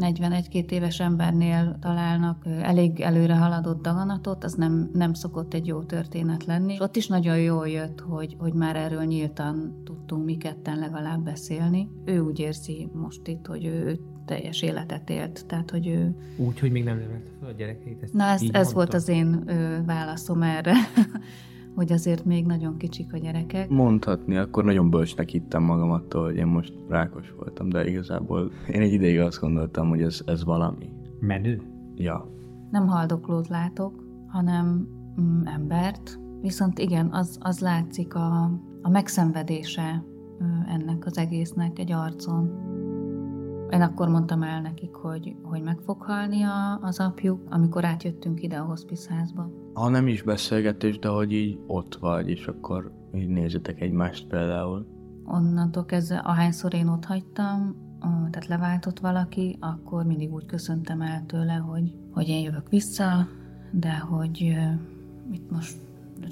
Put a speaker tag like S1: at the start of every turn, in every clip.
S1: 41-2 éves embernél találnak elég előre haladott daganatot, az nem, nem szokott egy jó történet lenni. És ott is nagyon jól jött, hogy, hogy már erről nyíltan tudtunk mi ketten legalább beszélni. Ő úgy érzi most itt, hogy ő teljes életet élt, tehát hogy ő...
S2: Úgy, hogy még nem nevelte fel a gyerekeit? Ezt
S1: Na ez, ez volt az én ö, válaszom erre. hogy azért még nagyon kicsik a gyerekek.
S3: Mondhatni, akkor nagyon bölcsnek hittem magam attól, hogy én most rákos voltam, de igazából én egy ideig azt gondoltam, hogy ez, ez valami.
S2: Menő?
S3: Ja.
S1: Nem haldoklót látok, hanem mm, embert, viszont igen, az, az látszik a, a megszenvedése ennek az egésznek egy arcon. Én akkor mondtam el nekik, hogy, hogy meg fog halni a, az apjuk, amikor átjöttünk ide a hospice
S3: Ha nem is beszélgetés, de hogy így ott vagy, és akkor így nézzetek egymást például.
S1: Onnantól kezdve, ahányszor én ott hagytam, tehát leváltott valaki, akkor mindig úgy köszöntem el tőle, hogy, hogy én jövök vissza, de hogy itt most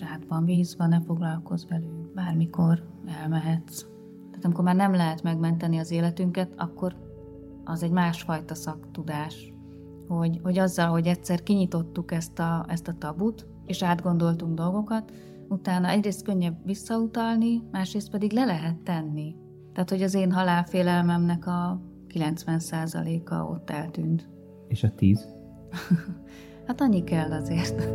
S1: rád van víz, van, ne foglalkozz velük, bármikor elmehetsz. Tehát amikor már nem lehet megmenteni az életünket, akkor az egy másfajta szaktudás, hogy, hogy azzal, hogy egyszer kinyitottuk ezt a, ezt a tabut, és átgondoltunk dolgokat, utána egyrészt könnyebb visszautalni, másrészt pedig le lehet tenni. Tehát, hogy az én halálfélelmemnek a 90%-a ott eltűnt.
S2: És a 10?
S1: hát annyi kell azért.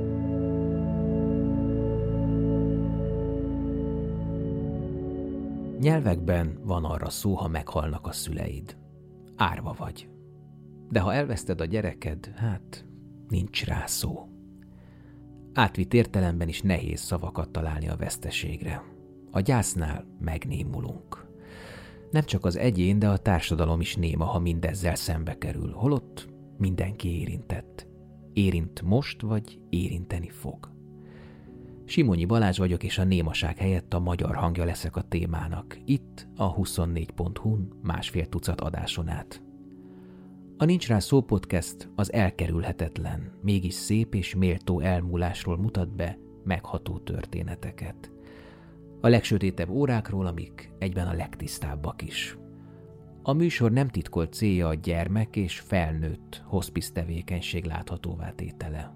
S4: Nyelvekben van arra szó, ha meghalnak a szüleid árva vagy. De ha elveszted a gyereked, hát nincs rá szó. Átvitt értelemben is nehéz szavakat találni a veszteségre. A gyásznál megnémulunk. Nem csak az egyén, de a társadalom is néma, ha mindezzel szembe kerül, holott mindenki érintett. Érint most, vagy érinteni fog. Simonyi Balázs vagyok, és a némaság helyett a magyar hangja leszek a témának, itt a 24.hu-n másfél tucat adáson át. A Nincs rá szó podcast az elkerülhetetlen, mégis szép és méltó elmúlásról mutat be megható történeteket. A legsötétebb órákról, amik egyben a legtisztábbak is. A műsor nem titkolt célja a gyermek és felnőtt hospice tevékenység láthatóvá tétele.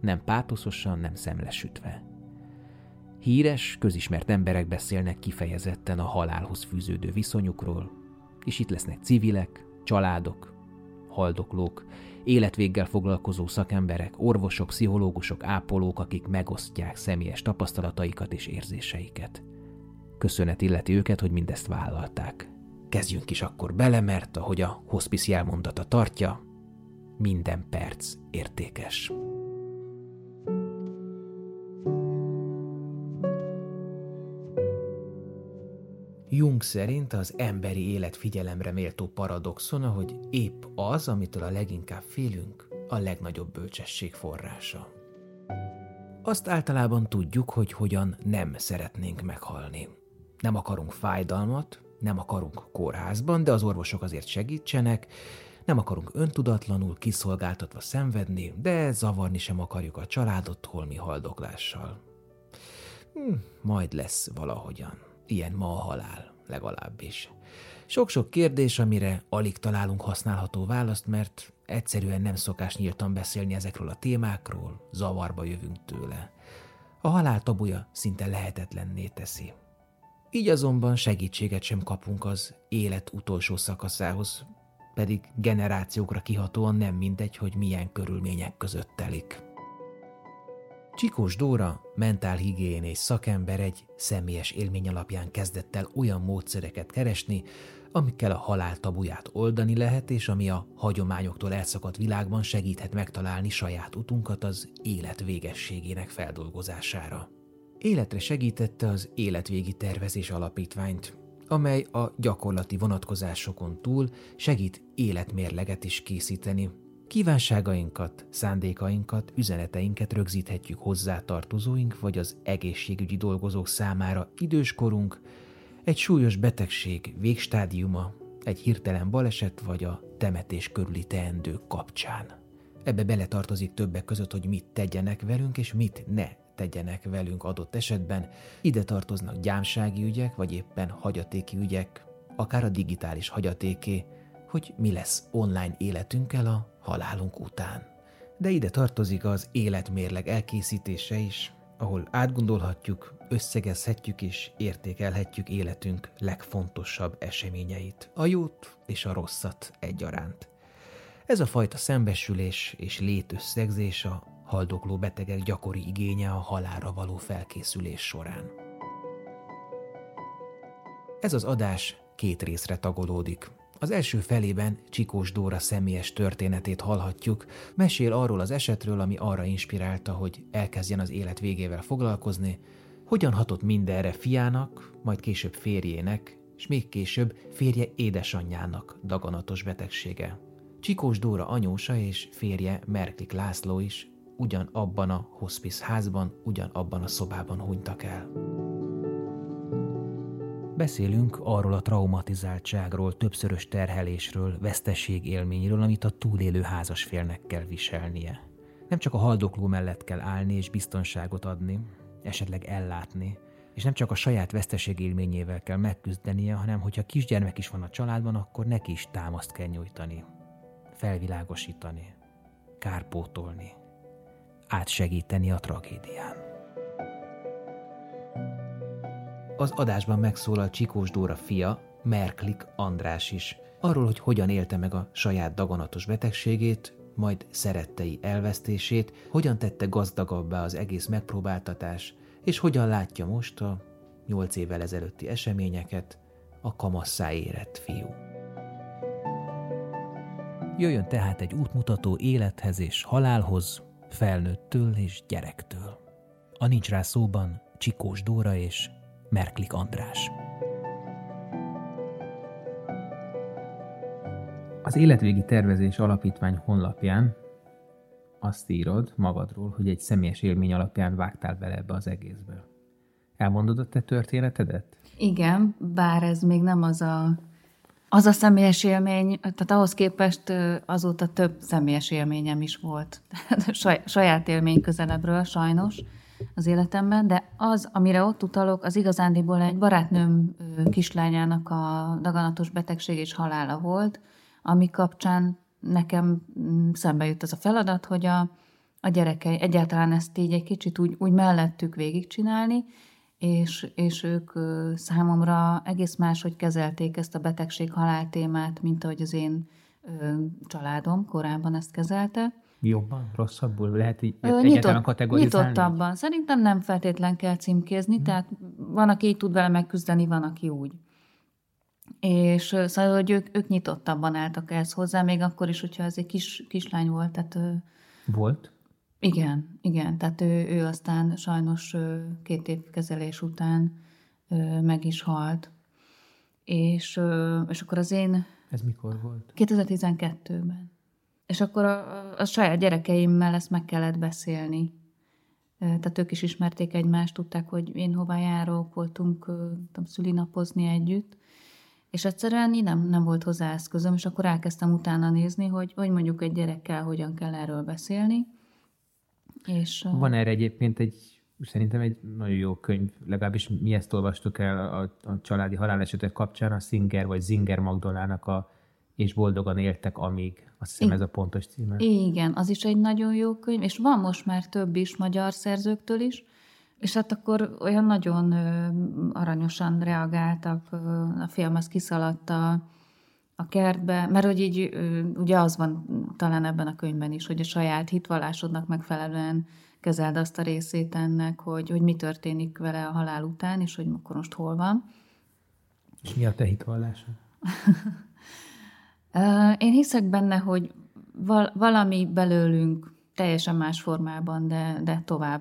S4: Nem pátoszosan, nem szemlesütve. Híres, közismert emberek beszélnek kifejezetten a halálhoz fűződő viszonyukról, és itt lesznek civilek, családok, haldoklók, életvéggel foglalkozó szakemberek, orvosok, pszichológusok, ápolók, akik megosztják személyes tapasztalataikat és érzéseiket. Köszönet illeti őket, hogy mindezt vállalták. Kezdjünk is akkor bele, mert ahogy a hospice jelmondata tartja, minden perc értékes. Jung szerint az emberi élet figyelemre méltó paradoxon, hogy épp az, amitől a leginkább félünk, a legnagyobb bölcsesség forrása. Azt általában tudjuk, hogy hogyan nem szeretnénk meghalni. Nem akarunk fájdalmat, nem akarunk kórházban, de az orvosok azért segítsenek, nem akarunk öntudatlanul, kiszolgáltatva szenvedni, de zavarni sem akarjuk a családot holmi haldoklással. Hm, majd lesz valahogyan. Ilyen ma a halál, legalábbis. Sok-sok kérdés, amire alig találunk használható választ, mert egyszerűen nem szokás nyíltan beszélni ezekről a témákról, zavarba jövünk tőle. A halál tabuja szinte lehetetlenné teszi. Így azonban segítséget sem kapunk az élet utolsó szakaszához, pedig generációkra kihatóan nem mindegy, hogy milyen körülmények között telik. Csikós Dóra, mentálhigiénés szakember egy személyes élmény alapján kezdett el olyan módszereket keresni, amikkel a halál tabuját oldani lehet, és ami a hagyományoktól elszakadt világban segíthet megtalálni saját utunkat az élet végességének feldolgozására. Életre segítette az Életvégi Tervezés Alapítványt, amely a gyakorlati vonatkozásokon túl segít életmérleget is készíteni, Kívánságainkat, szándékainkat, üzeneteinket rögzíthetjük hozzátartozóink vagy az egészségügyi dolgozók számára időskorunk, egy súlyos betegség végstádiuma, egy hirtelen baleset vagy a temetés körüli teendők kapcsán. Ebbe beletartozik többek között, hogy mit tegyenek velünk, és mit ne tegyenek velünk adott esetben. Ide tartoznak gyámsági ügyek, vagy éppen hagyatéki ügyek, akár a digitális hagyatéké, hogy mi lesz online életünkkel a halálunk után. De ide tartozik az életmérleg elkészítése is, ahol átgondolhatjuk, összegezhetjük és értékelhetjük életünk legfontosabb eseményeit, a jót és a rosszat egyaránt. Ez a fajta szembesülés és létösszegzés a haldokló betegek gyakori igénye a halára való felkészülés során. Ez az adás két részre tagolódik. Az első felében Csikós Dóra személyes történetét hallhatjuk, mesél arról az esetről, ami arra inspirálta, hogy elkezdjen az élet végével foglalkozni, hogyan hatott mindenre fiának, majd később férjének, és még később férje édesanyjának daganatos betegsége. Csikós Dóra anyósa és férje Merklik László is ugyan abban a hospice házban, ugyan abban a szobában hunytak el. Beszélünk arról a traumatizáltságról, többszörös terhelésről, veszteségélményről, amit a túlélő házasfélnek kell viselnie. Nem csak a haldokló mellett kell állni és biztonságot adni, esetleg ellátni, és nem csak a saját veszteségélményével kell megküzdenie, hanem hogyha kisgyermek is van a családban, akkor neki is támaszt kell nyújtani, felvilágosítani, kárpótolni, átsegíteni a tragédián. Az adásban megszólal Csikós Dóra fia, Merklik András is, arról, hogy hogyan élte meg a saját daganatos betegségét, majd szerettei elvesztését, hogyan tette gazdagabbá az egész megpróbáltatás, és hogyan látja most a nyolc évvel ezelőtti eseményeket a kamasszá érett fiú. Jöjjön tehát egy útmutató élethez és halálhoz, felnőttől és gyerektől. A nincs rá szóban Csikós Dóra és Merklik András.
S5: Az Életvégi Tervezés Alapítvány honlapján azt írod magadról, hogy egy személyes élmény alapján vágtál bele ebbe az egészbe. Elmondod a te történetedet?
S1: Igen, bár ez még nem az a, az a személyes élmény, tehát ahhoz képest azóta több személyes élményem is volt. saját élmény közelebbről sajnos az életemben, de az, amire ott utalok, az igazándiból egy barátnőm kislányának a daganatos betegség és halála volt, ami kapcsán nekem mm, szembe jut az a feladat, hogy a, a gyerekei egyáltalán ezt így egy kicsit úgy, úgy mellettük végigcsinálni, és, és ők számomra egész máshogy kezelték ezt a betegség halál témát, mint ahogy az én családom korábban ezt kezelte.
S5: Jobban, rosszabbul? Lehet így
S1: Ö, nyitott, kategorizálni? Nyitottabban. Szerintem nem feltétlen kell címkézni, hmm. tehát van, aki így tud vele megküzdeni, van, aki úgy. És szóval, hogy ők, ők nyitottabban álltak ehhez hozzá, még akkor is, hogyha ez egy kis, kislány volt. Tehát,
S5: volt?
S1: Igen, igen. Tehát ő, ő aztán sajnos két év kezelés után meg is halt. És, és akkor az én...
S5: Ez mikor volt?
S1: 2012-ben. És akkor a, a saját gyerekeimmel ezt meg kellett beszélni. Tehát ők is ismerték egymást, tudták, hogy én hová járok, voltunk tudom, szülinapozni együtt. És egyszerűen nem, nem volt hozzá eszközöm, és akkor elkezdtem utána nézni, hogy, hogy mondjuk egy gyerekkel hogyan kell erről beszélni.
S5: És, Van erre egyébként egy, szerintem egy nagyon jó könyv, legalábbis mi ezt olvastuk el a, a családi halálesetek kapcsán, a Singer vagy Zinger Magdolának a És boldogan éltek, amíg azt hiszem I- ez a pontos címe.
S1: Igen, az is egy nagyon jó könyv, és van most már több is magyar szerzőktől is, és hát akkor olyan nagyon ö, aranyosan reagáltak, ö, a film az kiszaladt a, a kertbe, mert hogy így ö, ugye az van talán ebben a könyvben is, hogy a saját hitvallásodnak megfelelően kezeld azt a részét ennek, hogy, hogy mi történik vele a halál után, és hogy akkor most hol van.
S5: És mi a te hitvallásod?
S1: Én hiszek benne, hogy val- valami belőlünk teljesen más formában, de, de tovább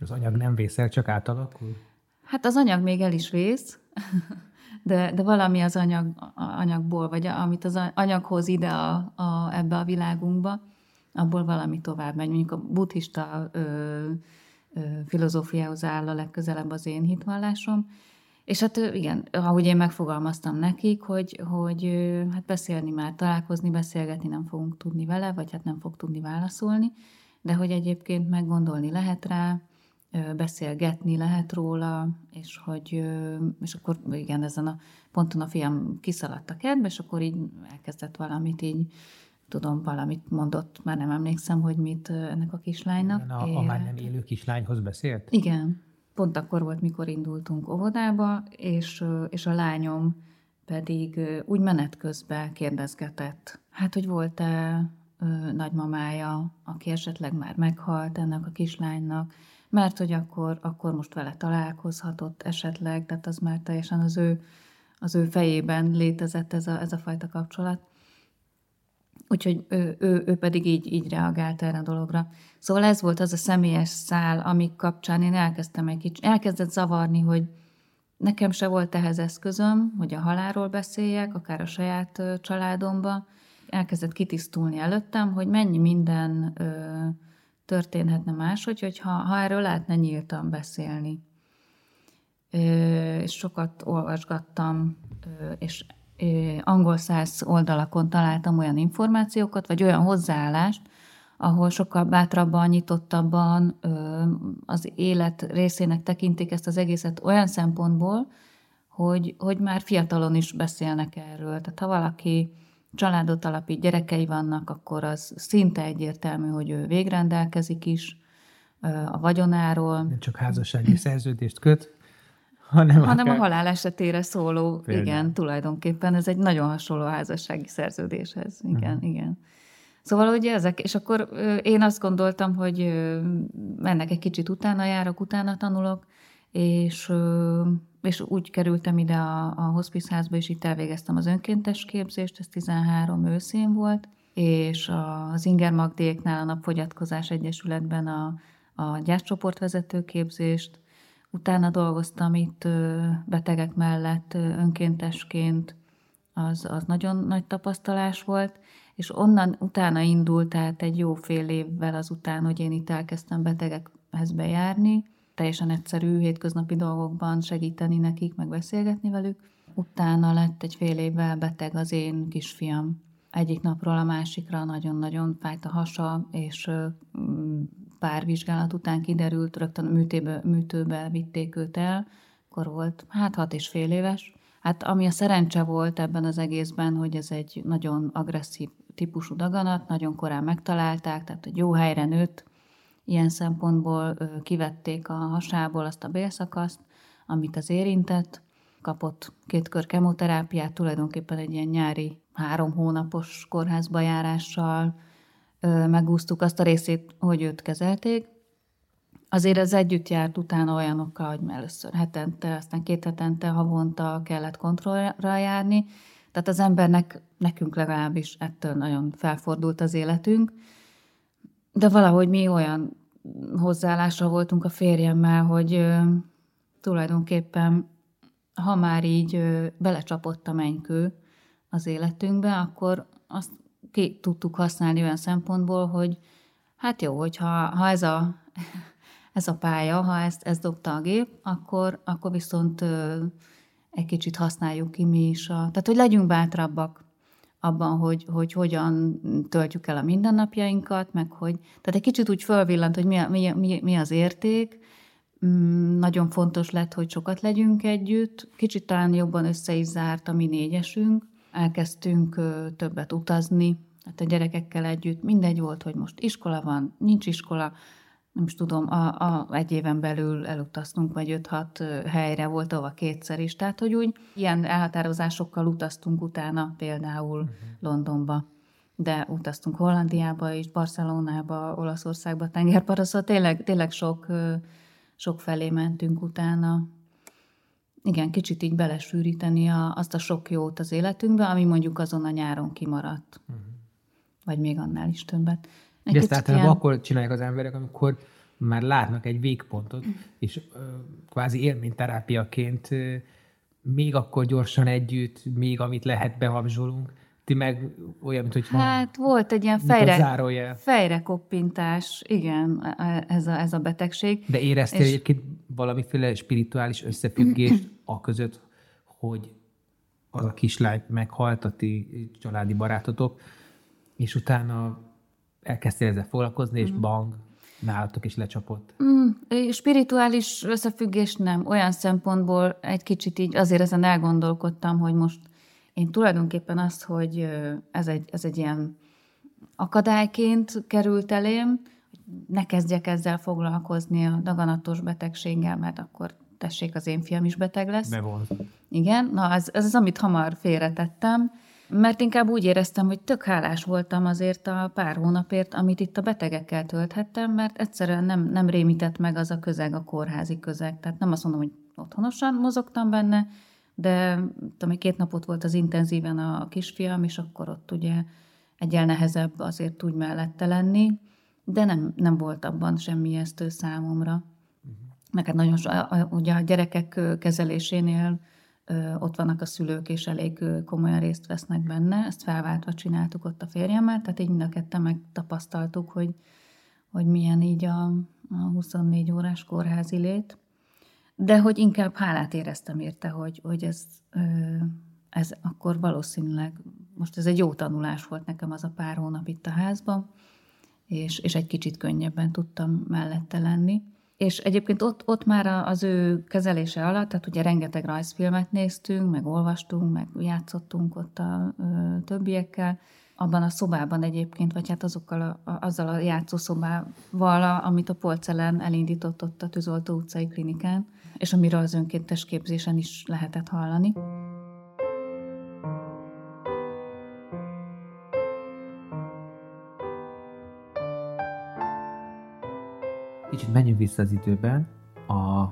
S5: az anyag nem vészel, csak átalakul?
S1: Hát az anyag még el is vész, de, de valami az anyag, anyagból, vagy amit az anyag ide a, a, ebbe a világunkba, abból valami tovább megy. Mondjuk a buddhista ö, ö, filozófiához áll a legközelebb az én hitvallásom, és hát igen, ahogy én megfogalmaztam nekik, hogy, hogy hát beszélni már, találkozni, beszélgetni nem fogunk tudni vele, vagy hát nem fog tudni válaszolni, de hogy egyébként meggondolni lehet rá, beszélgetni lehet róla, és hogy, és akkor igen, ezen a ponton a fiam kiszaladt a kertbe, és akkor így elkezdett valamit így, tudom, valamit mondott, már nem emlékszem, hogy mit ennek a kislánynak.
S4: A, a már nem élő kislányhoz beszélt?
S1: Igen. Pont akkor volt, mikor indultunk óvodába, és, és a lányom pedig úgy menet közben kérdezgetett, hát, hogy volt-e nagymamája, aki esetleg már meghalt ennek a kislánynak, mert hogy akkor, akkor most vele találkozhatott esetleg, tehát az már teljesen az ő, az ő fejében létezett ez a, ez a fajta kapcsolat. Úgyhogy ő, ő, ő pedig így, így reagált erre a dologra. Szóval ez volt az a személyes szál, amik kapcsán én elkezdtem egy kicsit, elkezdett zavarni, hogy nekem se volt ehhez eszközöm, hogy a halálról beszéljek, akár a saját családomba. Elkezdett kitisztulni előttem, hogy mennyi minden ö, történhetne máshogy, hogyha ha erről lehetne nyíltan beszélni. És sokat olvasgattam, és angol száz oldalakon találtam olyan információkat, vagy olyan hozzáállást, ahol sokkal bátrabban, nyitottabban az élet részének tekintik ezt az egészet olyan szempontból, hogy, hogy már fiatalon is beszélnek erről. Tehát ha valaki családot alapít, gyerekei vannak, akkor az szinte egyértelmű, hogy ő végrendelkezik is a vagyonáról.
S4: Nem csak házassági szerződést köt, hanem,
S1: hanem akár... a halál esetére szóló, Például. igen, tulajdonképpen ez egy nagyon hasonló házassági szerződéshez. Igen, uh-huh. igen. Szóval ugye ezek, és akkor én azt gondoltam, hogy ennek egy kicsit utána járok, utána tanulok, és és úgy kerültem ide a, a hospice házba, és itt elvégeztem az önkéntes képzést, ez 13 őszén volt, és az Inger Magdéknál a Napfogyatkozás Egyesületben a, a gyászcsoportvezető képzést, utána dolgoztam itt betegek mellett önkéntesként, az, az nagyon nagy tapasztalás volt, és onnan utána indult, tehát egy jó fél évvel azután, hogy én itt elkezdtem betegekhez bejárni, teljesen egyszerű hétköznapi dolgokban segíteni nekik, meg beszélgetni velük. Utána lett egy fél évvel beteg az én kisfiam. Egyik napról a másikra nagyon-nagyon fájt a hasa, és pár vizsgálat után kiderült, rögtön műtébe, műtőbe vitték őt el, akkor volt hát hat és fél éves. Hát ami a szerencse volt ebben az egészben, hogy ez egy nagyon agresszív típusú daganat, nagyon korán megtalálták, tehát egy jó helyre nőtt, Ilyen szempontból kivették a hasából azt a bélszakaszt, amit az érintett, kapott két kör kemoterápiát, tulajdonképpen egy ilyen nyári három hónapos kórházba járással megúsztuk azt a részét, hogy őt kezelték. Azért ez együtt járt utána olyanokkal, hogy először hetente, aztán két hetente, havonta kellett kontrollra járni. Tehát az embernek, nekünk legalábbis ettől nagyon felfordult az életünk, de valahogy mi olyan hozzáállásra voltunk a férjemmel, hogy ö, tulajdonképpen, ha már így ö, belecsapott a mennykő az életünkbe, akkor azt ki tudtuk használni olyan szempontból, hogy hát jó, hogyha ha ez a, ez a pálya, ha ezt, ezt dobta a gép, akkor, akkor viszont ö, egy kicsit használjuk ki mi is. A, tehát, hogy legyünk bátrabbak abban, hogy, hogy hogyan töltjük el a mindennapjainkat, meg hogy, tehát egy kicsit úgy fölvillant, hogy mi, a, mi, mi, mi az érték, mm, nagyon fontos lett, hogy sokat legyünk együtt, kicsit talán jobban össze is zárt a mi négyesünk, elkezdtünk többet utazni, hát a gyerekekkel együtt, mindegy volt, hogy most iskola van, nincs iskola, nem is tudom, a, a, egy éven belül elutaztunk, vagy 5-6 helyre volt, ahova kétszer is. Tehát, hogy úgy ilyen elhatározásokkal utaztunk utána például uh-huh. Londonba, de utaztunk Hollandiába is, Barcelonába, Olaszországba, tengerparra, szóval tényleg, tényleg sok, sok felé mentünk utána. Igen, kicsit így belesűríteni a, azt a sok jót az életünkbe, ami mondjuk azon a nyáron kimaradt. Uh-huh. Vagy még annál is többet.
S4: Egy De ezt általában ilyen... akkor csinálják az emberek, amikor már látnak egy végpontot, és ö, kvázi élményterápiaként ö, még akkor gyorsan együtt, még amit lehet behabzsolunk, ti meg olyan, mint hogy
S1: Hát volt egy ilyen fejre, fejre koppintás, igen, ez a, ez a betegség.
S4: De éreztél és... egyébként valamiféle spirituális összefüggést a között, hogy az a kislány meghalt, a ti családi barátotok, és utána elkezdtél ezzel foglalkozni, és mm. bang. Nálatok is lecsapott?
S1: Mm, spirituális összefüggés nem. Olyan szempontból egy kicsit így azért ezen elgondolkodtam, hogy most én tulajdonképpen azt, hogy ez egy, ez egy ilyen akadályként került elém, ne kezdjek ezzel foglalkozni a daganatos betegséggel, mert akkor tessék, az én fiam is beteg lesz.
S4: Bevon.
S1: Igen, na ez, ez az, amit hamar félretettem, mert inkább úgy éreztem, hogy tök hálás voltam azért a pár hónapért, amit itt a betegekkel tölthettem, mert egyszerűen nem, nem rémített meg az a közeg, a kórházi közeg. Tehát nem azt mondom, hogy otthonosan mozogtam benne, de tudom, két napot volt az intenzíven a kisfiam, és akkor ott ugye egyel nehezebb azért úgy mellette lenni, de nem, nem volt abban semmi esztő számomra. Meg hát nagyon, ugye a gyerekek kezelésénél ott vannak a szülők, és elég komolyan részt vesznek benne. Ezt felváltva csináltuk ott a férjemmel, tehát így mind a ketten megtapasztaltuk, hogy, hogy milyen így a, a 24 órás kórházi lét. De hogy inkább hálát éreztem érte, hogy, hogy ez, ez akkor valószínűleg, most ez egy jó tanulás volt nekem az a pár hónap itt a házban, és, és egy kicsit könnyebben tudtam mellette lenni. És egyébként ott, ott már az ő kezelése alatt, tehát ugye rengeteg rajzfilmet néztünk, meg olvastunk, meg játszottunk ott a ö, többiekkel, abban a szobában egyébként, vagy hát azokkal a, a, azzal a játszószobával, amit a Polcelen elindított ott a Tűzoltó utcai klinikán, és amiről az önkéntes képzésen is lehetett hallani.
S4: Kicsit menjünk vissza az időben a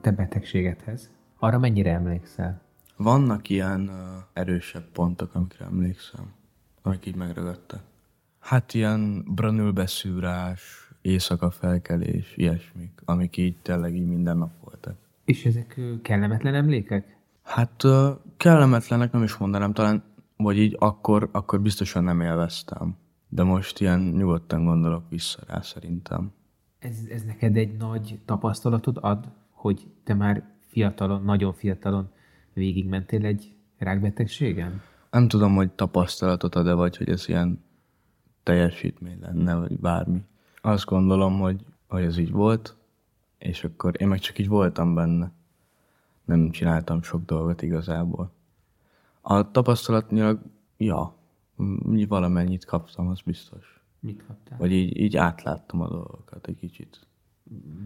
S4: te betegségedhez. Arra mennyire emlékszel?
S3: Vannak ilyen uh, erősebb pontok, amikre emlékszem, amik így megragadtak. Hát ilyen branülbeszűrás, éjszaka felkelés, ilyesmik, amik így tényleg így minden nap voltak.
S4: És ezek kellemetlen emlékek?
S3: Hát kellemetlenek nem is mondanám, talán, vagy így akkor, akkor biztosan nem élveztem. De most ilyen nyugodtan gondolok vissza rá szerintem.
S4: Ez, ez neked egy nagy tapasztalatod ad, hogy te már fiatalon, nagyon fiatalon végigmentél egy rákbetegségen?
S3: Nem tudom, hogy tapasztalatot ad-e, vagy hogy ez ilyen teljesítmény lenne, vagy bármi. Azt gondolom, hogy, hogy ez így volt, és akkor én meg csak így voltam benne. Nem csináltam sok dolgot igazából. A tapasztalatnyilag, ja, valamennyit kaptam, az biztos.
S4: Mit kaptál?
S3: Vagy így, így átláttam a dolgokat egy kicsit.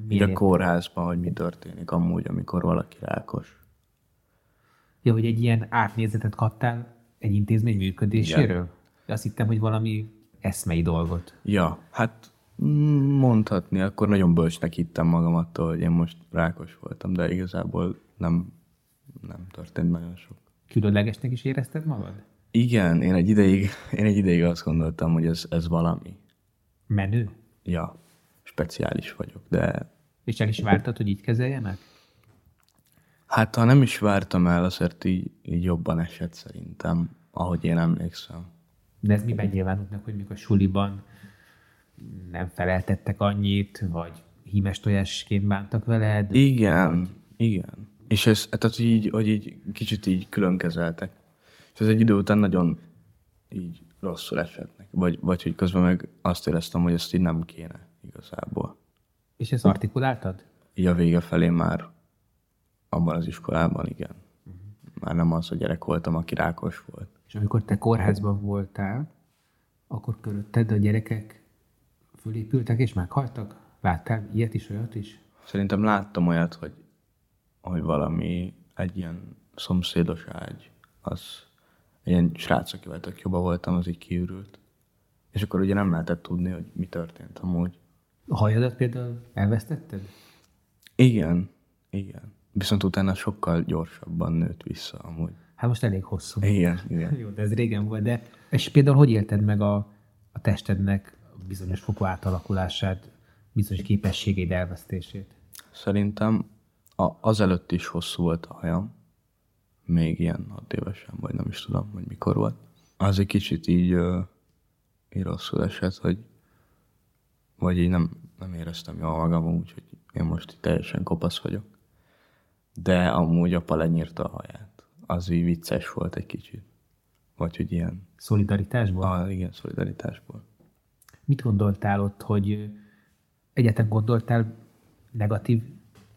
S3: Milyen így a kórházban, hogy mi történik amúgy, amikor valaki rákos.
S4: Ja, hogy egy ilyen átnézetet kaptál egy intézmény működéséről? Ja. Azt hittem, hogy valami eszmei dolgot.
S3: Ja, hát mondhatni, akkor nagyon bölcsnek hittem magam attól, hogy én most rákos voltam, de igazából nem, nem történt nagyon sok.
S4: Különlegesnek is érezted magad?
S3: Igen, én egy ideig, én egy ideig azt gondoltam, hogy ez, ez valami.
S4: Menő?
S3: Ja, speciális vagyok, de...
S4: És el is vártad, hogy így kezeljenek?
S3: Hát ha nem is vártam el, azért így, így jobban esett szerintem, ahogy én emlékszem.
S4: De ez miben nyilvánult meg, hogy mikor suliban nem feleltettek annyit, vagy hímes tojásként bántak veled?
S3: Igen, vagy... igen. És ez, tehát így, hogy így kicsit így külön kezeltek. És ez egy idő után nagyon így rosszul esett neki. Vagy, vagy hogy közben meg azt éreztem, hogy ezt így nem kéne igazából.
S4: És ezt artikuláltad?
S3: Így a vége felé már abban az iskolában, igen. Uh-huh. Már nem az a gyerek voltam, aki rákos volt.
S4: És amikor te kórházban voltál, akkor körülötted a gyerekek fölépültek és meghaltak? Láttál ilyet is, olyat is?
S3: Szerintem láttam olyat, hogy, hogy valami egy ilyen szomszédos ágy, az ilyen srác, akivel tök jobba voltam, az így kiürült. És akkor ugye nem lehetett tudni, hogy mi történt amúgy.
S4: A hajadat például elvesztetted?
S3: Igen, igen. Viszont utána sokkal gyorsabban nőtt vissza amúgy.
S4: Hát most elég hosszú.
S3: Igen, igen.
S4: Jó, de ez régen volt, de és például hogy élted meg a, a testednek bizonyos fokú átalakulását, bizonyos képességeid elvesztését?
S3: Szerintem a, azelőtt is hosszú volt a hajam, még ilyen hat évesen, vagy nem is tudom, hogy mikor volt. Az egy kicsit így, így rosszul esett, hogy vagy így nem, nem éreztem jól magam úgy, hogy én most teljesen kopasz vagyok. De amúgy apa lenyírta a haját. Az így vicces volt egy kicsit. Vagy hogy ilyen...
S4: Szolidaritásból?
S3: Ah, igen, szolidaritásból.
S4: Mit gondoltál ott, hogy Egyetlen gondoltál negatív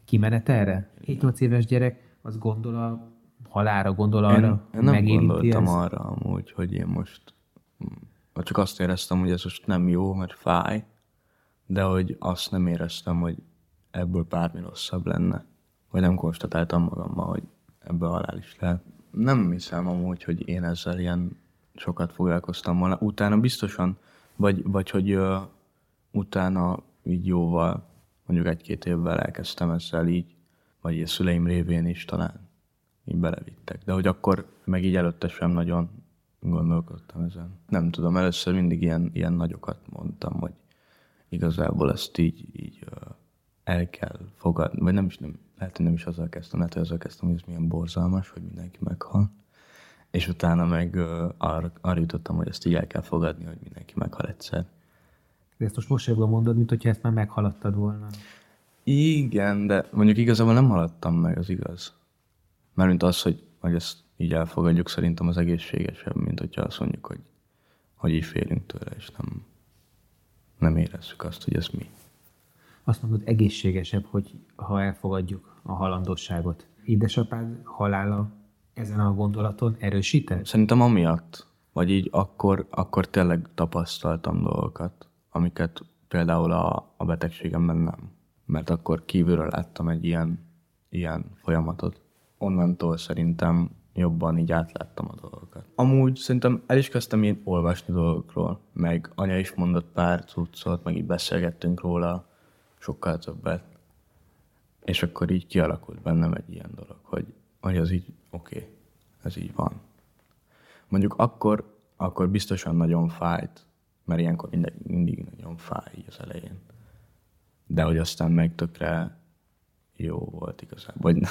S4: kimenet erre? 7-8 éves gyerek, az gondol a halára, gondol arra,
S3: én, én nem gondoltam ezt? arra amúgy, hogy én most csak azt éreztem, hogy ez most nem jó, mert fáj, de hogy azt nem éreztem, hogy ebből bármi rosszabb lenne. Vagy nem konstatáltam magammal, hogy ebből halál is lehet. Nem hiszem amúgy, hogy én ezzel ilyen sokat foglalkoztam volna. Utána biztosan, vagy, vagy hogy uh, utána így jóval, mondjuk egy-két évvel elkezdtem ezzel így, vagy a szüleim révén is talán így belevittek. De hogy akkor meg így előtte sem nagyon gondolkodtam ezen. Nem tudom, először mindig ilyen, ilyen nagyokat mondtam, hogy igazából ezt így, így el kell fogadni, vagy nem is, nem, lehet, hogy nem is azzal kezdtem, lehet, hogy azzal kezdtem, hogy ez milyen borzalmas, hogy mindenki meghal. És utána meg arra, arra jutottam, hogy ezt így el kell fogadni, hogy mindenki meghal egyszer.
S4: De ezt most mosolyogva mondod, mint hogyha ezt már meghaladtad volna.
S3: Igen, de mondjuk igazából nem haladtam meg, az igaz. Mármint az, hogy, hogy ezt így elfogadjuk, szerintem az egészségesebb, mint hogyha azt mondjuk, hogy, hogy így félünk tőle, és nem, nem érezzük azt, hogy ez mi.
S4: Azt mondod, egészségesebb, hogy ha elfogadjuk a halandosságot. Édesapád halála ezen a gondolaton erősített?
S3: Szerintem amiatt, vagy így akkor, akkor tényleg tapasztaltam dolgokat, amiket például a, a betegségemben nem. Mert akkor kívülről láttam egy ilyen, ilyen folyamatot. Onnantól szerintem jobban így átláttam a dolgokat. Amúgy szerintem el is kezdtem én olvasni dolgokról, meg anya is mondott pár cuccot, meg így beszélgettünk róla sokkal többet. És akkor így kialakult bennem egy ilyen dolog, hogy, hogy az így oké, okay, ez így van. Mondjuk akkor, akkor biztosan nagyon fájt, mert ilyenkor mindig, mindig nagyon fáj így az elején. De hogy aztán meg tökre jó volt igazából. Vagy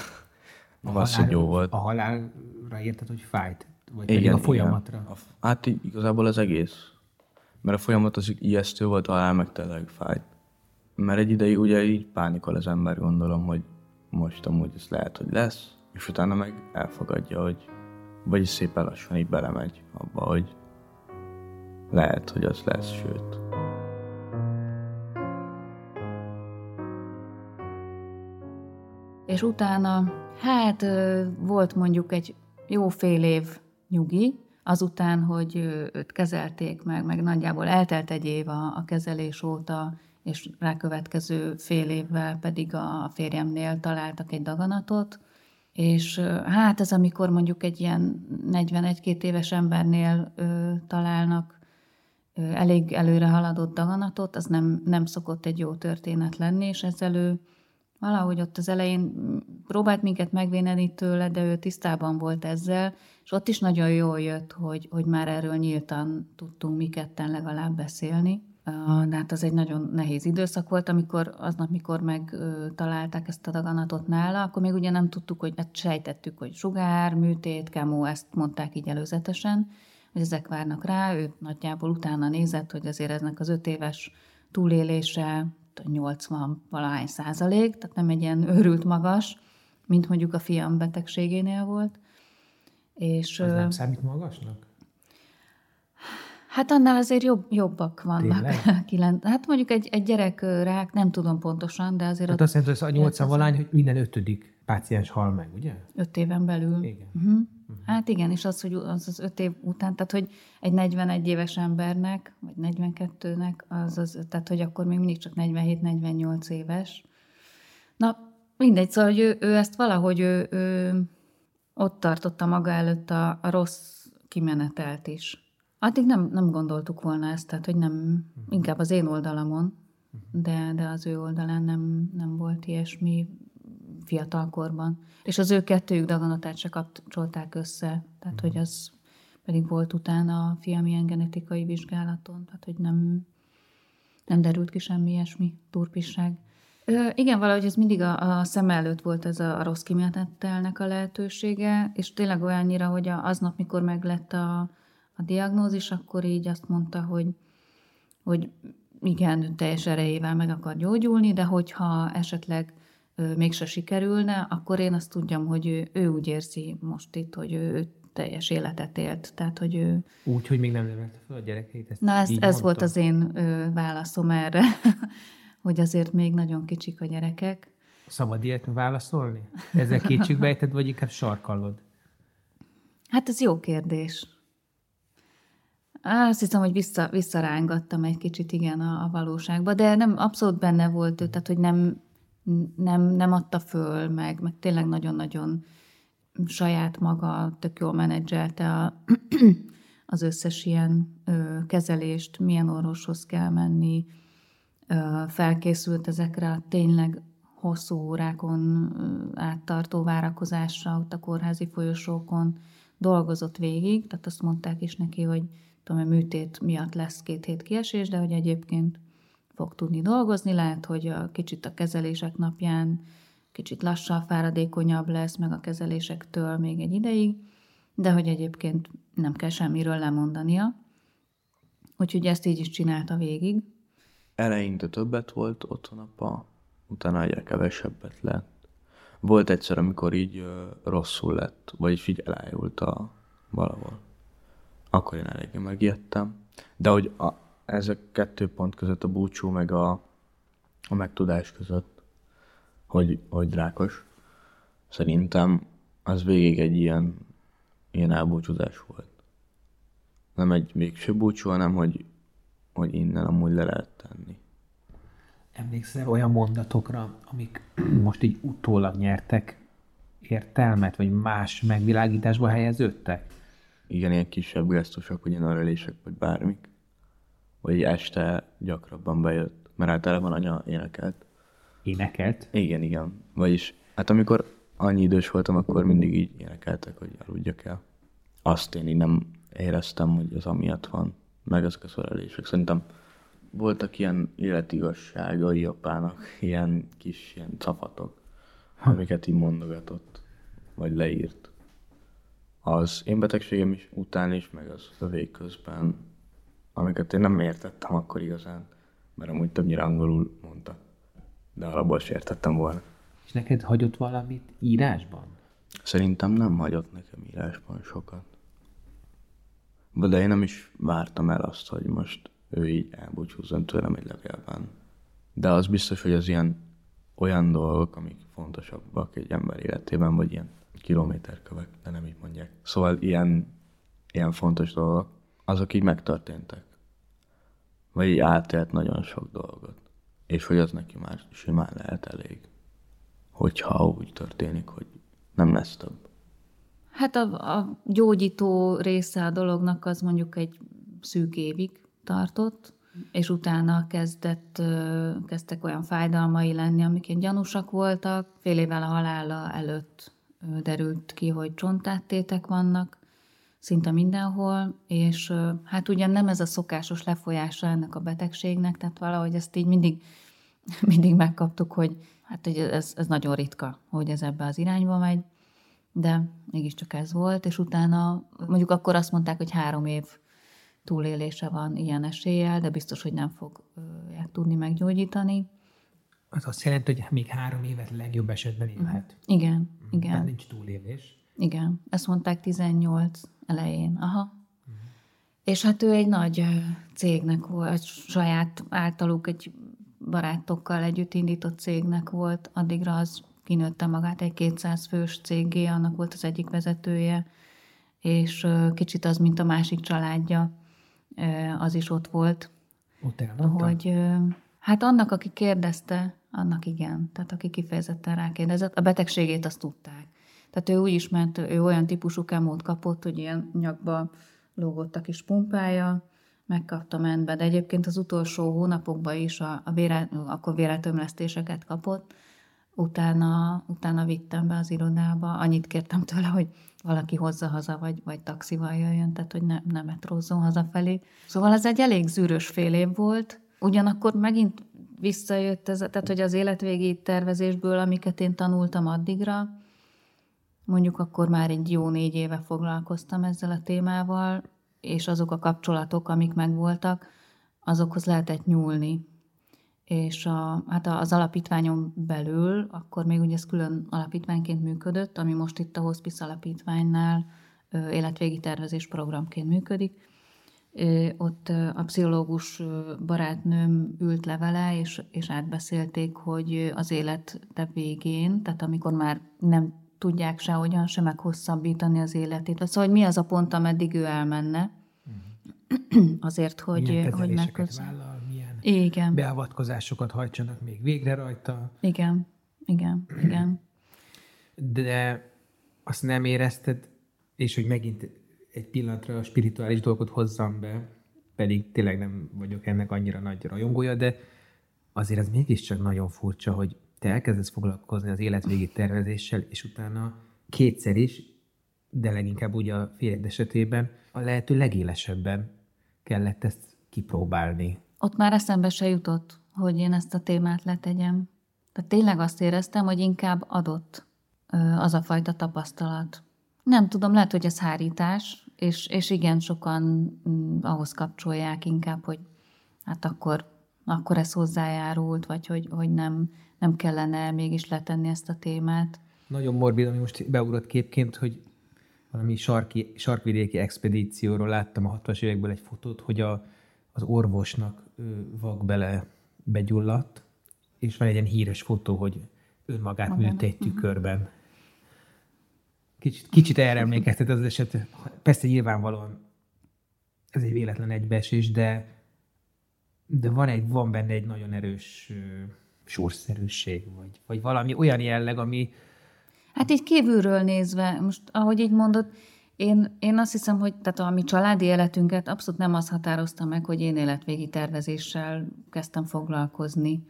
S4: a halál, jó volt. A halálra érted, hogy fájt? Vagy igen, a folyamatra? Igen.
S3: A, hát igazából az egész. Mert a folyamat az ijesztő volt, a halál meg tényleg fájt. Mert egy ideig ugye így pánikol az ember, gondolom, hogy most amúgy ez lehet, hogy lesz, és utána meg elfogadja, hogy vagy szépen lassan így belemegy abba, hogy lehet, hogy az lesz, sőt.
S1: És utána, hát volt mondjuk egy jó fél év nyugi, azután, hogy őt kezelték meg, meg nagyjából eltelt egy év a, a kezelés óta, és rákövetkező fél évvel pedig a férjemnél találtak egy daganatot, és hát ez amikor mondjuk egy ilyen 41-2 éves embernél ö, találnak ö, elég előre haladott daganatot, az nem, nem szokott egy jó történet lenni, és ezzel ő valahogy ott az elején próbált minket megvéneni tőle, de ő tisztában volt ezzel, és ott is nagyon jól jött, hogy, hogy már erről nyíltan tudtunk mi ketten legalább beszélni. De hát az egy nagyon nehéz időszak volt, amikor aznap, mikor megtalálták ezt a daganatot nála, akkor még ugye nem tudtuk, hogy hát sejtettük, hogy sugár, műtét, kemó, ezt mondták így előzetesen, hogy ezek várnak rá, ő nagyjából utána nézett, hogy azért eznek az öt éves túlélése 80 valahány százalék, tehát nem egy ilyen őrült magas, mint mondjuk a fiam betegségénél volt.
S4: És, Az nem számít magasnak?
S1: Hát annál azért jobb, jobbak vannak. Kilen, hát mondjuk egy, egy gyerek rák, nem tudom pontosan, de azért...
S4: Hát azt jelenti, hogy a 80 valány, hogy minden ötödik páciens hal meg, ugye?
S1: Öt éven belül. Igen. Uh-huh. Uh-huh. Hát igen, és az, hogy az az öt év után, tehát hogy egy 41 éves embernek, vagy 42-nek, az, az, tehát hogy akkor még mindig csak 47-48 éves. Na, mindegy, szóval hogy ő, ő ezt valahogy ő, ő ott tartotta maga előtt a, a rossz kimenetelt is. Addig nem, nem gondoltuk volna ezt, tehát hogy nem, inkább az én oldalamon, de, de az ő oldalán nem, nem volt ilyesmi fiatalkorban. És az ő kettőjük daganatát se kapcsolták össze, tehát hogy az pedig volt utána a fiam ilyen genetikai vizsgálaton, tehát hogy nem, nem derült ki semmi ilyesmi turpisság. Ö, igen, valahogy ez mindig a, a szem előtt volt ez a, a rossz kimenetelnek a lehetősége, és tényleg olyannyira, hogy a, aznap, mikor meglett a, a diagnózis, akkor így azt mondta, hogy, hogy igen, teljes erejével meg akar gyógyulni, de hogyha esetleg mégse sikerülne, akkor én azt tudjam, hogy ő, ő úgy érzi most itt, hogy ő, ő teljes életet élt. Tehát, hogy ő...
S4: Úgy, hogy még nem nevelte fel a gyerekeit?
S1: Ezt Na, ez, ez volt az én ö, válaszom erre, hogy azért még nagyon kicsik a gyerekek.
S4: Szabad ilyet válaszolni? Ezzel kétségbejted, vagy inkább sarkalod?
S1: Hát ez jó kérdés. Azt hiszem, hogy vissza, visszarángattam egy kicsit, igen, a, a valóságba, de nem, abszolút benne volt ő, tehát, hogy nem, nem, nem adta föl, meg, meg tényleg nagyon-nagyon saját maga tök jól menedzselte a, az összes ilyen ö, kezelést, milyen orvoshoz kell menni, ö, felkészült ezekre a tényleg hosszú órákon áttartó várakozásra ott a kórházi folyosókon, dolgozott végig, tehát azt mondták is neki, hogy tudom, a műtét miatt lesz két hét kiesés, de hogy egyébként fog tudni dolgozni, lehet, hogy a kicsit a kezelések napján kicsit lassabb, fáradékonyabb lesz, meg a kezelésektől még egy ideig, de hogy egyébként nem kell semmiről lemondania. Úgyhogy ezt így is csinálta végig.
S3: Eleinte többet volt otthon apa, utána egyre kevesebbet lett. Volt egyszer, amikor így rosszul lett, vagyis így elájult a valahol. Akkor én eléggé megijedtem. De hogy a, ezek kettő pont között, a búcsú meg a, a megtudás között, hogy, hogy rákos, szerintem az végig egy ilyen, ilyen elbúcsúzás volt. Nem egy végső búcsú, hanem hogy, hogy innen amúgy le lehet tenni.
S4: Emlékszel olyan mondatokra, amik most így utólag nyertek értelmet, vagy más megvilágításba helyeződtek?
S3: Igen, ilyen kisebb gesztusok, ilyen örülések, vagy bármik. Vagy este gyakrabban bejött, mert általában anya énekelt.
S4: Énekelt?
S3: Igen, igen. Vagyis, hát amikor annyi idős voltam, akkor mindig így énekeltek, hogy aludjak el. Azt én így nem éreztem, hogy az amiatt van, meg ezek a szerelések. Szerintem voltak ilyen életigasságai apának, ilyen kis ilyen cafatok, amiket így mondogatott, vagy leírt. Az én betegségem is után is, meg az a közben, amiket én nem értettem akkor igazán, mert amúgy többnyire angolul mondta. De alapból sem értettem volna.
S4: És neked hagyott valamit írásban?
S3: Szerintem nem hagyott nekem írásban sokat. De én nem is vártam el azt, hogy most ő így elbúcsúzzon tőlem egy levélben. De az biztos, hogy az ilyen olyan dolgok, amik fontosabbak egy ember életében, vagy ilyen kilométerkövek, de nem így mondják. Szóval ilyen, ilyen fontos dolgok, azok így megtörténtek. Vagy így átélt nagyon sok dolgot. És hogy az neki már simán lehet elég. Hogyha úgy történik, hogy nem lesz több.
S1: Hát a, a gyógyító része a dolognak az mondjuk egy szűk évig tartott, és utána kezdett, kezdtek olyan fájdalmai lenni, amik gyanúsak voltak. Fél évvel a halála előtt derült ki, hogy csontáttétek vannak, szinte mindenhol, és hát ugyan nem ez a szokásos lefolyása ennek a betegségnek, tehát valahogy ezt így mindig, mindig megkaptuk, hogy hát hogy ez, ez nagyon ritka, hogy ez ebbe az irányba megy, de mégiscsak ez volt, és utána mondjuk akkor azt mondták, hogy három év túlélése van ilyen eséllyel, de biztos, hogy nem fogják tudni meggyógyítani.
S4: Az azt jelenti, hogy még három évet legjobb esetben élhet.
S1: Igen, igen.
S4: Tehát nincs túlélés.
S1: Igen, ezt mondták 18 elején. Aha. Mm. És hát ő egy nagy cégnek volt, saját általuk egy barátokkal együtt indított cégnek volt, addigra az kinőtte magát egy 200 fős cégé, annak volt az egyik vezetője, és kicsit az, mint a másik családja, az is ott volt.
S4: Ott elmondta?
S1: Hogy, hát annak, aki kérdezte, annak igen. Tehát aki kifejezetten rákérdezett, a betegségét azt tudták. Tehát ő úgy is ment, ő olyan típusú kemót kapott, hogy ilyen nyakba lógott a kis pumpája, megkapta mentbe, de egyébként az utolsó hónapokban is a, a vére, akkor véretömlesztéseket kapott, utána, utána vittem be az irodába, annyit kértem tőle, hogy valaki hozza haza, vagy, vagy taxival jöjjön, tehát hogy ne, ne metrózzon hazafelé. Szóval ez egy elég zűrös fél év volt, ugyanakkor megint visszajött ez, tehát hogy az életvégi tervezésből, amiket én tanultam addigra, mondjuk akkor már egy jó négy éve foglalkoztam ezzel a témával, és azok a kapcsolatok, amik megvoltak, azokhoz lehetett nyúlni. És a, hát az alapítványon belül, akkor még ugye ez külön alapítványként működött, ami most itt a Hospice alapítványnál életvégi tervezés programként működik, ott a pszichológus barátnőm ült le vele, és, és átbeszélték, hogy az élete végén, tehát amikor már nem tudják se hogyan se meghosszabbítani az életét. Szóval, hogy mi az a pont, ameddig ő elmenne, uh-huh. azért, hogy,
S4: milyen
S1: hogy
S4: megköz... vállal, milyen
S1: igen.
S4: beavatkozásokat hajtsanak még végre rajta.
S1: Igen, igen, igen.
S4: De azt nem érezted, és hogy megint egy pillanatra a spirituális dolgot hozzam be, pedig tényleg nem vagyok ennek annyira nagy rajongója, de azért ez mégiscsak nagyon furcsa, hogy te elkezdesz foglalkozni az életvégi tervezéssel, és utána kétszer is, de leginkább ugye a férjed esetében a lehető legélesebben kellett ezt kipróbálni.
S1: Ott már eszembe se jutott, hogy én ezt a témát letegyem. Tehát tényleg azt éreztem, hogy inkább adott az a fajta tapasztalat. Nem tudom, lehet, hogy ez hárítás, és, és igen, sokan mm, ahhoz kapcsolják inkább, hogy hát akkor, akkor ez hozzájárult, vagy hogy, hogy nem, nem kellene mégis letenni ezt a témát.
S4: Nagyon morbid, ami most beugrott képként, hogy valami sarki, sarkvidéki expedícióról láttam a 60-as évekből egy fotót, hogy a, az orvosnak vak bele begyulladt, és van egy ilyen híres fotó, hogy önmagát Magán. egy tükörben. Kicsit, kicsit erre emlékeztet az eset. Persze nyilvánvalóan ez egy véletlen egybeesés, de, de van, egy, van benne egy nagyon erős sorszerűség, vagy, vagy valami olyan jelleg, ami...
S1: Hát így kívülről nézve, most ahogy így mondod, én, én azt hiszem, hogy tehát a mi családi életünket abszolút nem az határozta meg, hogy én életvégi tervezéssel kezdtem foglalkozni.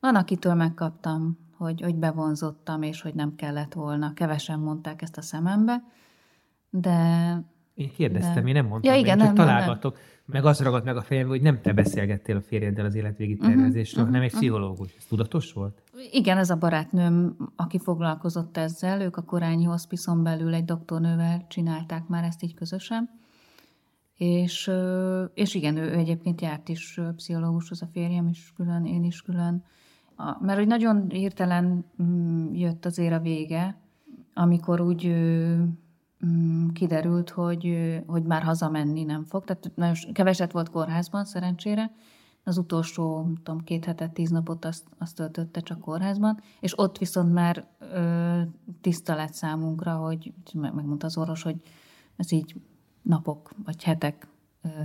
S1: Van, akitől megkaptam, hogy, hogy bevonzottam, és hogy nem kellett volna. Kevesen mondták ezt a szemembe, de...
S4: Én kérdeztem, de... én nem mondtam, ja, igen, én csak nem, találgatok. Nem. Meg az ragadt meg a fejembe, hogy nem te beszélgettél a férjeddel az életvégi mhm, tervezésről, uh-huh, hanem egy uh-huh. pszichológus. Ez tudatos volt?
S1: Igen, ez a barátnőm, aki foglalkozott ezzel, ők a Korányi Hospicon belül egy doktornővel csinálták már ezt így közösen. És, és igen, ő, ő egyébként járt is pszichológushoz a férjem is külön, én is külön. A, mert hogy nagyon hirtelen mm, jött azért a vége, amikor úgy Mm, kiderült, hogy, hogy már hazamenni nem fog. Tehát nagyon keveset volt kórházban, szerencsére. Az utolsó, tudom, két hetet, tíz napot azt, azt töltötte csak kórházban, és ott viszont már ö, tiszta lett számunkra, hogy megmondta az orvos, hogy ez így napok vagy hetek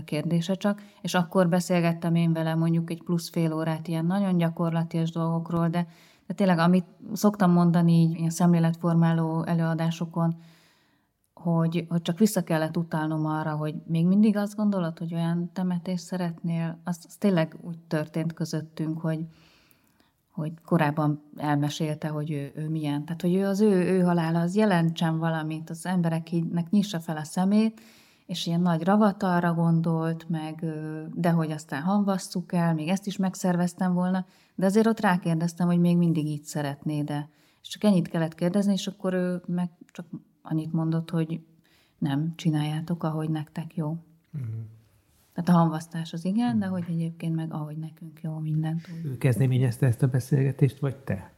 S1: kérdése csak, és akkor beszélgettem én vele mondjuk egy plusz fél órát ilyen nagyon gyakorlatias dolgokról, de, de tényleg, amit szoktam mondani így ilyen szemléletformáló előadásokon, hogy, hogy csak vissza kellett utálnom arra, hogy még mindig azt gondolod, hogy olyan temetést szeretnél, az, az tényleg úgy történt közöttünk, hogy, hogy korábban elmesélte, hogy ő, ő milyen. Tehát, hogy ő az ő, ő halála, az jelentsen valamit, az embereknek nyissa fel a szemét, és ilyen nagy ravatalra gondolt, meg, de hogy aztán hamvasszuk el, még ezt is megszerveztem volna, de azért ott rákérdeztem, hogy még mindig így szeretné, de és csak ennyit kellett kérdezni, és akkor ő meg csak annyit mondott, hogy nem, csináljátok, ahogy nektek jó. Uh-huh. Tehát a hamvasztás az igen, uh-huh. de hogy egyébként meg ahogy nekünk jó mindent.
S4: Ő kezdeményezte ezt a beszélgetést, vagy te?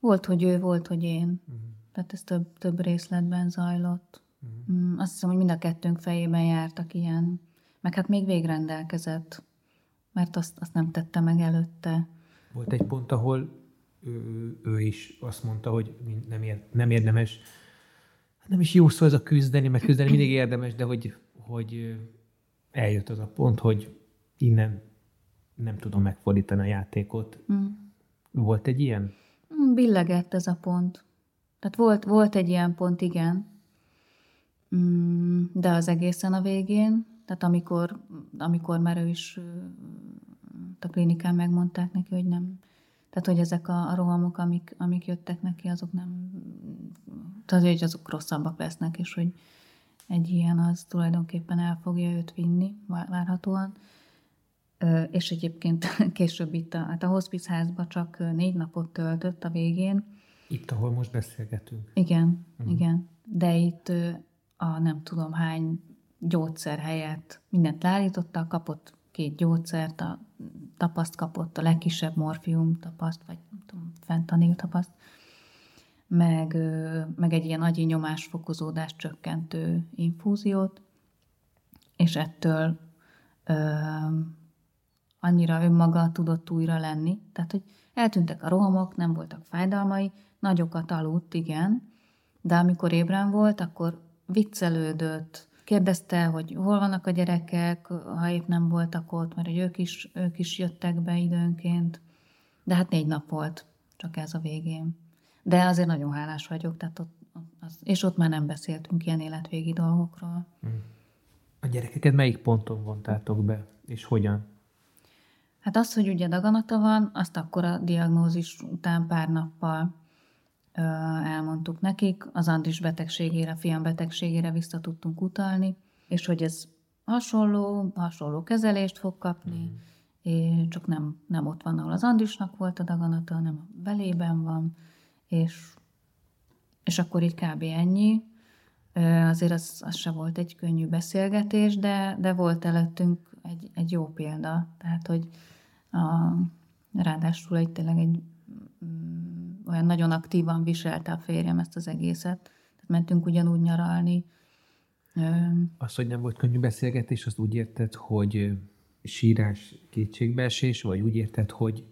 S1: Volt, hogy ő, volt, hogy én. Uh-huh. Tehát ez több, több részletben zajlott. Uh-huh. Azt hiszem, hogy mind a kettőnk fejében jártak ilyen. Meg hát még végrendelkezett, mert azt, azt nem tette meg előtte.
S4: Volt egy pont, ahol ő, ő is azt mondta, hogy nem, ér, nem érdemes nem is jó szó ez a küzdeni, mert küzdeni mindig érdemes, de hogy, hogy eljött az a pont, hogy innen nem tudom megfordítani a játékot. Mm. Volt egy ilyen?
S1: Mm, billegett ez a pont. Tehát volt, volt egy ilyen pont, igen. Mm, de az egészen a végén, tehát amikor, amikor már ő is a klinikán megmondták neki, hogy nem, tehát, hogy ezek a, a rohamok, amik, amik jöttek neki, azok nem, tehát, hogy azok rosszabbak lesznek, és hogy egy ilyen az tulajdonképpen el fogja őt vinni, várhatóan. És egyébként később itt a, hát a hospice házba csak négy napot töltött a végén.
S4: Itt, ahol most beszélgetünk.
S1: Igen, uh-huh. igen. De itt a nem tudom hány gyógyszer helyett mindent leállította, kapott két gyógyszert, a tapaszt kapott, a legkisebb morfium tapaszt, vagy nem tudom, fentanil tapaszt, meg, meg egy ilyen agyi nyomásfokozódás csökkentő infúziót, és ettől ö, annyira önmaga tudott újra lenni. Tehát, hogy eltűntek a rohamok, nem voltak fájdalmai, nagyokat aludt, igen, de amikor ébren volt, akkor viccelődött, kérdezte, hogy hol vannak a gyerekek, ha épp nem voltak ott, mert hogy ők is, ők is jöttek be időnként. De hát négy nap volt, csak ez a végén. De azért nagyon hálás vagyok, tehát ott, az, és ott már nem beszéltünk ilyen életvégi dolgokról.
S4: A gyerekeket melyik ponton vontátok be, és hogyan?
S1: Hát az, hogy ugye daganata van, azt akkor a diagnózis után pár nappal elmondtuk nekik, az Andris betegségére, fiam betegségére vissza tudtunk utalni, és hogy ez hasonló, hasonló kezelést fog kapni, mm. és csak nem, nem ott van, ahol az Andrisnak volt a daganata, hanem a belében van, és, és akkor így kb. ennyi. Azért az, az se volt egy könnyű beszélgetés, de, de volt előttünk egy, egy jó példa. Tehát, hogy a, ráadásul egy tényleg egy olyan nagyon aktívan viselte a férjem ezt az egészet. Tehát mentünk ugyanúgy nyaralni.
S4: Az, hogy nem volt könnyű beszélgetés, azt úgy érted, hogy sírás, kétségbeesés, vagy úgy érted, hogy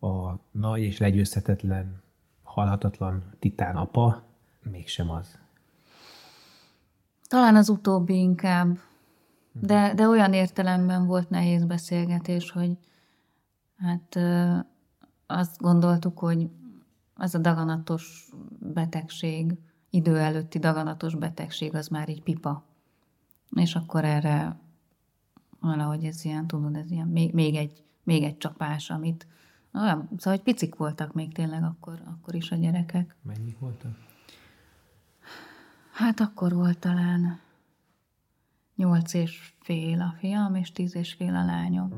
S4: a nagy és legyőzhetetlen, halhatatlan titán apa mégsem az?
S1: Talán az utóbbi inkább. De, de olyan értelemben volt nehéz beszélgetés, hogy hát azt gondoltuk, hogy az a daganatos betegség, idő előtti daganatos betegség, az már így pipa. És akkor erre valahogy ez ilyen, tudod, ez ilyen, még, még, egy, még egy csapás, amit olyan, szóval, hogy picik voltak még tényleg akkor, akkor is a gyerekek.
S4: Mennyi voltak?
S1: Hát akkor volt talán nyolc és fél a fiam, és tíz és fél a lányom.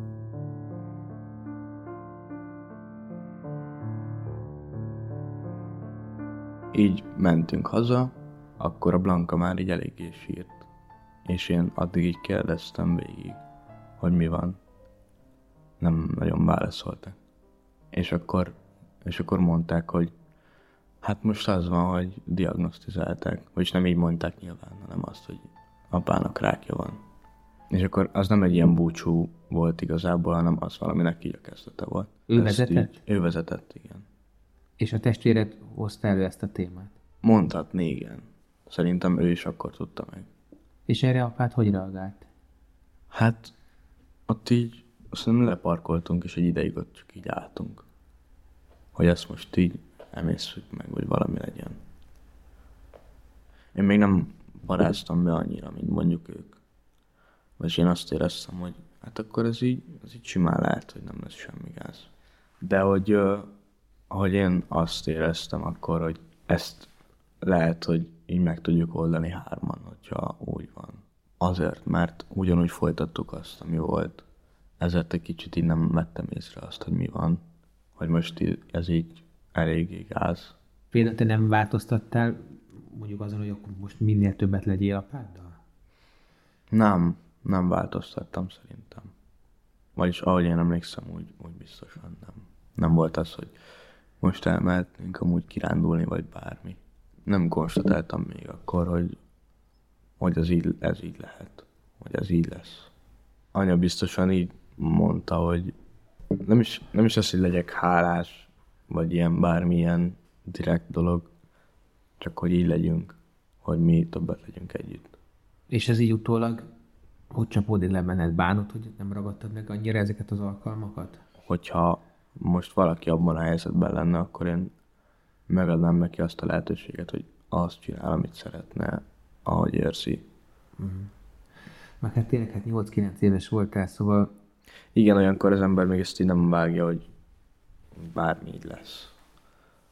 S3: Így mentünk haza, akkor a Blanka már így eléggé sírt. És én addig így kérdeztem végig, hogy mi van. Nem nagyon válaszoltak. És akkor, és akkor mondták, hogy hát most az van, hogy diagnosztizálták. Vagyis nem így mondták nyilván, hanem azt, hogy apának rákja van. És akkor az nem egy ilyen búcsú volt igazából, hanem az valaminek így a kezdete volt.
S4: Ő ezt vezetett? Így,
S3: ő vezetett, igen.
S4: És a testvéred hozta elő ezt a témát?
S3: Mondhatni, igen. Szerintem ő is akkor tudta meg.
S4: És erre apád hogy reagált?
S3: Hát, ott így nem leparkoltunk, és egy ideig ott csak így álltunk. Hogy ezt most így emészük meg, vagy valami legyen. Én még nem paráztam be annyira, mint mondjuk ők. Vagy én azt éreztem, hogy hát akkor ez így, ez így simán lehet, hogy nem lesz semmi gáz. De hogy, ahogy én azt éreztem akkor, hogy ezt lehet, hogy így meg tudjuk oldani hárman, hogyha úgy van. Azért, mert ugyanúgy folytattuk azt, ami volt. Ezért egy kicsit így nem vettem észre azt, hogy mi van. Hogy most ez így eléggé gáz.
S4: Például te nem változtattál mondjuk azon, hogy akkor most minél többet legyél apáddal?
S3: Nem, nem változtattam szerintem. Vagyis ahogy én emlékszem, úgy, úgy biztosan nem. Nem volt az, hogy most elmehetnénk amúgy kirándulni, vagy bármi. Nem konstatáltam még akkor, hogy, hogy ez, így, ez így lehet, hogy ez így lesz. Anya biztosan így mondta, hogy nem is, nem is az, hogy legyek hálás, vagy ilyen bármilyen direkt dolog, csak hogy így legyünk, hogy mi többet legyünk együtt.
S4: És ez így utólag hogy csapódik le benned? Bánod, hogy nem ragadtad meg annyira ezeket az alkalmakat?
S3: Hogyha most valaki abban a helyzetben lenne, akkor én megadnám neki azt a lehetőséget, hogy azt csinál, amit szeretne, ahogy érzi.
S4: Uh-huh. Meg hát tényleg hát 8-9 éves voltál, szóval...
S3: Igen, olyankor az ember még ezt így nem vágja, hogy bármi így lesz.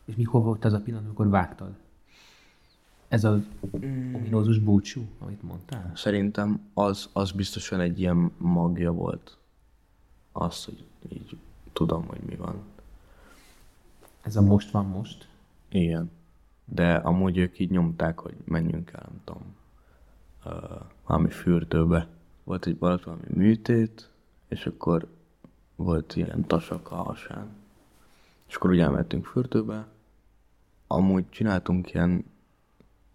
S4: És mikor volt az a pillanat, amikor vágtad? Ez az mm. ominózus búcsú, amit mondtál?
S3: Szerintem az, az biztosan egy ilyen magja volt. Az, hogy így tudom, hogy mi van.
S4: Ez a most van most?
S3: Igen. De amúgy ők így nyomták, hogy menjünk el, nem tudom, uh, valami fürdőbe. Volt egy valami műtét, és akkor volt ilyen tasak a hasán. És akkor ugye elmentünk fürdőbe. Amúgy csináltunk ilyen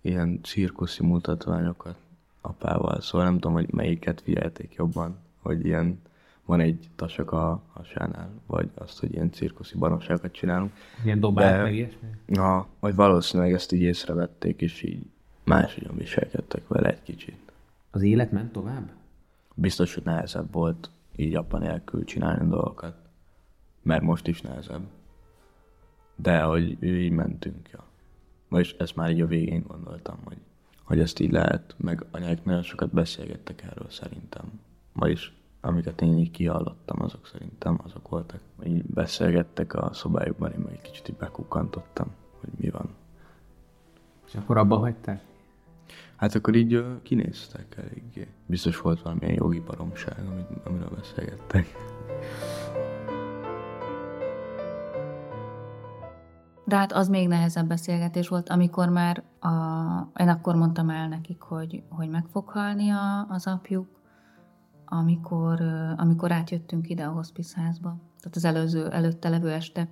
S3: ilyen cirkuszi mutatványokat, apával, szóval nem tudom, hogy melyiket figyelték jobban, hogy ilyen van egy tasak a hasánál, vagy azt, hogy ilyen cirkuszi baromságokat csinálunk.
S4: Ilyen dobál, meg ilyesmi?
S3: Na, vagy valószínűleg ezt így észrevették, és így máshogyan viselkedtek vele egy kicsit.
S4: Az élet ment tovább?
S3: Biztos, hogy nehezebb volt így apa nélkül csinálni dolgokat. Mert most is nehezebb. De hogy így mentünk, ja. Vagyis ezt már így a végén gondoltam, hogy, hogy ezt így lehet, meg anyák nagyon sokat beszélgettek erről szerintem. Vagyis amiket én így kihallottam, azok szerintem azok voltak. Így beszélgettek a szobájukban, én meg egy kicsit így bekukkantottam, hogy mi van.
S4: És akkor abba hagyták?
S3: Hát akkor így uh, kinéztek eléggé. Biztos volt valamilyen jogi baromság, amit, amiről beszélgettek.
S1: De hát az még nehezebb beszélgetés volt, amikor már a, én akkor mondtam el nekik, hogy, hogy meg fog halni a, az apjuk, amikor, amikor átjöttünk ide a hospice tehát az előző, előtte levő este,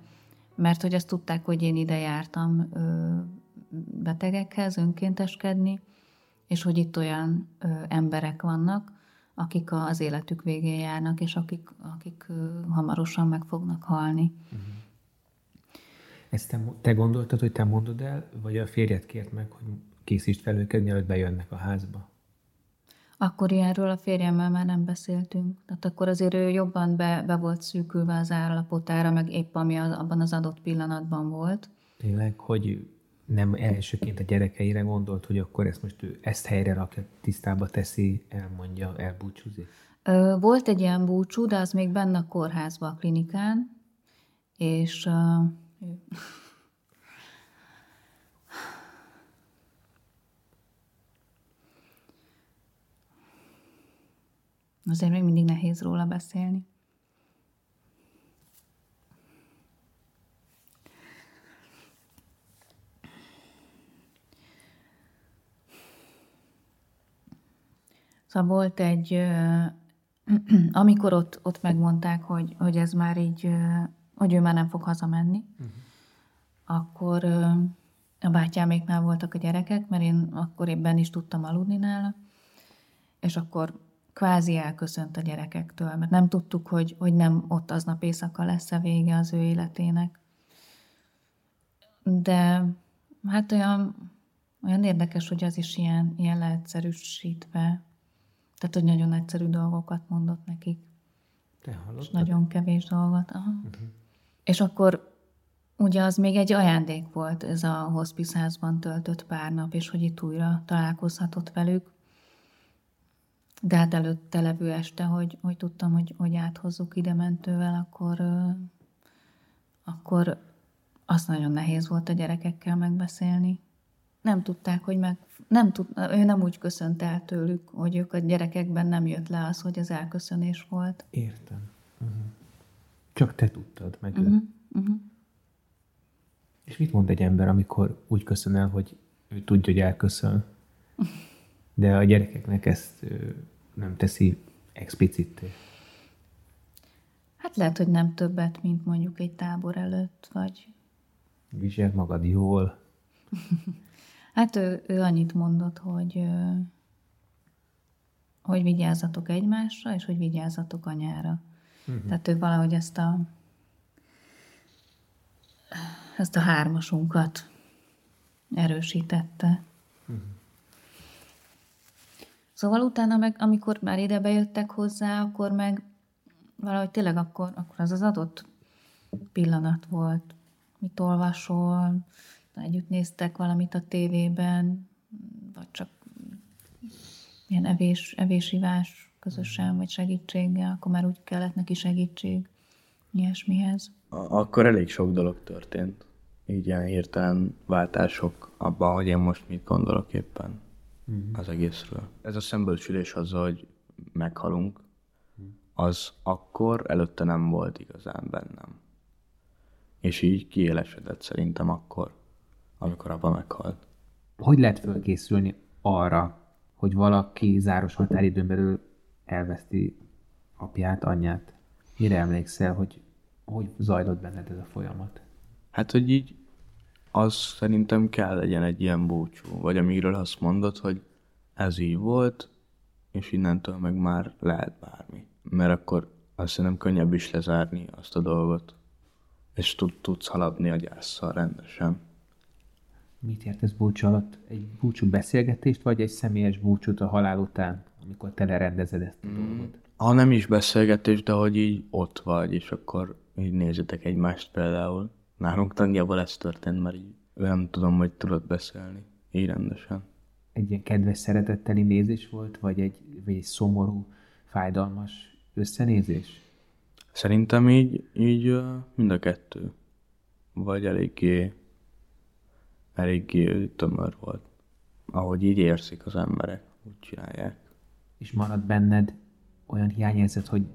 S1: mert hogy azt tudták, hogy én ide jártam betegekhez önkénteskedni, és hogy itt olyan ö, emberek vannak, akik az életük végén járnak, és akik, akik ö, hamarosan meg fognak halni. Uh-huh.
S4: Ezt te, te gondoltad, hogy te mondod el, vagy a férjed kért meg, hogy készítsd fel őket, mielőtt bejönnek a házba?
S1: Akkor ilyenről a férjemmel már nem beszéltünk. Tehát akkor azért ő jobban be, be volt szűkülve az állapotára, meg épp ami az, abban az adott pillanatban volt.
S4: Tényleg, hogy nem elsőként a gyerekeire gondolt, hogy akkor ezt most ő ezt helyre rakja, tisztába teszi, elmondja, elbúcsúzik?
S1: Volt egy ilyen búcsú, de az még benne a kórházban, a klinikán, és uh, azért még mindig nehéz róla beszélni. Szóval volt egy, amikor ott, ott megmondták, hogy, hogy ez már így, hogy ő már nem fog hazamenni, uh-huh. akkor a bátyáméknál voltak a gyerekek, mert én akkor éppen is tudtam aludni nála, és akkor kvázi elköszönt a gyerekektől, mert nem tudtuk, hogy, hogy nem ott aznap éjszaka lesz-e vége az ő életének. De hát olyan, olyan érdekes, hogy az is ilyen, ilyen leegyszerűsítve tehát, hogy nagyon egyszerű dolgokat mondott nekik.
S4: Te hallottad? És
S1: nagyon kevés dolgot. Aha. Uh-huh. És akkor ugye az még egy ajándék volt ez a hospice házban töltött pár nap, és hogy itt újra találkozhatott velük. De hát előtte levő este, hogy, hogy tudtam, hogy, hogy áthozzuk ide mentővel, akkor, akkor azt nagyon nehéz volt a gyerekekkel megbeszélni nem tudták, hogy meg, nem tud, ő nem úgy köszönt el tőlük, hogy ők a gyerekekben nem jött le az, hogy az elköszönés volt.
S4: Értem. Uh-huh. Csak te tudtad meg. Uh-huh. Uh-huh. És mit mond egy ember, amikor úgy köszön el, hogy ő tudja, hogy elköszön, de a gyerekeknek ezt nem teszi explicitté?
S1: Hát lehet, hogy nem többet, mint mondjuk egy tábor előtt, vagy...
S4: Viselt magad jól.
S1: Hát ő, ő annyit mondott, hogy, hogy vigyázzatok egymásra, és hogy vigyázzatok anyára. Uh-huh. Tehát ő valahogy ezt a, ezt a hármasunkat erősítette. Szóval utána meg, amikor már ide bejöttek hozzá, akkor meg valahogy tényleg akkor, akkor az az adott pillanat volt. Mit olvasol, együtt néztek valamit a tévében, vagy csak ilyen evés, evésivás közösen, vagy segítséggel, akkor már úgy kellett neki segítség ilyesmihez.
S3: Akkor elég sok dolog történt. Így ilyen hirtelen váltások abban, hogy én most mit gondolok éppen uh-huh. az egészről. Ez a szembősülés azzal, hogy meghalunk, az akkor előtte nem volt igazán bennem. És így kiélesedett szerintem akkor amikor abban meghalt.
S4: Hogy lehet fölkészülni arra, hogy valaki záros határidőn belül elveszti apját, anyját? Mire emlékszel, hogy hogy zajlott benned ez a folyamat?
S3: Hát, hogy így az szerintem kell legyen egy ilyen búcsú, vagy amiről azt mondod, hogy ez így volt, és innentől meg már lehet bármi. Mert akkor azt hiszem könnyebb is lezárni azt a dolgot, és tud, tudsz haladni a gyászsal rendesen.
S4: Mit ért ez búcsú alatt? Egy búcsú beszélgetést, vagy egy személyes búcsút a halál után, amikor te lerendezed ezt a mm. dolgot?
S3: Ha nem is beszélgetés, de hogy így ott vagy, és akkor így nézzetek egymást például. Nálunk tagjával ez történt, mert így nem tudom, hogy tudod beszélni. Így rendesen.
S4: Egy ilyen kedves, szeretetteli nézés volt, vagy egy, vagy egy szomorú, fájdalmas összenézés?
S3: Szerintem így, így mind a kettő. Vagy eléggé, eléggé tömör volt. Ahogy így érzik az emberek, úgy csinálják.
S4: És marad benned olyan hiányérzet, hogy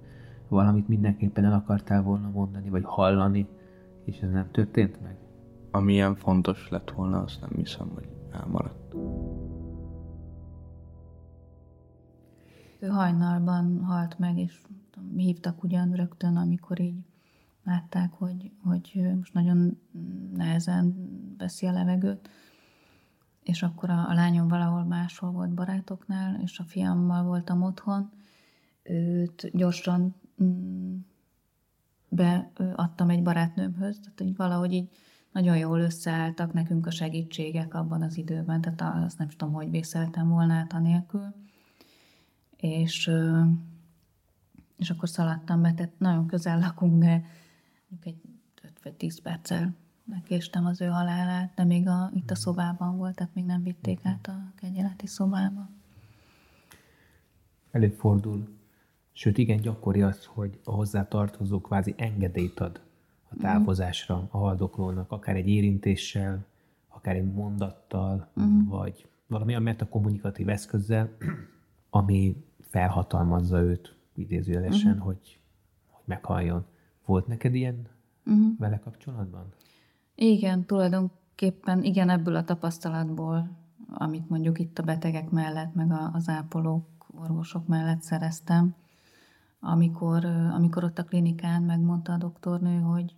S4: valamit mindenképpen el akartál volna mondani, vagy hallani, és ez nem történt meg?
S3: Amilyen fontos lett volna, azt nem hiszem, hogy elmaradt.
S1: Ő hajnalban halt meg, és mi hívtak ugyan rögtön, amikor így látták, hogy, hogy most nagyon nehezen veszi a levegőt, és akkor a, a lányom valahol máshol volt barátoknál, és a fiammal voltam otthon, őt gyorsan mm, beadtam egy barátnőmhöz, tehát hogy valahogy így nagyon jól összeálltak nekünk a segítségek abban az időben, tehát azt nem tudom, hogy vészeltem volna át anélkül. És, és akkor szaladtam be, tehát nagyon közel lakunk, de egy 5 vagy 10 perccel megkéstem az ő halálát, de még a, itt a szobában volt, tehát még nem vitték át a kegyeleti szobába.
S4: Előfordul Sőt, igen gyakori az, hogy a hozzá tartozó kvázi engedélyt ad a távozásra a haldoklónak, akár egy érintéssel, akár egy mondattal, uh-huh. vagy valami olyan metakommunikatív eszközzel, ami felhatalmazza őt idézőjelesen, uh-huh. hogy, hogy meghalljon. Volt neked ilyen uh-huh. vele kapcsolatban?
S1: Igen, tulajdonképpen igen ebből a tapasztalatból, amit mondjuk itt a betegek mellett, meg az ápolók, orvosok mellett szereztem, amikor, amikor ott a klinikán megmondta a doktornő, hogy,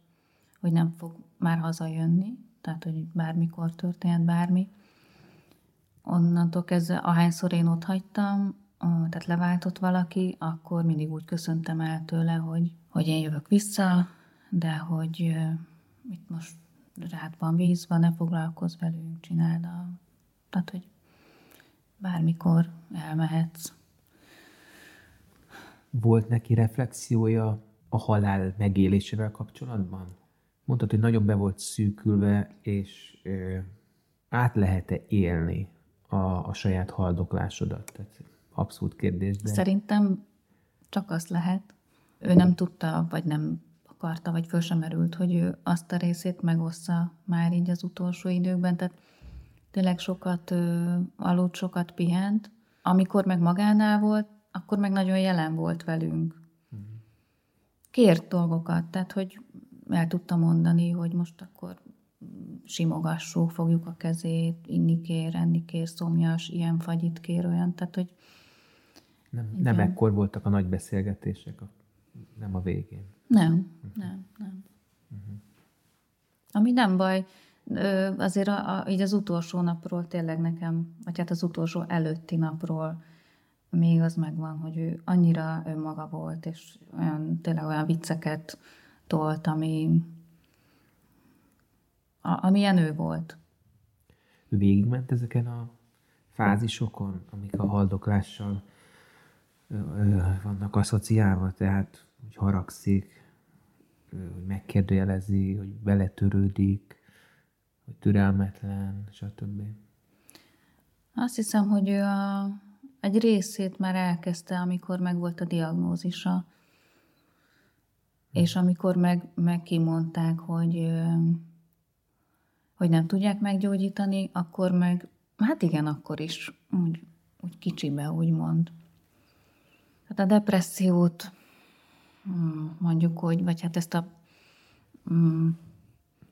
S1: hogy nem fog már hazajönni, tehát hogy bármikor történt bármi. Onnantól kezdve, ahányszor én ott hagytam, tehát leváltott valaki, akkor mindig úgy köszöntem el tőle, hogy, hogy én jövök vissza, de hogy itt most rád van vízva, ne foglalkozz velünk, csináld a... Tehát, hogy bármikor elmehetsz.
S4: Volt neki reflexiója a halál megélésével kapcsolatban? Mondtad, hogy nagyon be volt szűkülve, és ö, át lehet-e élni a, a saját haldoklásodat? Tehát abszolút kérdés. De...
S1: Szerintem csak azt lehet. Ő nem tudta, vagy nem akarta, vagy föl sem merült, hogy ő azt a részét megossza már így az utolsó időkben. Tehát tényleg sokat ö, aludt, sokat pihent. Amikor meg magánál volt, akkor meg nagyon jelen volt velünk. Kért dolgokat, tehát hogy el tudta mondani, hogy most akkor simogassuk, fogjuk a kezét, inni kér, enni kér, szomjas, ilyen fagyit kér, olyan, tehát hogy
S4: nem, nem ekkor voltak a nagy beszélgetések, a, nem a végén.
S1: Nem, uh-huh. nem, nem. Uh-huh. Ami nem baj, azért a, a, így az utolsó napról tényleg nekem, vagy hát az utolsó előtti napról még az megvan, hogy ő annyira önmaga volt, és olyan, tényleg olyan vicceket tolt, ami, a, amilyen ő volt.
S4: Végigment ezeken a fázisokon, amik a haldoklással ö, ö, vannak asszociálva, tehát hogy haragszik, hogy megkérdőjelezi, hogy beletörődik, hogy türelmetlen, stb.
S1: Azt hiszem, hogy ő a, egy részét már elkezdte, amikor megvolt a diagnózisa. És amikor meg, meg kimondták, hogy, hogy nem tudják meggyógyítani, akkor meg, hát igen, akkor is úgy, úgy kicsibe, úgymond. Hát a depressziót hmm, mondjuk, hogy, vagy hát ezt a mm,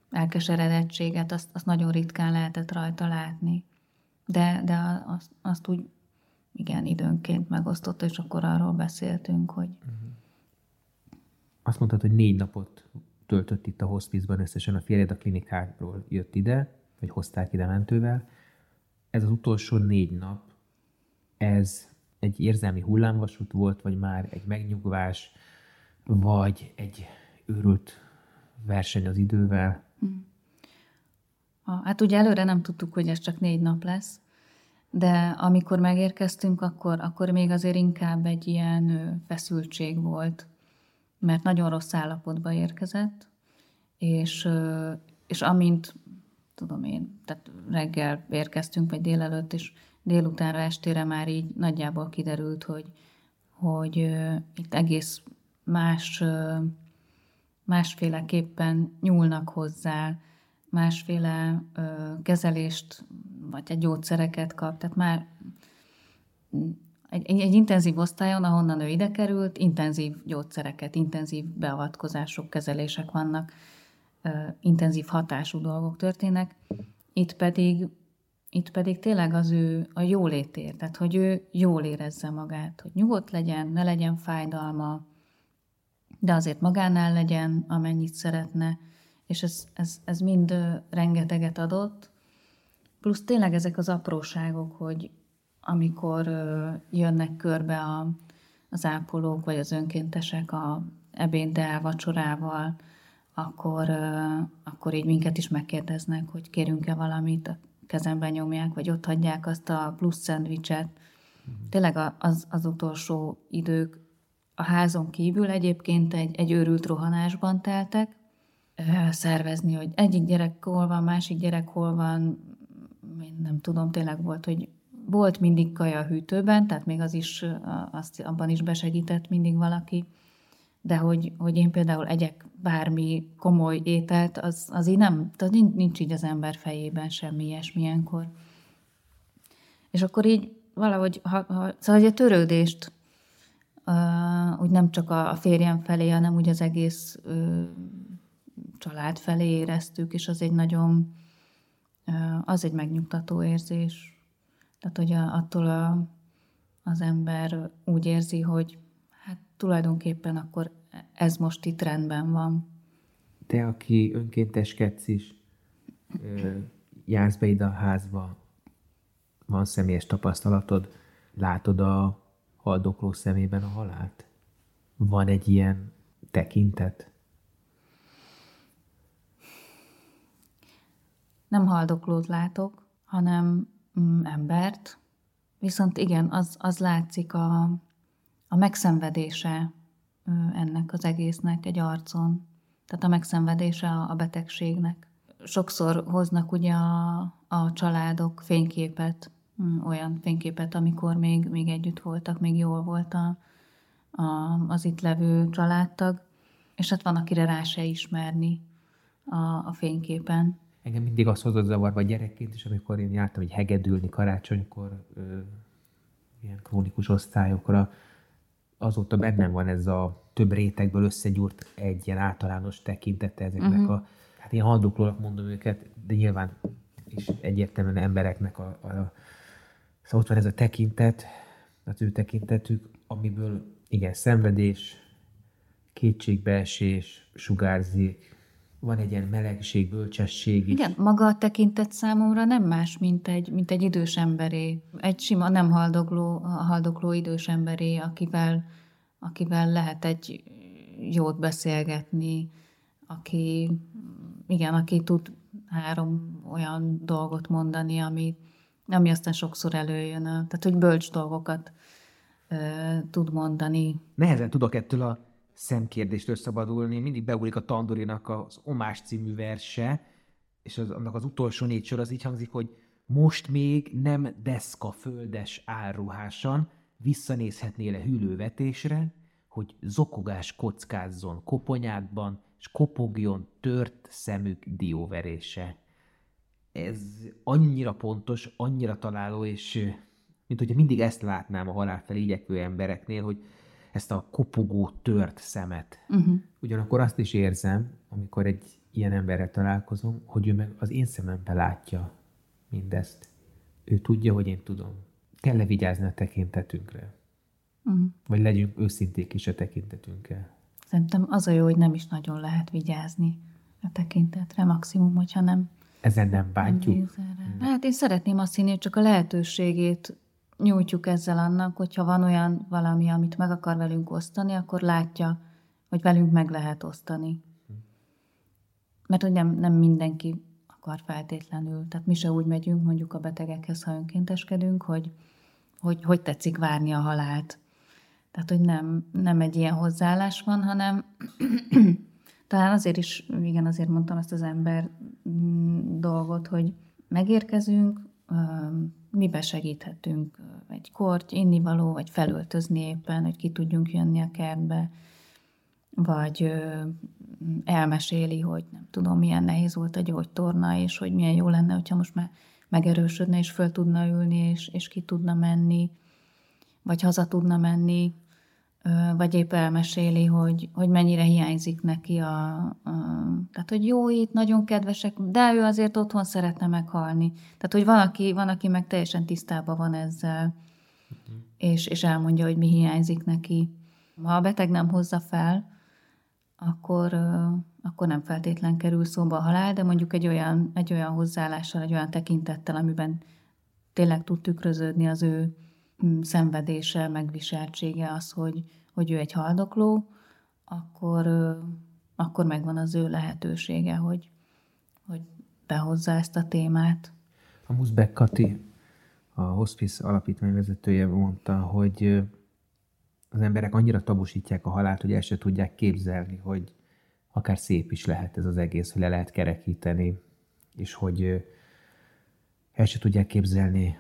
S1: elkeseredettséget, azt, azt nagyon ritkán lehetett rajta látni. De, de azt, azt úgy igen, időnként megosztotta, és akkor arról beszéltünk, hogy... Uh-huh.
S4: Azt mondtad, hogy négy napot töltött itt a hospizban összesen, a férjed a klinikákról jött ide, vagy hozták ide mentővel. Ez az utolsó négy nap ez egy érzelmi hullámvasút volt, vagy már egy megnyugvás, vagy egy őrült verseny az idővel? Hmm.
S1: Hát ugye előre nem tudtuk, hogy ez csak négy nap lesz, de amikor megérkeztünk, akkor, akkor még azért inkább egy ilyen feszültség volt, mert nagyon rossz állapotba érkezett, és, és amint, tudom én, tehát reggel érkeztünk, vagy délelőtt, és délutánra, estére már így nagyjából kiderült, hogy, hogy itt egész más, másféleképpen nyúlnak hozzá, másféle kezelést, vagy egy gyógyszereket kap, tehát már egy, egy, egy intenzív osztályon, ahonnan ő ide került, intenzív gyógyszereket, intenzív beavatkozások, kezelések vannak, intenzív hatású dolgok történnek. Itt pedig, itt pedig tényleg az ő a jólétért, tehát hogy ő jól érezze magát, hogy nyugodt legyen, ne legyen fájdalma, de azért magánál legyen, amennyit szeretne, és ez, ez, ez mind rengeteget adott, plusz tényleg ezek az apróságok, hogy amikor jönnek körbe a, az ápolók vagy az önkéntesek a ebéddel, vacsorával, akkor, akkor így minket is megkérdeznek, hogy kérünk-e valamit, a kezemben nyomják, vagy ott hagyják azt a plusz szendvicset. Tényleg az, az utolsó idők a házon kívül egyébként egy, egy őrült rohanásban teltek, szervezni, hogy egyik gyerek hol van, másik gyerek hol van, én nem tudom, tényleg volt, hogy volt mindig kaja a hűtőben, tehát még az is, azt, abban is besegített mindig valaki, de hogy, hogy én például egyek bármi komoly ételt, az, az így nem, tehát nincs, nincs így az ember fejében semmi ilyesmilyenkor. És akkor így valahogy, ha, ha, szóval egy törődést uh, úgy nem csak a, a férjem felé, hanem úgy az egész uh, család felé éreztük, és az egy nagyon, az egy megnyugtató érzés. Tehát, hogy a, attól a, az ember úgy érzi, hogy hát tulajdonképpen akkor ez most itt rendben van.
S4: Te, aki önkénteskedsz is, jársz be ide a házba, van személyes tapasztalatod, látod a haldokló szemében a halált? Van egy ilyen tekintet?
S1: Nem haldoklót látok, hanem mm, embert. Viszont igen, az, az látszik a, a megszenvedése ennek az egésznek egy arcon. Tehát a megszenvedése a betegségnek. Sokszor hoznak ugye a, a családok fényképet, mm, olyan fényképet, amikor még, még együtt voltak, még jól volt a, a, az itt levő családtag, és hát van, akire rá se ismerni a, a fényképen.
S4: Engem mindig az hozott zavarba gyerekként is, amikor én jártam egy hegedülni karácsonykor, ö, ilyen krónikus osztályokra, azóta bennem van ez a több rétegből összegyúrt egy ilyen általános tekintete ezeknek uh-huh. a, hát én haldoklónak mondom őket, de nyilván is egyértelműen embereknek a, a, a szóval ott van ez a tekintet, az ő tekintetük, amiből igen, szenvedés, kétségbeesés sugárzik, van egy ilyen melegség, bölcsesség
S1: is. Igen, maga a tekintet számomra nem más, mint egy, mint egy idős emberé. Egy sima, nem haldokló, haldokló idős emberé, akivel, akivel lehet egy jót beszélgetni, aki, igen, aki tud három olyan dolgot mondani, ami, ami aztán sokszor előjön. Tehát, hogy bölcs dolgokat ö, tud mondani.
S4: Nehezen tudok ettől a szemkérdéstől szabadulni. Mindig beugrik a Tandorinak az Omás című verse, és az, annak az utolsó négy sor az így hangzik, hogy most még nem deszka földes álruhásan, visszanézhetnél-e hűlővetésre, hogy zokogás kockázzon koponyákban, és kopogjon tört szemük dióverése. Ez annyira pontos, annyira találó, és mint hogyha mindig ezt látnám a halál felé igyekvő embereknél, hogy ezt a kopogó, tört szemet. Uh-huh. Ugyanakkor azt is érzem, amikor egy ilyen emberrel találkozom, hogy ő meg az én szemembe látja mindezt. Ő tudja, hogy én tudom. Kell-e vigyázni a tekintetünkre? Uh-huh. Vagy legyünk őszinték is a tekintetünkkel?
S1: Szerintem az a jó, hogy nem is nagyon lehet vigyázni a tekintetre, maximum, hogyha nem
S4: ezen nem bántjuk?
S1: Nem hát én szeretném azt hinni, hogy csak a lehetőségét nyújtjuk ezzel annak, hogyha van olyan valami, amit meg akar velünk osztani, akkor látja, hogy velünk meg lehet osztani. Mert hogy nem, nem mindenki akar feltétlenül. Tehát mi se úgy megyünk mondjuk a betegekhez, ha önkénteskedünk, hogy hogy, hogy tetszik várni a halált. Tehát, hogy nem, nem egy ilyen hozzáállás van, hanem talán azért is, igen, azért mondtam ezt az ember mm, dolgot, hogy megérkezünk, mi besegíthetünk egy kort, innivaló, vagy felöltözni éppen, hogy ki tudjunk jönni a kertbe, vagy elmeséli, hogy nem tudom, milyen nehéz volt a gyógytorna, és hogy milyen jó lenne, hogyha most már megerősödne, és föl tudna ülni, és, és ki tudna menni, vagy haza tudna menni, vagy épp elmeséli, hogy, hogy mennyire hiányzik neki a, a... Tehát, hogy jó itt, nagyon kedvesek, de ő azért otthon szeretne meghalni. Tehát, hogy van, aki, van, aki meg teljesen tisztában van ezzel, uh-huh. és, és elmondja, hogy mi hiányzik neki. Ha a beteg nem hozza fel, akkor, akkor nem feltétlen kerül szóba a halál, de mondjuk egy olyan, egy olyan hozzáállással, egy olyan tekintettel, amiben tényleg tud tükröződni az ő szenvedése, megviseltsége az, hogy, hogy ő egy haldokló, akkor, akkor megvan az ő lehetősége, hogy, hogy behozza ezt a témát.
S4: A Muszbek Kati, a hospice alapítvány vezetője mondta, hogy az emberek annyira tabusítják a halált, hogy el se tudják képzelni, hogy akár szép is lehet ez az egész, hogy le lehet kerekíteni, és hogy el se tudják képzelni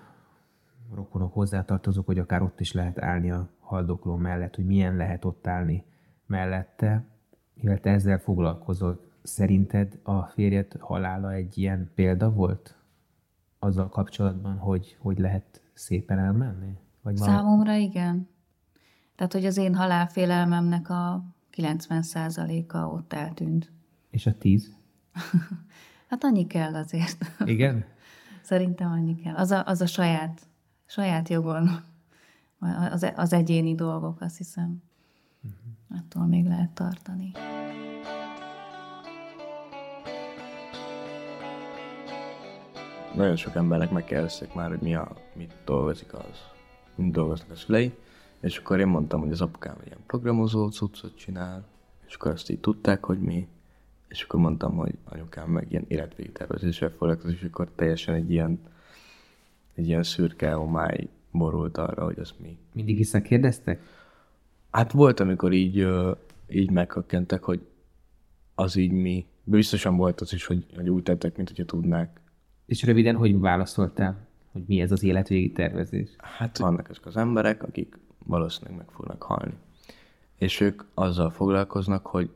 S4: rokonok hozzátartozók, hogy akár ott is lehet állni a haldokló mellett, hogy milyen lehet ott állni mellette, mivel te ezzel foglalkozol. Szerinted a férjed halála egy ilyen példa volt azzal kapcsolatban, hogy hogy lehet szépen elmenni?
S1: Vagy Számomra igen. Tehát, hogy az én halálfélelmemnek a 90%-a ott eltűnt.
S4: És a 10?
S1: hát annyi kell azért.
S4: Igen?
S1: Szerintem annyi kell. Az a, az a saját, saját jogon. Az, az egyéni dolgok, azt hiszem. Uh-huh. Attól még lehet tartani.
S3: Nagyon sok embernek megkérdezték már, hogy mi a, mit dolgozik az, mit dolgoznak a szülei, és akkor én mondtam, hogy az apukám ilyen programozó cuccot csinál, és akkor azt így tudták, hogy mi, és akkor mondtam, hogy anyukám meg ilyen életvégtervezéssel foglalkozik, és akkor teljesen egy ilyen, egy ilyen szürke homály borult arra, hogy az mi.
S4: Mindig visszakérdeztek?
S3: Hát volt, amikor így, így meghökkentek, hogy az így mi. Biztosan volt az is, hogy, hogy úgy tettek, mint hogyha tudnák.
S4: És röviden, hogy válaszoltál? Hogy mi ez az életvégi tervezés?
S3: Hát vannak ezek az emberek, akik valószínűleg meg fognak halni. És ők azzal foglalkoznak, hogy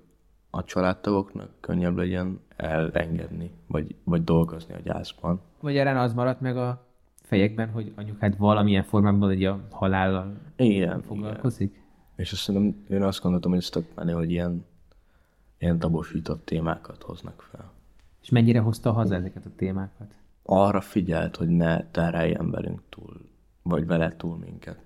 S3: a családtagoknak könnyebb legyen elengedni, vagy, vagy dolgozni a gyászban.
S4: Vagy erre az maradt meg a fejekben, hogy anyukád valamilyen formában egy a halállal igen, foglalkozik? Igen.
S3: És azt szerintem, én azt gondoltam, hogy ez tök menő, hogy ilyen, ilyen tabosított témákat hoznak fel.
S4: És mennyire hozta haza ezeket a témákat?
S3: Arra figyelt, hogy ne tereljen velünk túl, vagy vele túl minket.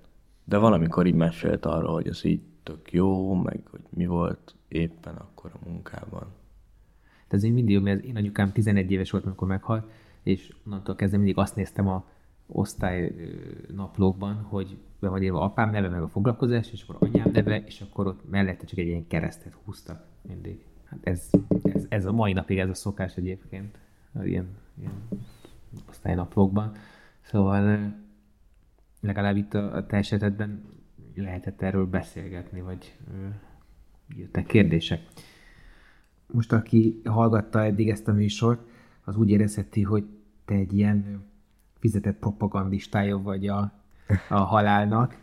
S3: De valamikor így mesélt arra, hogy az így tök jó, meg hogy mi volt éppen akkor a munkában.
S4: De ez én mindig jó, mert én anyukám 11 éves volt, amikor meghalt, és onnantól kezdve mindig azt néztem a osztály naplókban, hogy be van írva apám neve, meg a foglalkozás, és akkor anyám neve, és akkor ott mellette csak egy ilyen keresztet húztak mindig. Hát ez, ez, ez a mai napig ez a szokás egyébként, ilyen, ilyen osztálynaplókban. Szóval legalább itt a, a te esetedben lehetett erről beszélgetni, vagy jöttek kérdések. Most aki hallgatta eddig ezt a műsort, az úgy érezheti, hogy te egy ilyen fizetett propagandistája vagy a, a halálnak,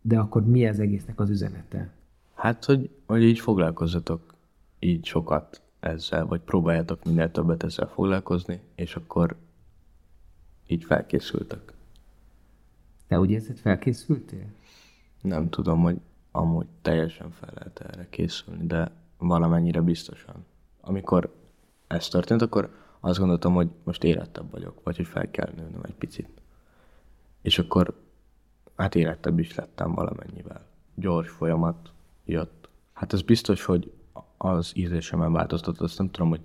S4: de akkor mi az egésznek az üzenete?
S3: Hát, hogy, hogy így foglalkozzatok így sokat ezzel, vagy próbáljátok minél többet ezzel foglalkozni, és akkor így felkészültek.
S4: Te úgy érzed, felkészültél?
S3: Nem tudom, hogy amúgy teljesen fel lehet erre készülni, de valamennyire biztosan. Amikor ez történt, akkor azt gondoltam, hogy most érettebb vagyok, vagy hogy fel kell nőnöm egy picit. És akkor hát érettebb is lettem valamennyivel. Gyors folyamat jött. Hát ez biztos, hogy az ízlésemen változtatott, azt nem tudom, hogy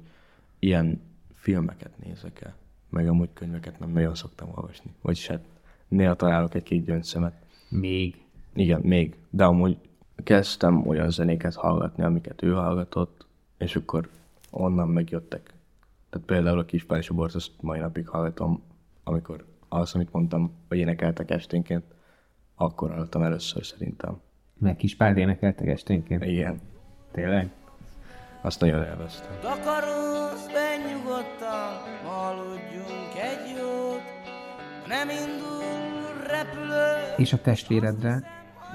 S3: ilyen filmeket nézek-e, meg amúgy könyveket nem nagyon szoktam olvasni. Vagyis hát néha találok egy-két gyöngyszemet.
S4: Még?
S3: Igen, még. De amúgy kezdtem olyan zenéket hallgatni, amiket ő hallgatott, és akkor onnan megjöttek. Tehát például a Kispál és a azt mai napig hallgatom, amikor az, amit mondtam, hogy énekeltek esténként, akkor hallottam először szerintem.
S4: Meg Kispál énekeltek esténként?
S3: Igen.
S4: Tényleg?
S3: Azt nagyon élveztem.
S6: Takarózz be nyugodtan, aludjunk egy jót, nem indul repülő.
S4: És a testvéredre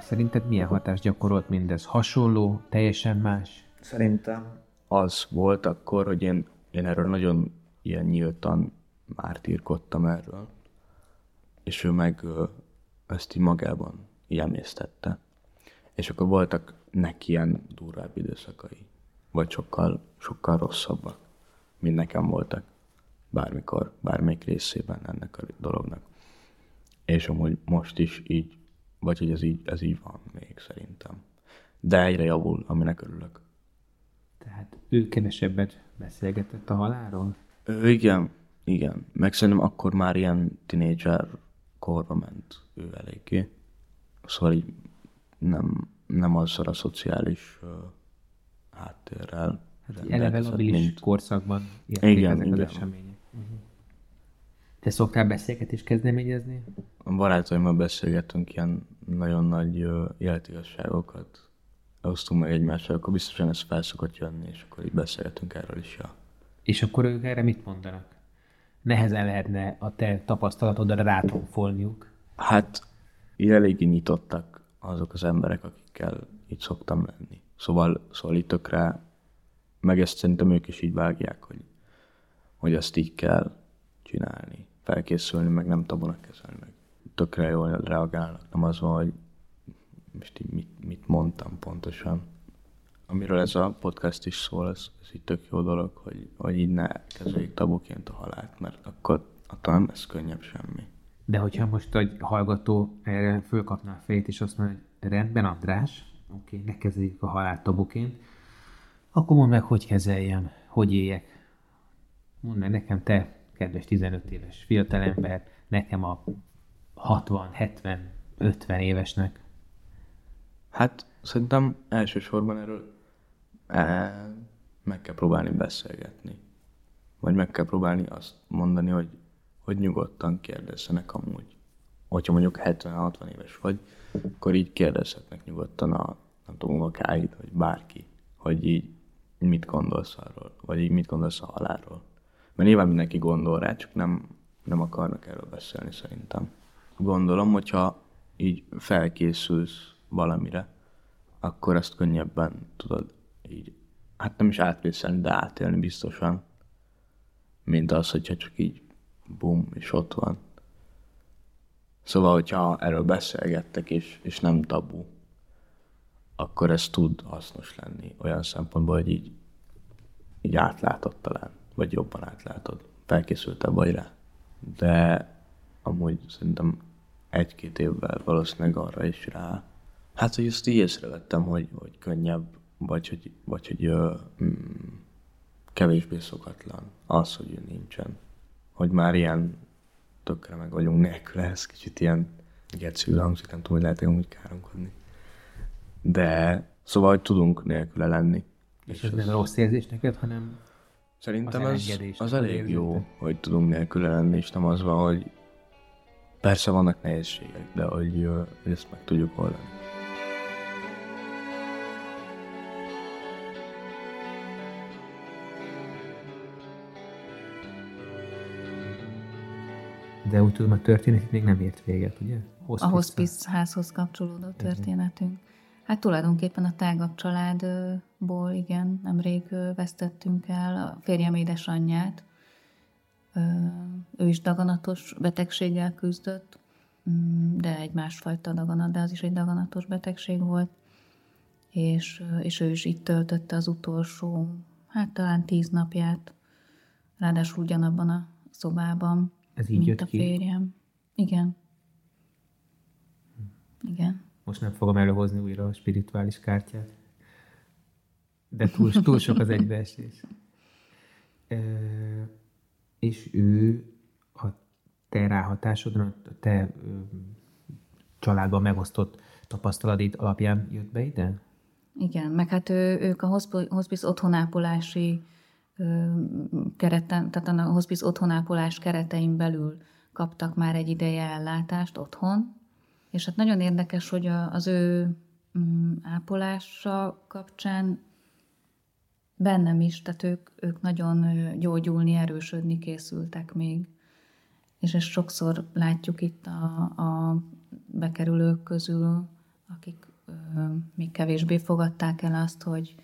S4: szerinted milyen hatást gyakorolt mindez? Hasonló, teljesen más?
S3: Szerintem az volt akkor, hogy én, én erről nagyon ilyen nyíltan mártírkodtam erről, és ő meg ezt így magában így. És akkor voltak neki ilyen durvább időszakai, vagy sokkal, sokkal rosszabbak, mint nekem voltak bármikor, bármelyik részében ennek a dolognak. És amúgy most is így, vagy hogy ez így, ez így van még szerintem. De egyre javul, aminek örülök.
S4: Tehát ő kevesebbet beszélgetett a halálról?
S3: Ő, igen, igen. Meg szerintem akkor már ilyen tinédzser korba ment ő eléggé. Szóval így nem, nem azzal a szociális uh, háttérrel.
S4: Hát eleve labilis mint... korszakban igen, ezek igen. az események. Uh-huh. Te szoktál beszélgetést kezdeményezni?
S3: A barátaimmal beszélgetünk ilyen nagyon nagy uh, életigasságokat. Osztunk meg egymással, akkor biztosan ez fel szokott jönni, és akkor így beszélgetünk erről is. Ja.
S4: És akkor ők erre mit mondanak? Nehezen lehetne a te tapasztalatodra rátonfolniuk?
S3: Hát, eléggé nyitottak azok az emberek, akikkel itt szoktam lenni. Szóval, szóval itt tökre, meg ezt szerintem ők is így vágják, hogy, hogy ezt így kell csinálni, felkészülni, meg nem tabunak kezelni, meg tökre jól reagálnak. Nem az van, hogy most így mit, mit mondtam pontosan. Amiről ez a podcast is szól, ez, ez így tök jó dolog, hogy, hogy így ne kezeljük tabuként a halált, mert akkor attól nem lesz könnyebb semmi.
S4: De hogyha most egy hallgató erre fölkapná a fejét, és azt mondja, hogy rendben, András, oké, okay, ne kezeljük a halált tabuként, akkor mondd meg, hogy kezeljem, hogy éljek. Mondd meg nekem, te, kedves 15 éves fiatalember, nekem a 60, 70, 50 évesnek.
S3: Hát szerintem elsősorban erről e, meg kell próbálni beszélgetni. Vagy meg kell próbálni azt mondani, hogy, hogy nyugodtan kérdezzenek amúgy. Hogyha mondjuk 70-60 éves vagy, akkor így kérdezhetnek nyugodtan a, nem tudom, unokáid, vagy bárki, hogy így mit gondolsz arról, vagy így mit gondolsz a halálról. Mert nyilván mindenki gondol rá, csak nem, nem akarnak erről beszélni szerintem. Gondolom, hogyha így felkészülsz valamire, akkor ezt könnyebben tudod így, hát nem is átvészelni, de átélni biztosan, mint az, hogyha csak így bum, és ott van. Szóval, hogyha erről beszélgettek, és, és nem tabu, akkor ez tud hasznos lenni olyan szempontból, hogy így, így átlátod talán, vagy jobban átlátod, felkészültebb vagy rá. De amúgy szerintem egy-két évvel valószínűleg arra is rá Hát, hogy ezt így észrevettem, hogy, hogy könnyebb, vagy hogy, vagy hogy ö, mm, kevésbé szokatlan az, hogy ő nincsen. Hogy már ilyen tökre meg vagyunk nélkül, ez kicsit ilyen gecül hangzik, nem tudom, hogy lehet úgy káromkodni. De szóval, hogy tudunk nélküle lenni.
S4: És, és ez, ez nem rossz érzés neked, hanem
S3: Szerintem az, az elég jó, hogy tudunk nélküle lenni, és nem az van, hogy persze vannak nehézségek, de hogy, hogy ezt meg tudjuk oldani.
S4: De úgy tudom, a történet még nem ért véget, ugye?
S1: Hospice a hospice házhoz kapcsolódó történetünk. Hát tulajdonképpen a tágabb családból, igen, nemrég vesztettünk el a férjem édesanyját. Ő is daganatos betegséggel küzdött, mm, de egy másfajta daganat, de az is egy daganatos betegség volt. És, és ő is itt töltötte az utolsó, hát talán tíz napját, ráadásul ugyanabban a szobában.
S4: Ez így mint jött
S1: a ki? férjem. Igen. Igen.
S4: Most nem fogom előhozni újra a spirituális kártyát. De túl, túl sok az egybeesés. E, és ő a te ráhatásodon, a te családban megosztott tapasztalatid alapján jött be ide?
S1: Igen, meg hát ő, ők a hospice otthonápolási kereten, tehát a hospice otthonápolás keretein belül kaptak már egy ideje ellátást otthon, és hát nagyon érdekes, hogy az ő mm, ápolása kapcsán bennem is, tehát ők, ők nagyon gyógyulni, erősödni készültek még. És ezt sokszor látjuk itt a, a bekerülők közül, akik ö, még kevésbé fogadták el azt, hogy,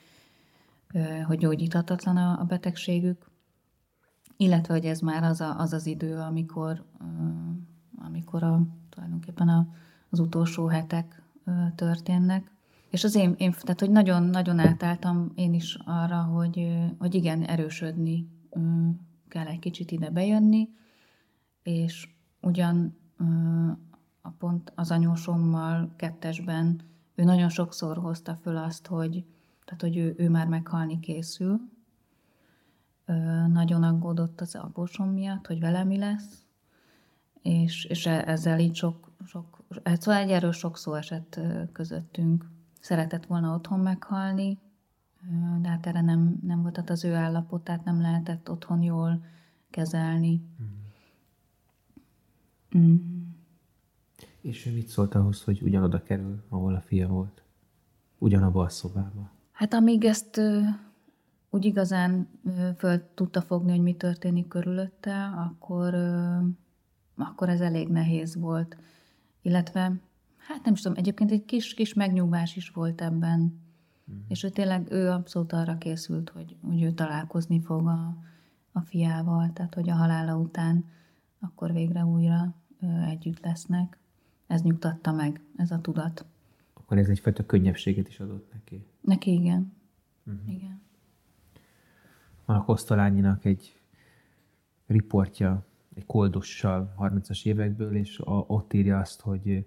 S1: hogy gyógyíthatatlan a, betegségük, illetve hogy ez már az a, az, az idő, amikor, amikor a, tulajdonképpen a, az utolsó hetek történnek. És az én, én tehát hogy nagyon-nagyon átálltam én is arra, hogy, hogy igen, erősödni kell egy kicsit ide bejönni, és ugyan a pont az anyósommal kettesben ő nagyon sokszor hozta föl azt, hogy, tehát, hogy ő, ő már meghalni készül. Nagyon aggódott az apósom miatt, hogy vele mi lesz, és, és e, ezzel így sok, sok, szóval egy erős sok szó esett közöttünk szeretett volna otthon meghalni, de hát erre nem, nem volt tehát az ő állapotát, nem lehetett otthon jól kezelni.
S4: Mm. Mm. És ő mit szólt ahhoz, hogy ugyanoda kerül, ahol a fia volt? Ugyanabba a szobába?
S1: Hát amíg ezt úgy igazán föl tudta fogni, hogy mi történik körülötte, akkor, akkor ez elég nehéz volt. Illetve Hát nem is tudom, egyébként egy kis, kis megnyugvás is volt ebben. Mm. És ő tényleg, ő abszolút arra készült, hogy, hogy ő találkozni fog a, a fiával, tehát hogy a halála után akkor végre újra együtt lesznek. Ez nyugtatta meg, ez a tudat.
S4: Akkor ez egyfajta könnyebbséget is adott neki?
S1: Neki igen. Uh-huh. Igen.
S4: Van a Kosztolányinak egy riportja, egy koldossal 30-as évekből, és a, ott írja azt, hogy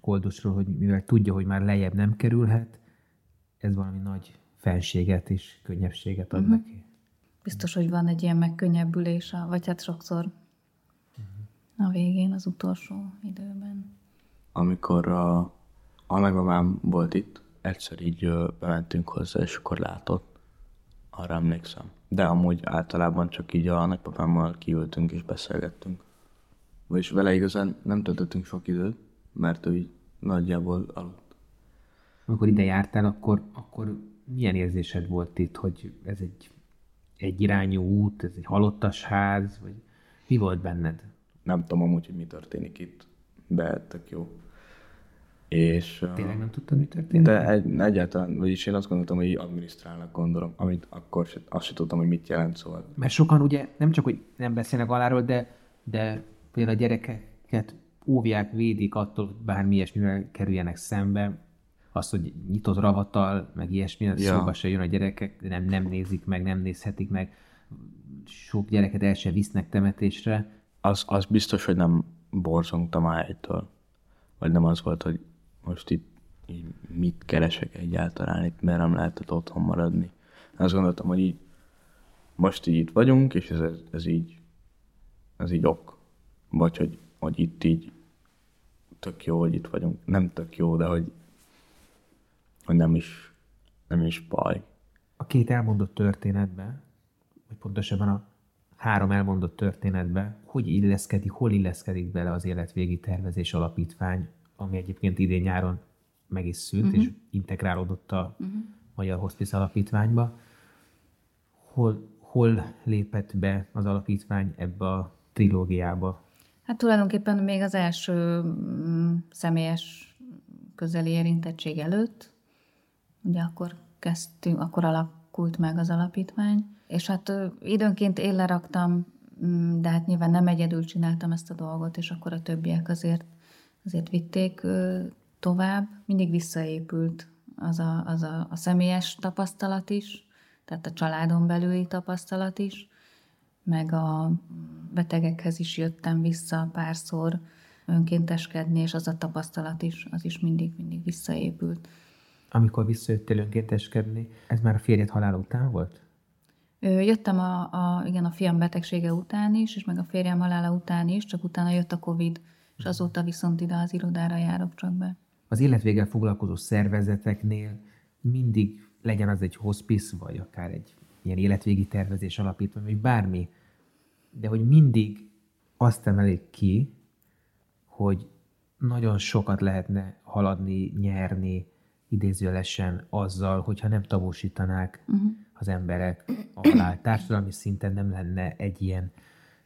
S4: koldusról, hogy mivel tudja, hogy már lejjebb nem kerülhet, ez valami nagy fenséget és könnyebbséget ad uh-huh. neki.
S1: Biztos, hogy van egy ilyen megkönnyebbülés, vagy hát sokszor uh-huh. a végén, az utolsó időben.
S3: Amikor a, a nagymamám volt itt, egyszer így bementünk hozzá, és akkor látott, arra emlékszem. De amúgy általában csak így a nagypapámmal kiültünk és beszélgettünk. Vagyis vele igazán nem töltöttünk sok időt, mert ő így nagyjából aludt.
S4: Amikor ide jártál, akkor, akkor milyen érzésed volt itt, hogy ez egy egy irányú út, ez egy halottas ház, vagy mi volt benned?
S3: Nem tudom amúgy, hogy mi történik itt, de tök jó. És,
S4: Tényleg nem tudtad, mi történik?
S3: De egy, egyáltalán, vagyis én azt gondoltam, hogy így adminisztrálnak gondolom, amit akkor se, azt sem tudtam, hogy mit jelent szóval.
S4: Mert sokan ugye nem csak, hogy nem beszélnek aláról, de, de például a gyerekeket óvják, védik attól, hogy bármi ilyesmivel kerüljenek szembe. Az, hogy nyitott ravatal, meg ilyesmi, ja. szóba se jön a gyerekek, nem, nem nézik meg, nem nézhetik meg. Sok gyereket el se visznek temetésre.
S3: Az, az biztos, hogy nem borzongtam ájtól. Vagy nem az volt, hogy most itt így mit keresek egyáltalán, itt miért nem lehetett otthon maradni. Azt gondoltam, hogy így most így itt vagyunk, és ez, ez így ez így ok. Vagy hogy hogy itt így tök jó, hogy itt vagyunk. Nem tök jó, de hogy, hogy nem is, nem is baj.
S4: A két elmondott történetben, vagy pontosabban a három elmondott történetben, hogy illeszkedik, hol illeszkedik bele az életvégi tervezés alapítvány, ami egyébként idén nyáron meg is szűnt, uh-huh. és integrálódott a uh-huh. Magyar Hospice Alapítványba. Hol, hol lépett be az alapítvány ebbe a trilógiába?
S1: Hát tulajdonképpen még az első mm, személyes közeli érintettség előtt, ugye akkor kezdtünk, akkor alakult meg az alapítvány, és hát időnként én leraktam, mm, de hát nyilván nem egyedül csináltam ezt a dolgot, és akkor a többiek azért, azért vitték tovább. Mindig visszaépült az a, az a, a személyes tapasztalat is, tehát a családon belüli tapasztalat is, meg a betegekhez is jöttem vissza párszor önkénteskedni, és az a tapasztalat is, az is mindig, mindig visszaépült.
S4: Amikor visszajöttél önkénteskedni, ez már a férjed halála után volt?
S1: Jöttem a, a, igen, a fiam betegsége után is, és meg a férjem halála után is, csak utána jött a Covid, és azóta viszont ide az irodára járok csak be.
S4: Az életvéggel foglalkozó szervezeteknél mindig legyen az egy hospice, vagy akár egy ilyen életvégi tervezés alapítvány, vagy bármi, de hogy mindig azt emelik ki, hogy nagyon sokat lehetne haladni, nyerni idézőlesen azzal, hogyha nem tabusítanák uh-huh. az emberek a halál. Társadalmi szinten nem lenne egy ilyen,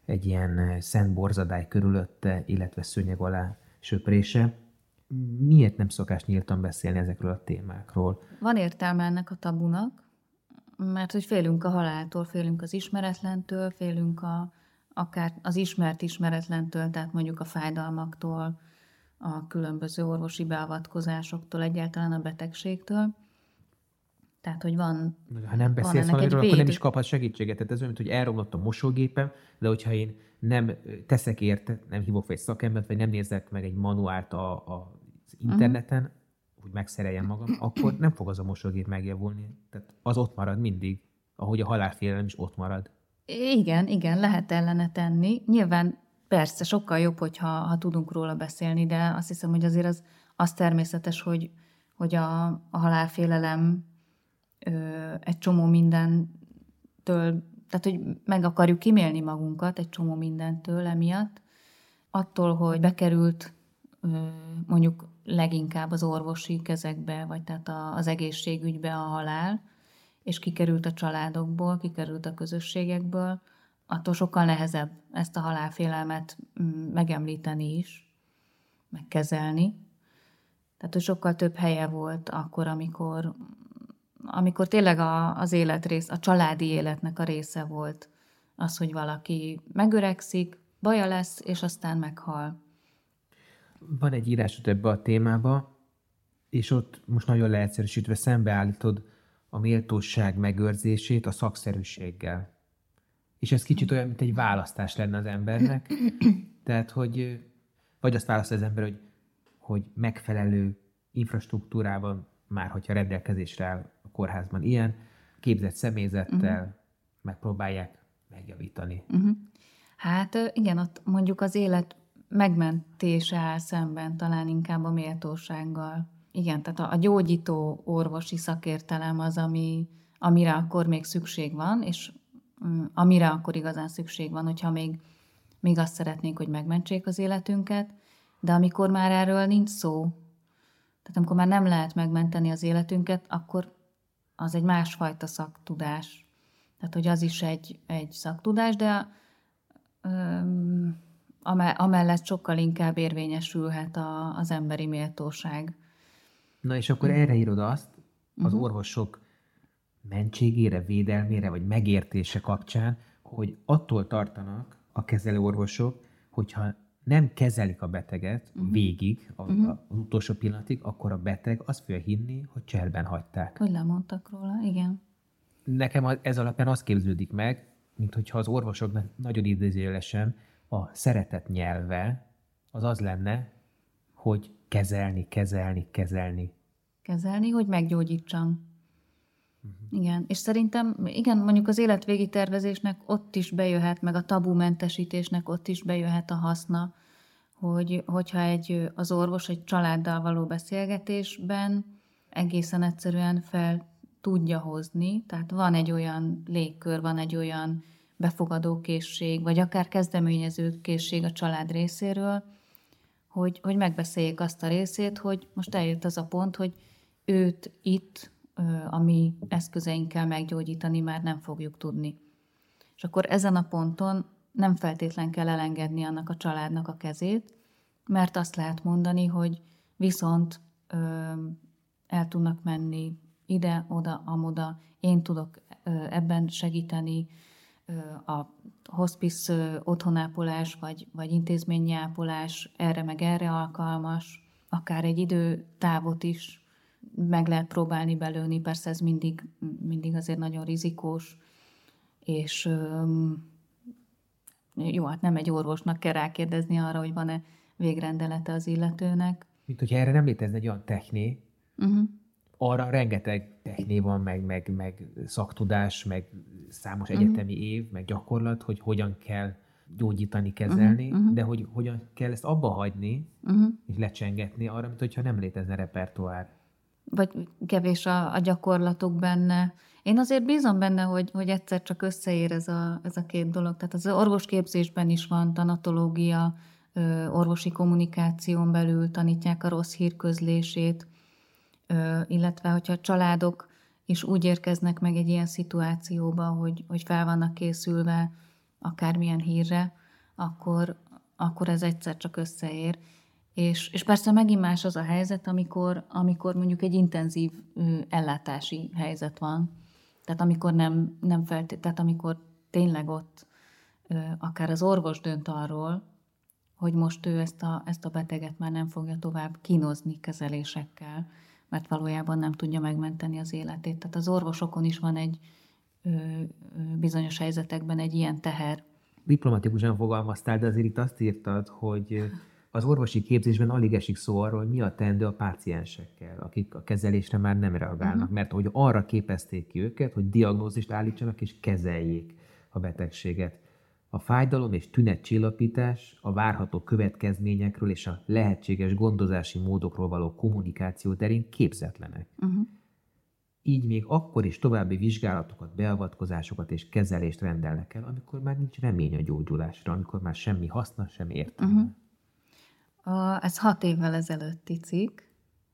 S4: egy ilyen szent borzadály körülötte, illetve szőnyeg alá söprése. Miért nem szokás nyíltan beszélni ezekről a témákról?
S1: Van értelme ennek a tabunak, mert hogy félünk a haláltól, félünk az ismeretlentől, félünk a, akár az ismert ismeretlentől, tehát mondjuk a fájdalmaktól, a különböző orvosi beavatkozásoktól, egyáltalán a betegségtől. Tehát, hogy van
S4: Ha nem beszélsz valamiről, akkor nem is kaphat segítséget. Tehát ez olyan, mint hogy elromlott a mosógépem, de hogyha én nem teszek érte, nem hívok fel egy szakembert, vagy nem nézek meg egy manuált a, a, az interneten, uh-huh. hogy megszereljem magam, akkor nem fog az a mosógép megjavulni. Tehát az ott marad mindig, ahogy a halálfélelem is ott marad.
S1: Igen, igen, lehet ellene tenni. Nyilván persze sokkal jobb, hogyha ha tudunk róla beszélni, de azt hiszem, hogy azért az, az természetes, hogy, hogy a, a halálfélelem ö, egy csomó mindentől, tehát hogy meg akarjuk kimélni magunkat egy csomó mindentől emiatt, attól, hogy bekerült ö, mondjuk leginkább az orvosi kezekbe, vagy tehát a, az egészségügybe a halál, és kikerült a családokból, kikerült a közösségekből, attól sokkal nehezebb ezt a halálfélelmet mm, megemlíteni is, megkezelni. Tehát, hogy sokkal több helye volt akkor, amikor, amikor tényleg a, az rész, a családi életnek a része volt az, hogy valaki megöregszik, baja lesz, és aztán meghal.
S4: Van egy írásod ebbe a témába, és ott most nagyon leegyszerűsítve szembeállítod a méltóság megőrzését a szakszerűséggel. És ez kicsit olyan, mint egy választás lenne az embernek. Tehát, hogy vagy azt választ az ember, hogy, hogy megfelelő infrastruktúrában, már hogyha rendelkezésre áll kórházban ilyen, képzett személyzettel uh-huh. megpróbálják megjavítani.
S1: Uh-huh. Hát igen, ott mondjuk az élet megmentése áll szemben talán inkább a méltósággal. Igen, tehát a gyógyító orvosi szakértelem az, ami, amire akkor még szükség van, és mm, amire akkor igazán szükség van, hogyha még, még azt szeretnénk, hogy megmentsék az életünket, de amikor már erről nincs szó, tehát amikor már nem lehet megmenteni az életünket, akkor az egy másfajta szaktudás. Tehát, hogy az is egy, egy szaktudás, de öm, amellett sokkal inkább érvényesülhet a, az emberi méltóság.
S4: Na és akkor erre írod azt, az uh-huh. orvosok mentségére, védelmére, vagy megértése kapcsán, hogy attól tartanak a kezelő orvosok, hogyha nem kezelik a beteget uh-huh. végig, a, uh-huh. az utolsó pillanatig, akkor a beteg azt fogja hinni, hogy cserben hagyták.
S1: Hogy lemondtak róla, igen.
S4: Nekem ez alapján az képződik meg, mint hogyha az orvosoknak nagyon idézőjelesen a szeretet nyelve az az lenne, hogy kezelni, kezelni, kezelni.
S1: Kezelni, hogy meggyógyítsam. Uh-huh. Igen, és szerintem, igen, mondjuk az életvégi tervezésnek ott is bejöhet, meg a tabumentesítésnek ott is bejöhet a haszna, hogy, hogyha egy, az orvos egy családdal való beszélgetésben egészen egyszerűen fel tudja hozni, tehát van egy olyan légkör, van egy olyan befogadókészség, vagy akár kezdeményezőkészség a család részéről, hogy, hogy megbeszéljék azt a részét, hogy most eljött az a pont, hogy őt itt a mi eszközeinkkel meggyógyítani már nem fogjuk tudni. És akkor ezen a ponton nem feltétlen kell elengedni annak a családnak a kezét, mert azt lehet mondani, hogy viszont ö, el tudnak menni ide, oda, amoda, én tudok ö, ebben segíteni, ö, a hospice otthonápolás vagy, vagy intézményi ápolás erre meg erre alkalmas, akár egy időtávot is meg lehet próbálni belőni, persze ez mindig, mindig azért nagyon rizikós, és jó, hát nem egy orvosnak kell rákérdezni arra, hogy van-e végrendelete az illetőnek.
S4: Mint hogyha erre nem létezne egy olyan techné, uh-huh. arra rengeteg techné van, meg, meg, meg szaktudás, meg számos uh-huh. egyetemi év, meg gyakorlat, hogy hogyan kell gyógyítani, kezelni, uh-huh, de hogy hogyan kell ezt abba hagyni, uh-huh. és lecsengetni arra, mint hogyha nem létezne repertoár.
S1: Vagy kevés a, a gyakorlatok benne. Én azért bízom benne, hogy, hogy egyszer csak összeér ez a, ez a két dolog. Tehát az orvosképzésben is van tanatológia, orvosi kommunikáción belül tanítják a rossz hírközlését, illetve hogyha a családok is úgy érkeznek meg egy ilyen szituációba, hogy, hogy fel vannak készülve akármilyen hírre, akkor, akkor ez egyszer csak összeér. És, és persze megint más az a helyzet, amikor, amikor mondjuk egy intenzív ellátási helyzet van. Tehát amikor nem, nem feltét, tehát amikor tényleg ott akár az orvos dönt arról, hogy most ő ezt a, ezt a beteget már nem fogja tovább kínozni kezelésekkel, mert valójában nem tudja megmenteni az életét. Tehát az orvosokon is van egy ö, bizonyos helyzetekben egy ilyen teher.
S4: Diplomatikusan fogalmaztál, de azért itt azt írtad, hogy az orvosi képzésben alig esik szó arról, hogy mi a teendő a páciensekkel, akik a kezelésre már nem reagálnak, uh-huh. mert hogy arra képezték ki őket, hogy diagnózist állítsanak és kezeljék a betegséget a fájdalom és tünetcsillapítás, a várható következményekről és a lehetséges gondozási módokról való kommunikáció terén képzetlenek. Uh-huh. Így még akkor is további vizsgálatokat, beavatkozásokat és kezelést rendelnek el, amikor már nincs remény a gyógyulásra, amikor már semmi haszna, semmi értelme.
S1: Uh-huh. A, ez hat évvel ezelőtti cikk.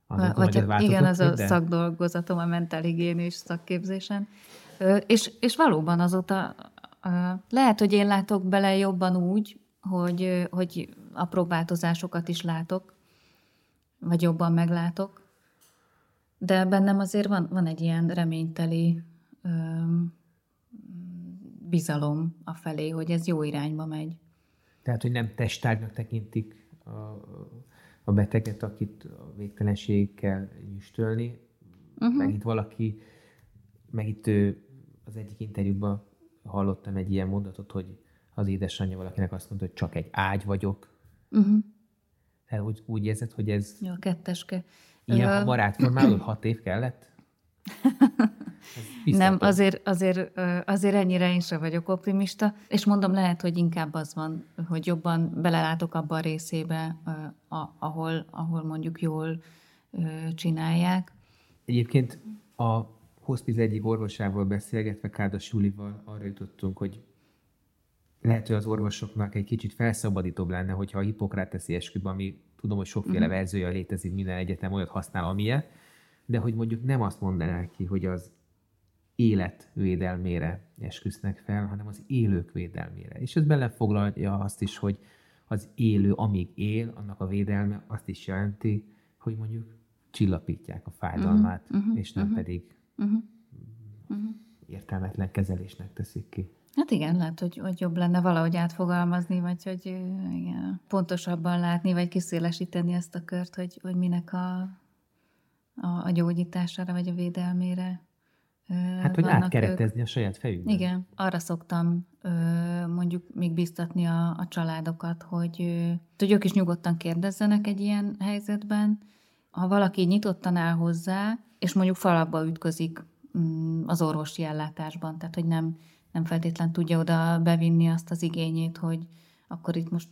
S1: Azon, vagy hát, igen, az a szakdolgozatom a mentálhigiénés szakképzésen. És, és valóban azóta lehet, hogy én látok bele jobban úgy, hogy, hogy apró változásokat is látok, vagy jobban meglátok, de bennem azért van, van egy ilyen reményteli öm, bizalom a felé, hogy ez jó irányba megy.
S4: Tehát, hogy nem testtárgynak tekintik a, a beteget, akit a végtelenségig kell nyüstölni. Uh-huh. Meg itt valaki, meg itt ő az egyik interjúban hallottam egy ilyen mondatot, hogy az édesanyja valakinek azt mondta, hogy csak egy ágy vagyok. Uh-huh. Tehát úgy, úgy érzed, hogy ez...
S1: Jó, ketteske.
S4: Ilyen uh, barátformáló hat év kellett?
S1: Nem, azért, azért, azért ennyire én sem vagyok optimista, és mondom, lehet, hogy inkább az van, hogy jobban belelátok abba a részébe, ahol, ahol mondjuk jól csinálják.
S4: Egyébként a hospice egyik orvosával beszélgetve, Kádas Julival arra jutottunk, hogy lehet, hogy az orvosoknak egy kicsit felszabadítóbb lenne, hogyha a hipokráteszi esküben, ami tudom, hogy sokféle uh-huh. verziója létezik, minden egyetem olyat használ, amilyen, de hogy mondjuk nem azt mondanák ki, hogy az élet védelmére esküsznek fel, hanem az élők védelmére. És ez belefoglalja azt is, hogy az élő, amíg él, annak a védelme azt is jelenti, hogy mondjuk csillapítják a fájdalmát, uh-huh, és nem uh-huh. pedig uh-huh. Uh-huh. értelmetlen kezelésnek teszik ki.
S1: Hát igen, lehet, hogy, hogy jobb lenne valahogy átfogalmazni, vagy hogy igen, pontosabban látni, vagy kiszélesíteni ezt a kört, hogy, hogy minek a, a, a gyógyítására, vagy a védelmére
S4: Hát, hogy átkeretezni ők. a saját fejükben.
S1: Igen, arra szoktam mondjuk még biztatni a, a családokat, hogy, hogy ők is nyugodtan kérdezzenek egy ilyen helyzetben. Ha valaki nyitottan áll hozzá, és mondjuk falakba ütközik mm, az orvosi ellátásban, tehát hogy nem, nem feltétlen tudja oda bevinni azt az igényét, hogy akkor itt most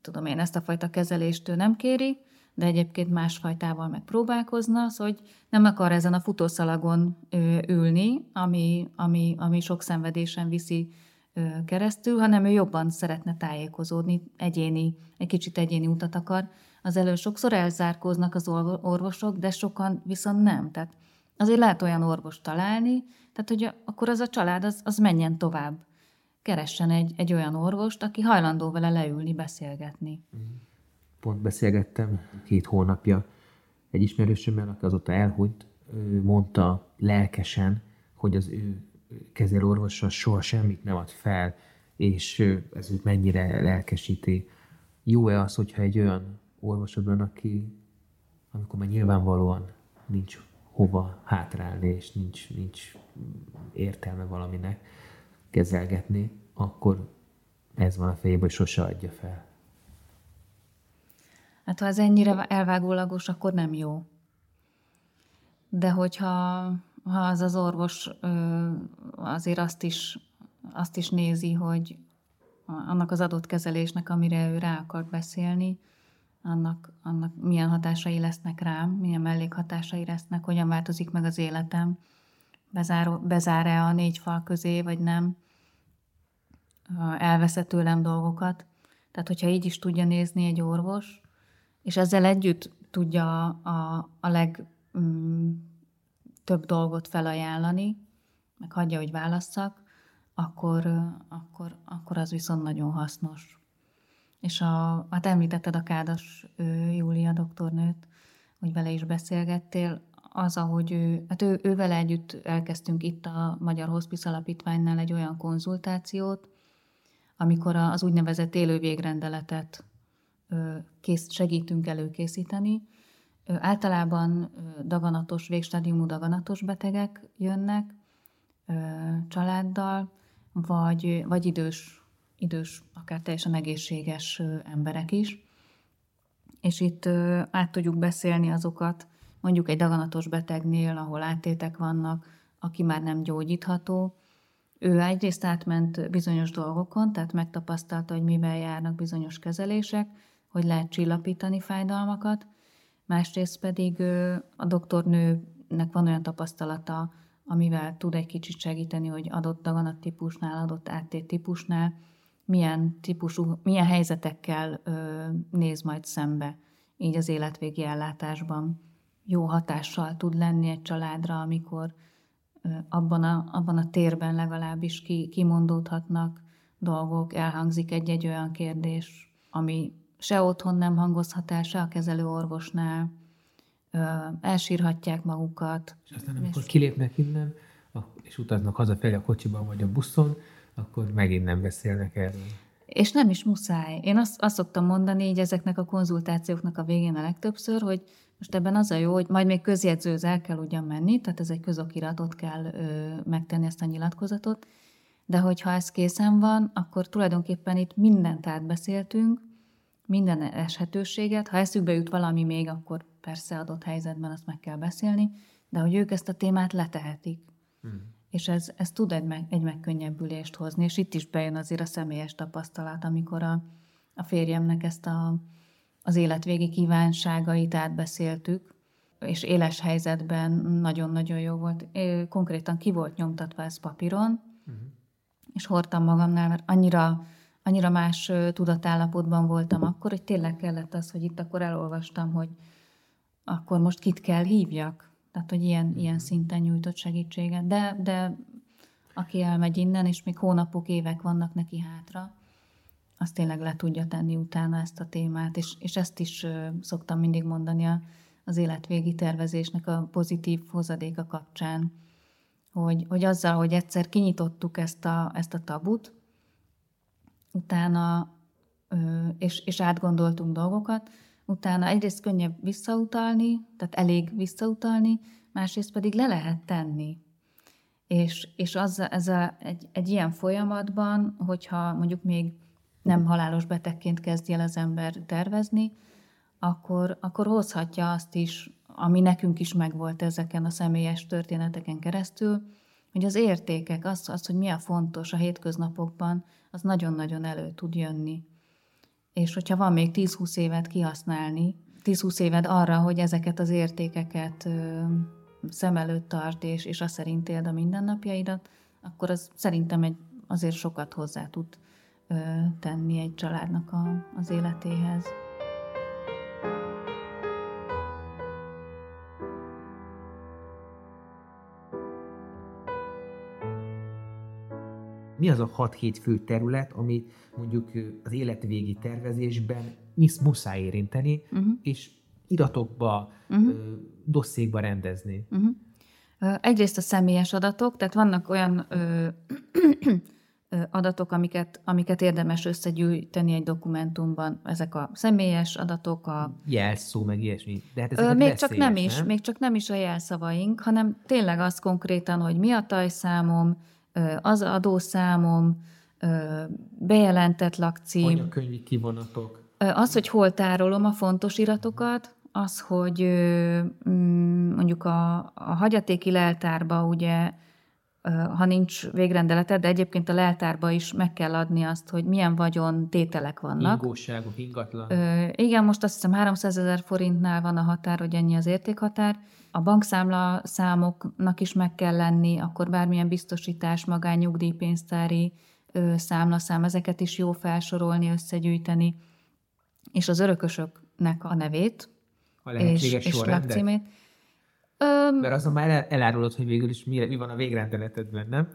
S1: tudom én, ezt a fajta kezelést ő nem kéri, de egyébként másfajtával megpróbálkozna, szóval hogy nem akar ezen a futószalagon ülni, ami, ami, ami sok szenvedésen viszi keresztül, hanem ő jobban szeretne tájékozódni, egyéni, egy kicsit egyéni utat akar. Az elő sokszor elzárkóznak az orvosok, de sokan viszont nem. Tehát azért lehet olyan orvos találni, tehát hogy akkor az a család az, az menjen tovább. Keressen egy, egy olyan orvost, aki hajlandó vele leülni, beszélgetni.
S4: Pont beszélgettem két hónapja egy ismerősömmel, aki azóta elhunyt, mondta lelkesen, hogy az ő kezelorvosa soha semmit nem ad fel, és ez őt mennyire lelkesíti. Jó-e az, hogyha egy olyan orvosod van, aki amikor már nyilvánvalóan nincs hova hátrálni, és nincs, nincs értelme valaminek kezelgetni, akkor ez van a fejében, hogy sose adja fel.
S1: Hát ha ez ennyire elvágólagos, akkor nem jó. de hogyha ha az az orvos azért azt is, azt is nézi, hogy annak az adott kezelésnek, amire ő rá akar beszélni, annak, annak milyen hatásai lesznek rám, milyen mellékhatásai lesznek, hogyan változik meg az életem, bezár, bezár-e a négy fal közé, vagy nem, elveszett tőlem dolgokat. Tehát, hogyha így is tudja nézni egy orvos, és ezzel együtt tudja a, a legtöbb mm, dolgot felajánlani, meg hagyja, hogy válasszak, akkor, akkor, akkor az viszont nagyon hasznos. És a, hát említetted a Kádas Júlia doktornőt, hogy vele is beszélgettél, az, ahogy ő, hát ő, ő vele együtt elkezdtünk itt a Magyar Hospice Alapítványnál egy olyan konzultációt, amikor az úgynevezett élő végrendeletet kész, segítünk előkészíteni. Általában daganatos, végstádiumú daganatos betegek jönnek családdal, vagy, vagy idős, idős, akár teljesen egészséges emberek is. És itt át tudjuk beszélni azokat, mondjuk egy daganatos betegnél, ahol áttétek vannak, aki már nem gyógyítható, ő egyrészt átment bizonyos dolgokon, tehát megtapasztalta, hogy mivel járnak bizonyos kezelések, hogy lehet csillapítani fájdalmakat, másrészt pedig a doktornőnek van olyan tapasztalata, amivel tud egy kicsit segíteni, hogy adott daganattípusnál, adott áttét típusnál milyen típusú, milyen helyzetekkel néz majd szembe, így az életvégi ellátásban. Jó hatással tud lenni egy családra, amikor abban a, abban a térben legalábbis ki, kimondódhatnak dolgok, elhangzik egy-egy olyan kérdés, ami se otthon nem hangozhat el, se a kezelő orvosnál, elsírhatják magukat.
S4: És aztán amikor és... kilépnek innen, és utaznak hazafelé a kocsiban vagy a buszon, akkor megint nem beszélnek erről.
S1: És nem is muszáj. Én azt, azt szoktam mondani így ezeknek a konzultációknak a végén a legtöbbször, hogy most ebben az a jó, hogy majd még közjegyzőz el kell ugyan menni, tehát ez egy közokiratot kell ö, megtenni ezt a nyilatkozatot, de hogyha ez készen van, akkor tulajdonképpen itt mindent átbeszéltünk, minden eshetőséget. Ha eszükbe jut valami még, akkor persze adott helyzetben azt meg kell beszélni, de hogy ők ezt a témát letehetik. Hmm. És ez, ez tud egy, meg, egy megkönnyebbülést hozni, és itt is bejön azért a személyes tapasztalat, amikor a, a férjemnek ezt a az életvégi kívánságait átbeszéltük, és éles helyzetben nagyon-nagyon jó volt. Konkrétan ki volt nyomtatva ez papíron, uh-huh. és hordtam magamnál, mert annyira, annyira más tudatállapotban voltam akkor, hogy tényleg kellett az, hogy itt akkor elolvastam, hogy akkor most kit kell hívjak. Tehát, hogy ilyen, ilyen szinten nyújtott segítséget. De, de aki elmegy innen, és még hónapok, évek vannak neki hátra, az tényleg le tudja tenni utána ezt a témát, és, és ezt is szoktam mindig mondani az életvégi tervezésnek a pozitív hozadéka kapcsán, hogy, hogy azzal, hogy egyszer kinyitottuk ezt a, ezt a tabut, utána, és, és átgondoltunk dolgokat, utána egyrészt könnyebb visszautalni, tehát elég visszautalni, másrészt pedig le lehet tenni. És, és az, ez a, egy, egy ilyen folyamatban, hogyha mondjuk még nem halálos betegként kezdi el az ember tervezni, akkor, akkor hozhatja azt is, ami nekünk is megvolt ezeken a személyes történeteken keresztül, hogy az értékek, az, az, hogy mi a fontos a hétköznapokban, az nagyon-nagyon elő tud jönni. És hogyha van még 10-20 évet kihasználni, 10-20 éved arra, hogy ezeket az értékeket ö, szem előtt tart, és, és azt szerint éld a mindennapjaidat, akkor az szerintem egy, azért sokat hozzá tud tenni egy családnak a, az életéhez.
S4: Mi az a 6-7 fő terület, ami mondjuk az életvégi tervezésben muszáj érinteni, uh-huh. és iratokba, uh-huh. dosszékba rendezni? Uh-huh.
S1: Egyrészt a személyes adatok, tehát vannak olyan ö, adatok, amiket, amiket érdemes összegyűjteni egy dokumentumban. Ezek a személyes adatok, a...
S4: Jelszó, meg ilyesmi.
S1: De hát ezek még csak nem is, nem? még csak nem is a jelszavaink, hanem tényleg az konkrétan, hogy mi a tajszámom, az adószámom, bejelentett lakcím.
S4: Anyakönyvi kivonatok.
S1: Az, hogy hol tárolom a fontos iratokat, az, hogy mm, mondjuk a, a hagyatéki leltárba ugye ha nincs végrendeleted, de egyébként a leltárba is meg kell adni azt, hogy milyen vagyon tételek vannak.
S4: Ingóságok, ingatlan.
S1: Ö, igen, most azt hiszem 300 ezer forintnál van a határ, hogy ennyi az értékhatár. A bankszámla számoknak is meg kell lenni, akkor bármilyen biztosítás, magányugdíjpénztári számlaszám, ezeket is jó felsorolni, összegyűjteni. És az örökösöknek a nevét,
S4: a és, és lakcímét. Öm, Mert azon már elárulod, hogy végül is mi, mi van a végrendeletedben, nem?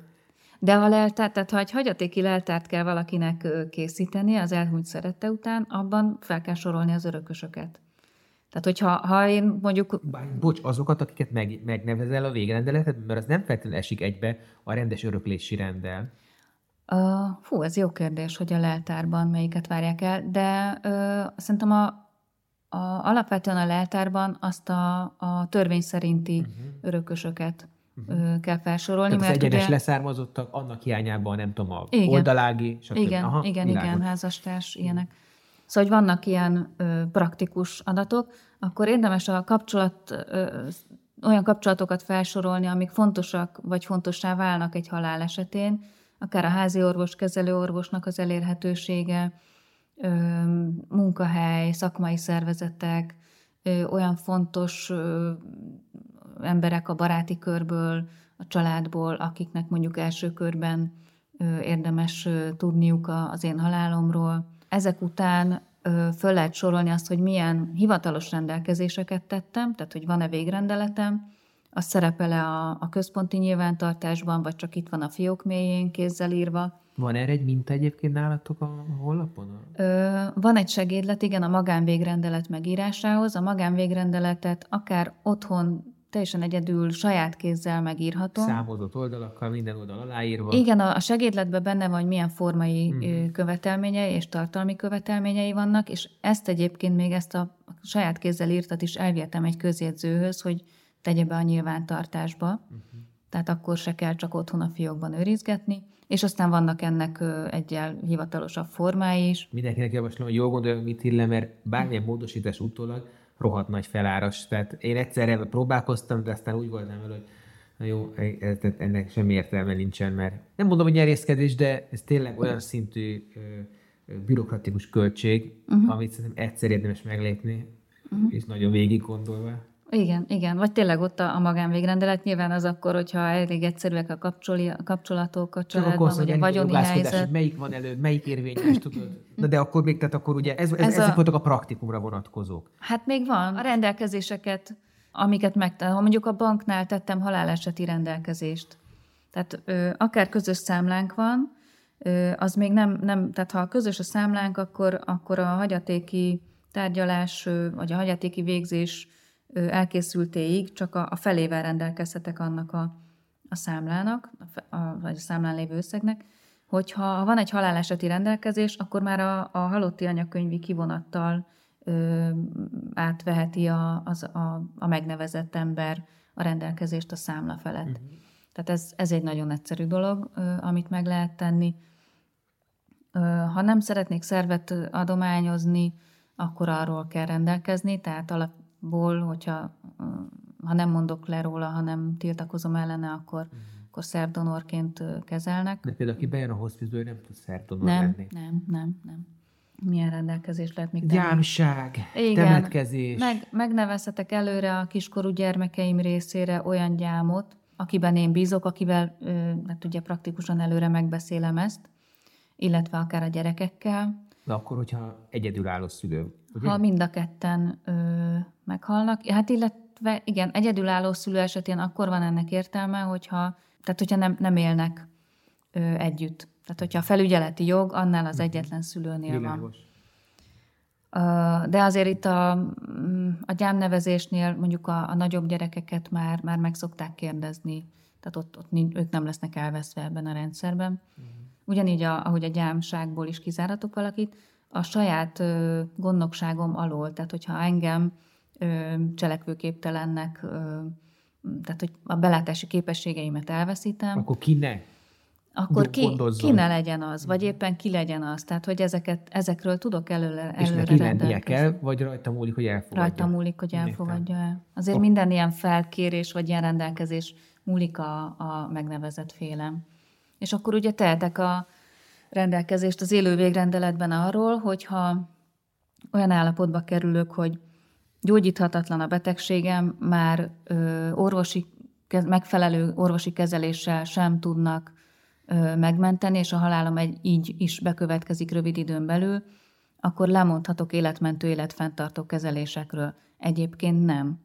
S1: De ha leltárt, tehát ha egy hagyatéki leltárt kell valakinek készíteni az elhunyt szerette után, abban fel kell sorolni az örökösöket. Tehát, hogyha ha én mondjuk...
S4: Bár, bocs, azokat, akiket meg, megnevezel a végrendeletet, mert az nem feltétlenül esik egybe a rendes öröklési rendel.
S1: Uh, fú, ez jó kérdés, hogy a leltárban melyiket várják el, de uh, szerintem a, a, alapvetően a leltárban azt a, a törvény szerinti uh-huh. örökösöket uh-huh. kell felsorolni.
S4: Tehát mert az egyenes ugye... leszármazottak, annak hiányában nem tudom, a igen. oldalági,
S1: stb. Igen, Aha, igen, igen, házastárs, ilyenek. Szóval, hogy vannak ilyen ö, praktikus adatok, akkor érdemes a kapcsolat, ö, olyan kapcsolatokat felsorolni, amik fontosak, vagy fontossá válnak egy halál esetén, akár a házi orvos, kezelőorvosnak az elérhetősége, munkahely, szakmai szervezetek, olyan fontos emberek a baráti körből, a családból, akiknek mondjuk első körben érdemes tudniuk az én halálomról. Ezek után föl lehet sorolni azt, hogy milyen hivatalos rendelkezéseket tettem, tehát hogy van-e végrendeletem, az szerepele a, a központi nyilvántartásban, vagy csak itt van a fiók mélyén kézzel írva.
S4: Van erre egy minta egyébként nálatok a honlapon?
S1: Ö, van egy segédlet, igen, a magánvégrendelet megírásához. A magánvégrendeletet akár otthon teljesen egyedül saját kézzel megírhatom.
S4: Számozott oldalakkal, minden oldal aláírva.
S1: Igen, a segédletben benne van, hogy milyen formai mm. követelményei és tartalmi követelményei vannak, és ezt egyébként még ezt a saját kézzel írtat is elvihetem egy közjegyzőhöz, hogy tegye be a nyilvántartásba. Uh-huh. Tehát akkor se kell csak otthon a fiókban őrizgetni. És aztán vannak ennek egyel hivatalosabb formái is.
S4: Mindenkinek javaslom, hogy jól gondolja, mit ille, mert bármilyen módosítás utólag rohadt nagy feláras. Tehát én egyszerre próbálkoztam, de aztán úgy voltam vele, hogy na jó, ennek semmi értelme nincsen, mert nem mondom, hogy nyerészkedés, de ez tényleg olyan szintű bürokratikus költség, uh-huh. amit szerintem egyszer érdemes meglépni, uh-huh. és nagyon végig gondolva.
S1: Igen, igen. Vagy tényleg ott a, a magánvégrendelet nyilván az akkor, hogyha elég egyszerűek a, kapcsoli, a kapcsolatok a családban, vagy a vagyoni helyzet.
S4: Melyik van előtt, melyik érvényes, tudod? Na de akkor még, tehát akkor ugye ez, ez, ez ezek a, voltak a praktikumra vonatkozók.
S1: Hát még van. A rendelkezéseket, amiket meg, ha mondjuk a banknál tettem haláleseti rendelkezést, tehát ö, akár közös számlánk van, ö, az még nem, nem, tehát ha közös a számlánk, akkor, akkor a hagyatéki tárgyalás, vagy a hagyatéki végzés elkészültéig csak a, a felével rendelkezhetek annak a, a számlának, a, a, vagy a számlán lévő összegnek, hogyha van egy haláleseti rendelkezés, akkor már a, a halotti anyakönyvi kivonattal ö, átveheti a, az, a, a megnevezett ember a rendelkezést a számla felett. Uh-huh. Tehát ez, ez egy nagyon egyszerű dolog, ö, amit meg lehet tenni. Ö, ha nem szeretnék szervet adományozni, akkor arról kell rendelkezni, tehát alap, ból, hogyha ha nem mondok le róla, hanem tiltakozom ellene, akkor, uh-huh. akkor szerdonorként kezelnek.
S4: De például, aki bejön a hospice nem tud szerdonor
S1: nem,
S4: lenni.
S1: Nem, nem, nem. Milyen rendelkezés lehet még
S4: Gyámság, Igen, temetkezés.
S1: Meg, megnevezhetek előre a kiskorú gyermekeim részére olyan gyámot, akiben én bízok, akivel hát ugye praktikusan előre megbeszélem ezt, illetve akár a gyerekekkel.
S4: De akkor, hogyha egyedülálló szülő
S1: Ugye? Ha mind a ketten ö, meghalnak. Hát illetve igen, egyedülálló szülő esetén akkor van ennek értelme, hogyha, tehát hogyha nem, nem élnek ö, együtt. Tehát hogyha a felügyeleti jog annál az mhm. egyetlen szülőnél Világos. van. De azért itt a, a gyámnevezésnél mondjuk a, a nagyobb gyerekeket már, már meg szokták kérdezni, tehát ott, ott ők nem lesznek elveszve ebben a rendszerben. Mhm. Ugyanígy, a, ahogy a gyámságból is kizáratok valakit, a saját ö, gondnokságom alól. Tehát, hogyha engem cselekvőképtelennek, tehát, hogy a belátási képességeimet elveszítem.
S4: Akkor kinek?
S1: akkor ki, ki ne legyen az, vagy éppen ki legyen az. Tehát, hogy ezeket, ezekről tudok előre, előre
S4: És neki lennie kell, vagy rajta múlik, hogy elfogadja?
S1: Rajta múlik, hogy elfogadja el. Azért oh. minden ilyen felkérés, vagy ilyen rendelkezés múlik a, a megnevezett félem. És akkor ugye tehetek a rendelkezést az élő végrendeletben arról, hogyha olyan állapotba kerülök, hogy gyógyíthatatlan a betegségem, már ö, orvosi, megfelelő orvosi kezeléssel sem tudnak ö, megmenteni, és a halálom egy így is bekövetkezik rövid időn belül, akkor lemondhatok életmentő, életfenntartó kezelésekről. Egyébként nem.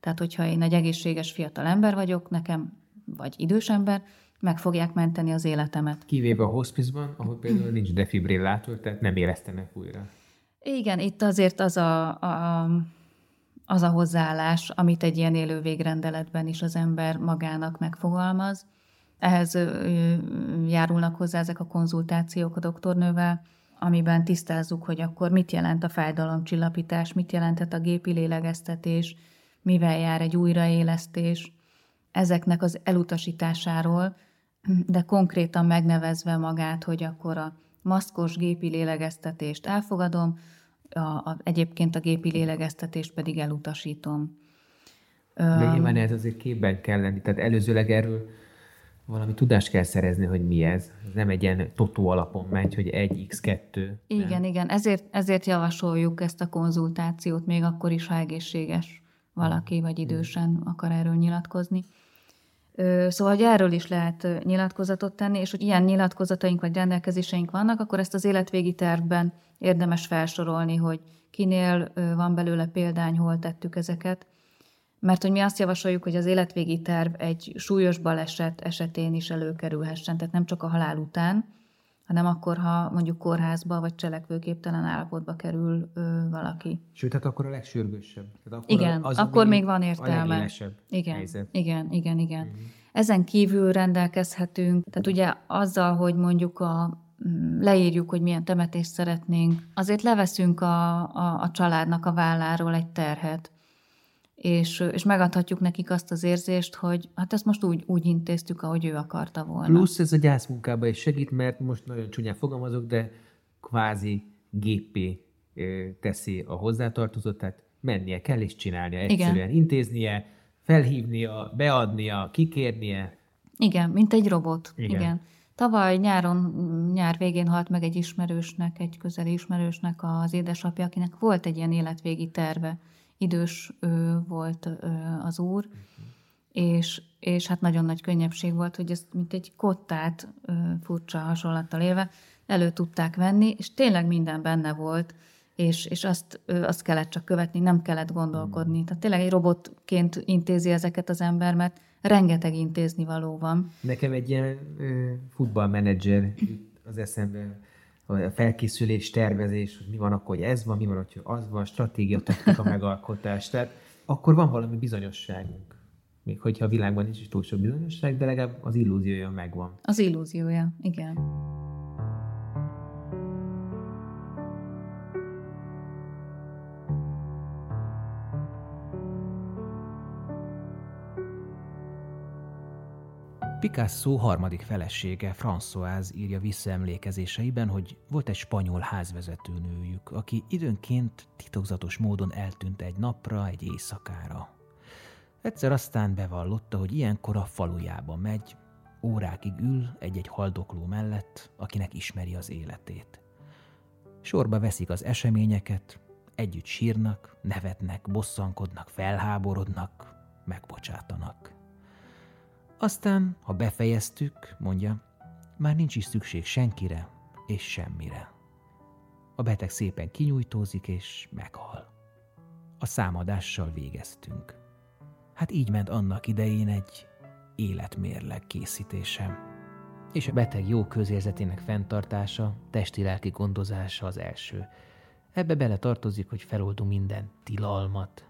S1: Tehát, hogyha én egy egészséges fiatal ember vagyok, nekem, vagy idős ember, meg fogják menteni az életemet.
S4: Kivéve a hospice-ban, ahol például nincs defibrillátor, tehát nem éreztenek újra.
S1: Igen, itt azért az a, a, az a hozzáállás, amit egy ilyen élő végrendeletben is az ember magának megfogalmaz. Ehhez járulnak hozzá ezek a konzultációk a doktornővel, amiben tisztázzuk, hogy akkor mit jelent a fájdalomcsillapítás, mit jelentett a gépi lélegeztetés, mivel jár egy újraélesztés, ezeknek az elutasításáról, de konkrétan megnevezve magát, hogy akkor a maszkos gépi lélegeztetést elfogadom, a, a, egyébként a gépi lélegeztetést pedig elutasítom.
S4: De nyilván ez azért képben kell lenni, tehát előzőleg erről valami tudást kell szerezni, hogy mi ez. Ez nem egy ilyen totó alapon megy, hogy 1x2.
S1: Igen, nem? igen. Ezért, ezért javasoljuk ezt a konzultációt, még akkor is, ha egészséges valaki, vagy idősen akar erről nyilatkozni. Szóval, hogy erről is lehet nyilatkozatot tenni, és hogy ilyen nyilatkozataink vagy rendelkezéseink vannak, akkor ezt az életvégi tervben érdemes felsorolni, hogy kinél van belőle példány, hol tettük ezeket. Mert hogy mi azt javasoljuk, hogy az életvégi terv egy súlyos baleset esetén is előkerülhessen, tehát nem csak a halál után, hanem akkor, ha mondjuk kórházba vagy cselekvőképtelen állapotba kerül ö, valaki.
S4: Sőt, hát akkor a legsürgősebb.
S1: Tehát akkor igen, az akkor még van értelme. A igen, helyzet. igen, igen, igen. Uh-huh. Ezen kívül rendelkezhetünk, tehát ugye azzal, hogy mondjuk a mm, leírjuk, hogy milyen temetést szeretnénk, azért leveszünk a, a, a családnak a válláról egy terhet és, és megadhatjuk nekik azt az érzést, hogy hát ezt most úgy, úgy intéztük, ahogy ő akarta volna.
S4: Plusz ez a gyászmunkában is segít, mert most nagyon csúnyán fogalmazok, de kvázi gépé teszi a hozzátartozót, tehát mennie kell és csinálnia, egyszerűen Igen. intéznie, felhívnia, beadnia, kikérnie.
S1: Igen, mint egy robot. Igen. Igen. Tavaly nyáron, nyár végén halt meg egy ismerősnek, egy közeli ismerősnek az édesapja, akinek volt egy ilyen életvégi terve idős ő, volt ő, az úr, uh-huh. és, és hát nagyon nagy könnyebbség volt, hogy ezt mint egy kottát ő, furcsa hasonlattal élve elő tudták venni, és tényleg minden benne volt, és, és azt, azt kellett csak követni, nem kellett gondolkodni. Tehát tényleg egy robotként intézi ezeket az ember, mert rengeteg intézni való van.
S4: Nekem egy ilyen futballmenedzser az eszembe, a felkészülés, tervezés, hogy mi van akkor, hogy ez van, mi van, hogy az van, stratégia, taktika, megalkotás. Tehát akkor van valami bizonyosságunk. Még hogyha a világban nincs is túl sok bizonyosság, de legalább az illúziója megvan.
S1: Az illúziója, igen.
S7: Picasso harmadik felesége, Françoise írja visszaemlékezéseiben, hogy volt egy spanyol házvezető nőjük, aki időnként titokzatos módon eltűnt egy napra, egy éjszakára. Egyszer aztán bevallotta, hogy ilyenkor a falujába megy, órákig ül egy-egy haldokló mellett, akinek ismeri az életét. Sorba veszik az eseményeket, együtt sírnak, nevetnek, bosszankodnak, felháborodnak, megbocsátanak. Aztán, ha befejeztük, mondja, már nincs is szükség senkire és semmire. A beteg szépen kinyújtózik és meghal. A számadással végeztünk. Hát így ment annak idején egy életmérleg készítése. És a beteg jó közérzetének fenntartása, testi-lelki gondozása az első. Ebbe bele tartozik, hogy feloldunk minden tilalmat,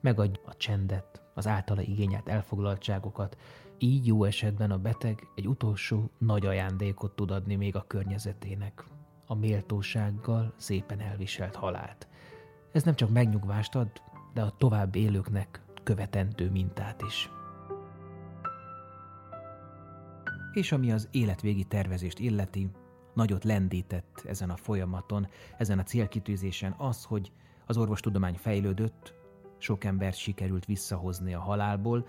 S7: megadj a csendet, az általa igényelt elfoglaltságokat, így jó esetben a beteg egy utolsó nagy ajándékot tud adni még a környezetének, a méltósággal szépen elviselt halált. Ez nem csak megnyugvást ad, de a tovább élőknek követendő mintát is. És ami az életvégi tervezést illeti, nagyot lendített ezen a folyamaton, ezen a célkitűzésen az, hogy az orvostudomány fejlődött, sok embert sikerült visszahozni a halálból,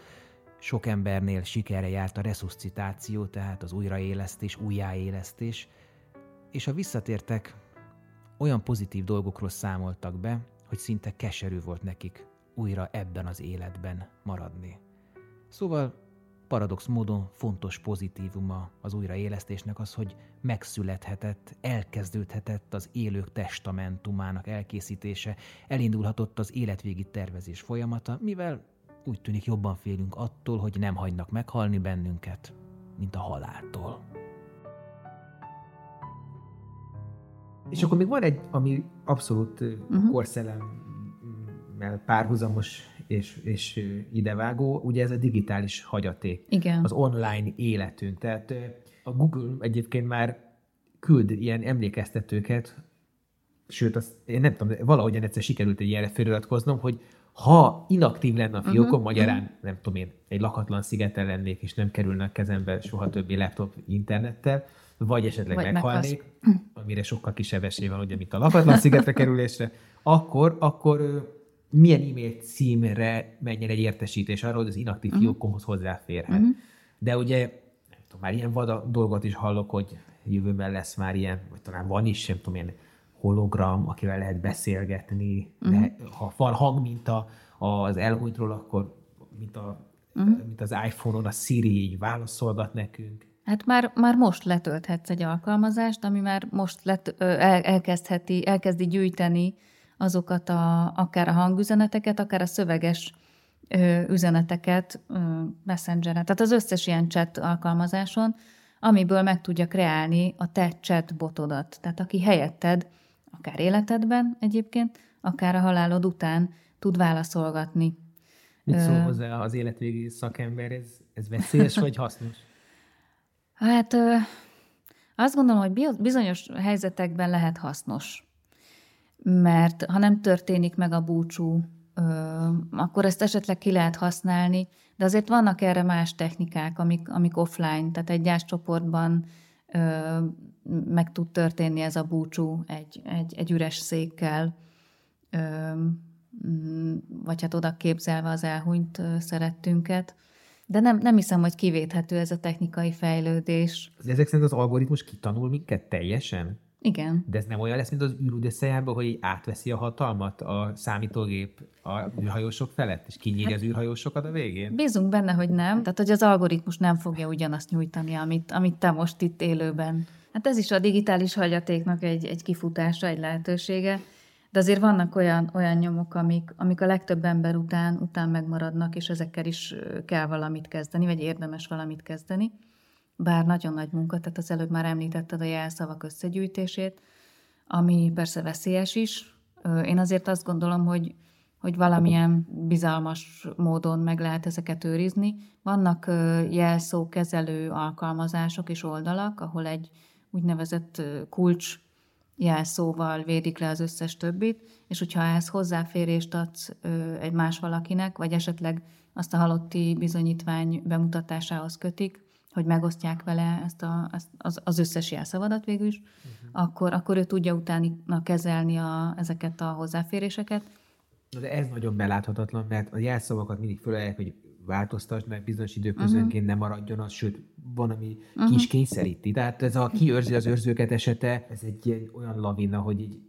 S7: sok embernél sikerre járt a resuscitáció, tehát az újraélesztés, újjáélesztés, és a visszatértek olyan pozitív dolgokról számoltak be, hogy szinte keserű volt nekik újra ebben az életben maradni. Szóval paradox módon fontos pozitívuma az újraélesztésnek az, hogy megszülethetett, elkezdődhetett az élők testamentumának elkészítése, elindulhatott az életvégi tervezés folyamata, mivel úgy tűnik jobban félünk attól, hogy nem hagynak meghalni bennünket, mint a haláltól.
S4: És akkor még van egy, ami abszolút uh-huh. korszellemmel párhuzamos és, és idevágó, ugye ez a digitális hagyaték.
S1: Igen.
S4: Az online életünk. Tehát a Google egyébként már küld ilyen emlékeztetőket, sőt, azt, én nem tudom, valahogy egyszer sikerült egy ilyenre feliratkoznom, hogy ha inaktív lenne a fiókom, uh-huh. magyarán, uh-huh. nem tudom én, egy lakatlan szigeten lennék, és nem kerülne a kezembe soha többi laptop internettel, vagy esetleg vagy meghalnék, meghalsz. amire sokkal kisebb esély van, ugye, mint a lakatlan szigetre kerülésre, akkor, akkor milyen e-mail címre menjen egy értesítés arról, hogy az inaktív uh-huh. fiókomhoz hozzáférhet. Uh-huh. De ugye, nem tudom, már ilyen vada dolgot is hallok, hogy jövőben lesz már ilyen, vagy talán van is, nem tudom, ilyen hologram, akivel lehet beszélgetni, uh-huh. de ha van hangminta az elhújtról, akkor mint, a, uh-huh. mint az iPhone-on a Siri így válaszolgat nekünk.
S1: Hát már, már most letölthetsz egy alkalmazást, ami már most let, el, elkezdheti, elkezdi gyűjteni azokat a, akár a hangüzeneteket, akár a szöveges ö, üzeneteket ö, Messengeren, tehát az összes ilyen chat alkalmazáson, amiből meg tudja kreálni a te chatbotodat. Tehát aki helyetted, akár életedben egyébként, akár a halálod után tud válaszolgatni.
S4: Mit szól hozzá az életvégi szakember? Ez, ez veszélyes vagy hasznos?
S1: Hát azt gondolom, hogy bizonyos helyzetekben lehet hasznos. Mert ha nem történik meg a búcsú, akkor ezt esetleg ki lehet használni, de azért vannak erre más technikák, amik, amik offline, tehát egy gyáscsoportban meg tud történni ez a búcsú egy, egy, egy üres székkel, mm, vagy hát oda képzelve az elhunyt szerettünket. De nem, nem hiszem, hogy kivéthető ez a technikai fejlődés.
S4: Ezek szerint az algoritmus kitanul minket teljesen?
S1: Igen.
S4: De ez nem olyan lesz, mint az űrudeszejában, hogy átveszi a hatalmat a számítógép a űrhajósok felett, és kinyírja hát, az űrhajósokat a végén?
S1: Bízunk benne, hogy nem. Tehát, hogy az algoritmus nem fogja ugyanazt nyújtani, amit, amit te most itt élőben. Hát ez is a digitális hagyatéknak egy, egy kifutása, egy lehetősége. De azért vannak olyan, olyan nyomok, amik, amik a legtöbb ember után, után megmaradnak, és ezekkel is kell valamit kezdeni, vagy érdemes valamit kezdeni. Bár nagyon nagy munka, tehát az előbb már említetted a jelszavak összegyűjtését, ami persze veszélyes is. Én azért azt gondolom, hogy, hogy valamilyen bizalmas módon meg lehet ezeket őrizni. Vannak jelszókezelő alkalmazások és oldalak, ahol egy úgynevezett kulcs jelszóval védik le az összes többit, és hogyha ehhez hozzáférést adsz egy más valakinek, vagy esetleg azt a halotti bizonyítvány bemutatásához kötik, hogy megosztják vele ezt a, ezt az, az összes jelszavadat végül is, uh-huh. akkor, akkor ő tudja utána kezelni a, ezeket a hozzáféréseket.
S4: Na de ez nagyon beláthatatlan, mert a jelszavakat mindig fölelják, hogy változtasd meg, bizonyos időközönként uh-huh. nem maradjon az, sőt, van, ami uh-huh. kis kényszeríti. Tehát ez a kiőrzi az őrzőket esete, ez egy ilyen, olyan lavina, hogy így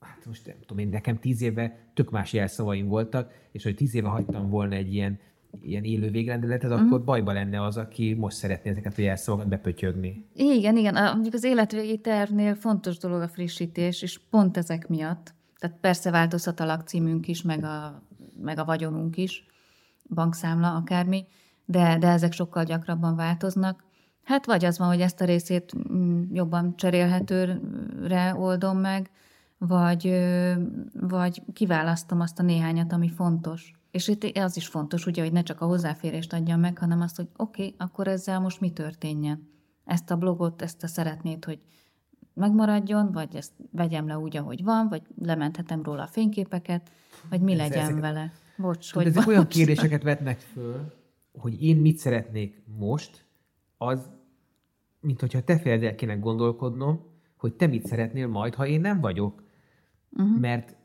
S4: hát most nem tudom én, nekem tíz éve tök más jelszavaim voltak, és hogy tíz éve hagytam volna egy ilyen, ilyen élő végrendeletet, uh-huh. akkor bajba lenne az, aki most szeretné ezeket a jelszavakat bepötyögni.
S1: Igen, igen. Mondjuk az életvégi tervnél fontos dolog a frissítés, és pont ezek miatt. Tehát persze változhat a lakcímünk is, meg a, meg a vagyonunk is, bankszámla, akármi, de, de ezek sokkal gyakrabban változnak. Hát vagy az van, hogy ezt a részét mm, jobban cserélhetőre oldom meg, vagy, vagy kiválasztom azt a néhányat, ami fontos. És itt az is fontos, ugye, hogy ne csak a hozzáférést adjam meg, hanem azt, hogy oké, okay, akkor ezzel most mi történjen. Ezt a blogot, ezt a szeretnéd, hogy megmaradjon, vagy ezt vegyem le úgy, ahogy van, vagy lementhetem róla a fényképeket, vagy mi legyen ezek, vele. Bocs,
S4: hogy ezek olyan kérdéseket vetnek föl, hogy én mit szeretnék most, az mint hogyha te fejed kéne gondolkodnom, hogy te mit szeretnél majd, ha én nem vagyok. Uh-huh. Mert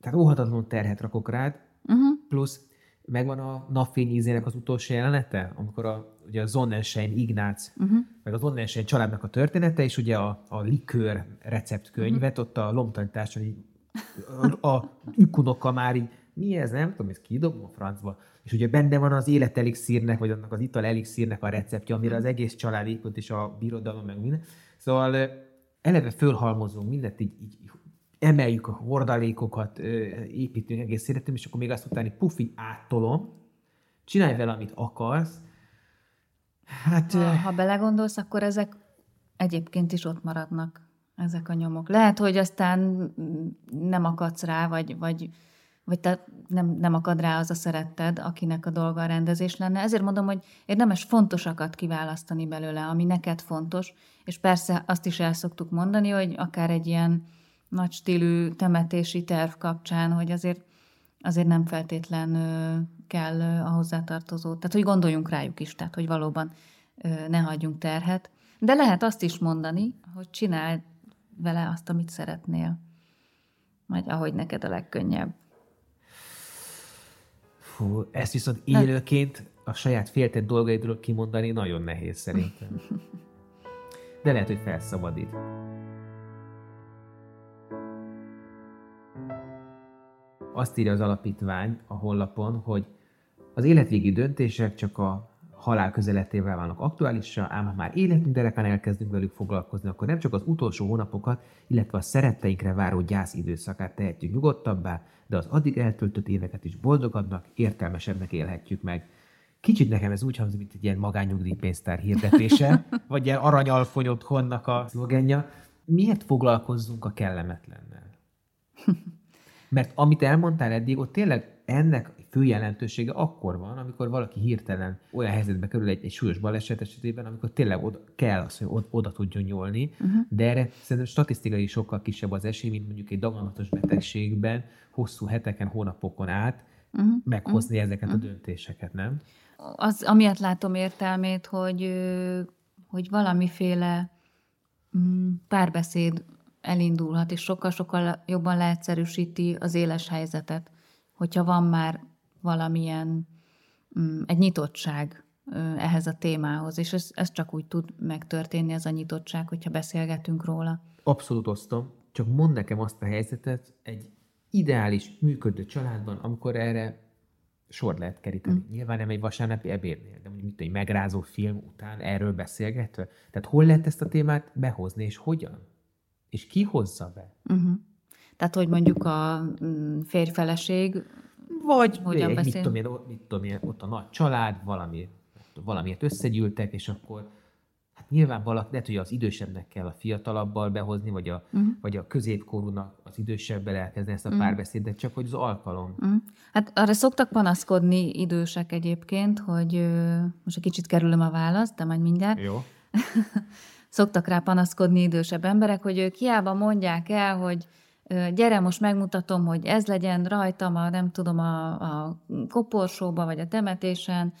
S4: tehát óhatatlanul terhet rakok rád, uh-huh. plusz megvan a napfényízének az utolsó jelenete, amikor a, ugye a Sonnenschein Ignác, uh-huh. meg a Sonnenschein családnak a története, és ugye a, a likőr receptkönyvet, uh-huh. ott a lomtanításon így, a, a ükunokkal már így, mi ez, nem tudom, ez kidobom a francba. És ugye benne van az életelixírnek, vagy annak az ital elixírnek a receptje, amire az egész család épült, és a birodalom, meg minden. Szóval eleve fölhalmozunk mindent, így, így emeljük a hordalékokat, építünk egész életem, és akkor még azt utáni pufi áttolom, csinálj vele, amit akarsz.
S1: Hát, ha, ha belegondolsz, akkor ezek egyébként is ott maradnak, ezek a nyomok. Lehet, hogy aztán nem akadsz rá, vagy, vagy, vagy te nem, nem akad rá az a szeretted, akinek a dolga a rendezés lenne. Ezért mondom, hogy érdemes fontosakat kiválasztani belőle, ami neked fontos, és persze azt is el szoktuk mondani, hogy akár egy ilyen nagy stílű temetési terv kapcsán, hogy azért, azért nem feltétlen kell a hozzátartozó, tehát hogy gondoljunk rájuk is, tehát hogy valóban ne hagyjunk terhet. De lehet azt is mondani, hogy csinálj vele azt, amit szeretnél. Vagy ahogy neked a legkönnyebb.
S4: Fú, ezt viszont élőként a saját féltett dolgaidról kimondani nagyon nehéz szerintem. De lehet, hogy felszabadít. azt írja az alapítvány a honlapon, hogy az életvégi döntések csak a halál közeletével válnak aktuálisra, ám ha már életünk derekán elkezdünk velük foglalkozni, akkor nem csak az utolsó hónapokat, illetve a szeretteinkre váró gyász időszakát tehetjük nyugodtabbá, de az addig eltöltött éveket is boldogabbnak, értelmesebbnek élhetjük meg. Kicsit nekem ez úgy hangzik, mint egy ilyen magányugdíjpénztár hirdetése, vagy ilyen aranyalfony otthonnak a szlogenja. Miért foglalkozzunk a kellemetlennel? Mert amit elmondtál eddig, ott tényleg ennek fő jelentősége akkor van, amikor valaki hirtelen olyan helyzetbe kerül egy, egy súlyos baleset esetében, amikor tényleg oda, kell az, hogy oda, oda tudjon nyúlni, uh-huh. de erre szerintem statisztikai sokkal kisebb az esély, mint mondjuk egy daganatos betegségben hosszú heteken, hónapokon át uh-huh. meghozni uh-huh. ezeket a döntéseket, nem?
S1: Az, amiatt látom értelmét, hogy, hogy valamiféle mm, párbeszéd elindulhat, és sokkal-sokkal jobban leegyszerűsíti az éles helyzetet, hogyha van már valamilyen mm, egy nyitottság ehhez a témához, és ez, ez csak úgy tud megtörténni, ez a nyitottság, hogyha beszélgetünk róla.
S4: Abszolút osztom, csak mond nekem azt a helyzetet egy ideális, működő családban, amikor erre sor lehet keríteni. Mm. Nyilván nem egy vasárnapi ebédnél, de mondjuk egy megrázó film után erről beszélgetve. Tehát hol lehet ezt a témát behozni, és hogyan? és ki hozza be? Uh-huh.
S1: Tehát, hogy mondjuk a mm, férjfeleség
S4: vagy hogyan egy, mit tudom, én, mit tudom én, ott a nagy család, valami, valamiért összegyűltek, és akkor hát nyilván valaki, lehet, hogy az idősebbnek kell a fiatalabbal behozni, vagy a, uh-huh. vagy a középkorúnak az idősebbel elkezdeni ezt a uh-huh. párbeszédet, csak hogy az alkalom. Uh-huh.
S1: Hát arra szoktak panaszkodni idősek egyébként, hogy most egy kicsit kerülöm a választ, de majd mindjárt.
S4: Jó.
S1: szoktak rá panaszkodni idősebb emberek, hogy ők hiába mondják el, hogy gyere, most megmutatom, hogy ez legyen rajtam, a, nem tudom, a, a koporsóba, vagy a temetésen,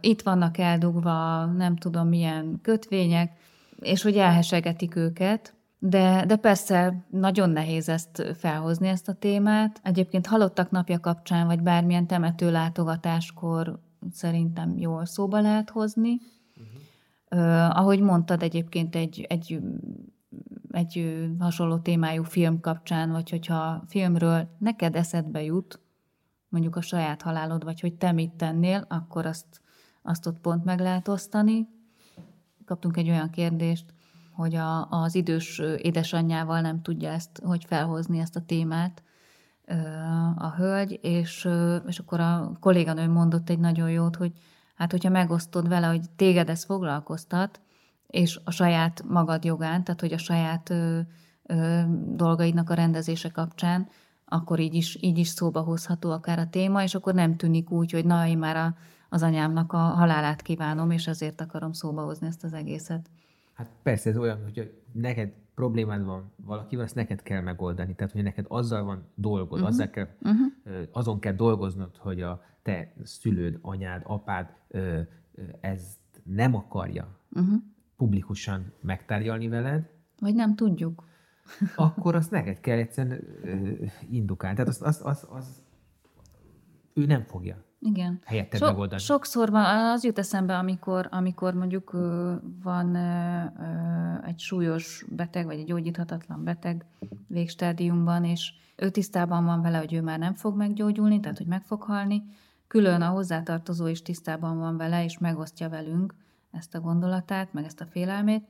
S1: itt vannak eldugva, nem tudom milyen kötvények, és hogy elhesegetik őket, de, de persze nagyon nehéz ezt felhozni, ezt a témát. Egyébként halottak napja kapcsán, vagy bármilyen temető látogatáskor szerintem jól szóba lehet hozni. Uh, ahogy mondtad egyébként egy, egy, egy hasonló témájú film kapcsán, vagy hogyha filmről neked eszedbe jut, mondjuk a saját halálod, vagy hogy te mit tennél, akkor azt, azt ott pont meg lehet osztani. Kaptunk egy olyan kérdést, hogy a, az idős édesanyjával nem tudja ezt, hogy felhozni ezt a témát a hölgy, és, és akkor a kolléganő mondott egy nagyon jót, hogy Hát, hogyha megosztod vele, hogy téged ez foglalkoztat, és a saját magad jogán, tehát hogy a saját ö, ö, dolgaidnak a rendezése kapcsán, akkor így is, így is szóba hozható akár a téma, és akkor nem tűnik úgy, hogy na, én már a, az anyámnak a halálát kívánom, és ezért akarom szóba hozni ezt az egészet.
S4: Hát persze ez olyan, hogy neked problémád van valakivel, ezt neked kell megoldani. Tehát, hogy neked azzal van dolgod, uh-huh. azzal kell, uh-huh. azon kell dolgoznod, hogy a te szülőd, anyád, apád ezt nem akarja. Uh-huh. Publikusan megtárgyalni veled,
S1: vagy nem tudjuk,
S4: akkor azt neked kell egyszerűen indukálni. Tehát az, az, az, az ő nem fogja.
S1: Igen.
S4: Helyetted so, megoldani.
S1: Sokszor van, az jut eszembe, amikor, amikor mondjuk van egy súlyos beteg, vagy egy gyógyíthatatlan beteg végstádiumban, és ő tisztában van vele, hogy ő már nem fog meggyógyulni, tehát hogy meg fog halni, külön a hozzátartozó is tisztában van vele, és megosztja velünk ezt a gondolatát, meg ezt a félelmét,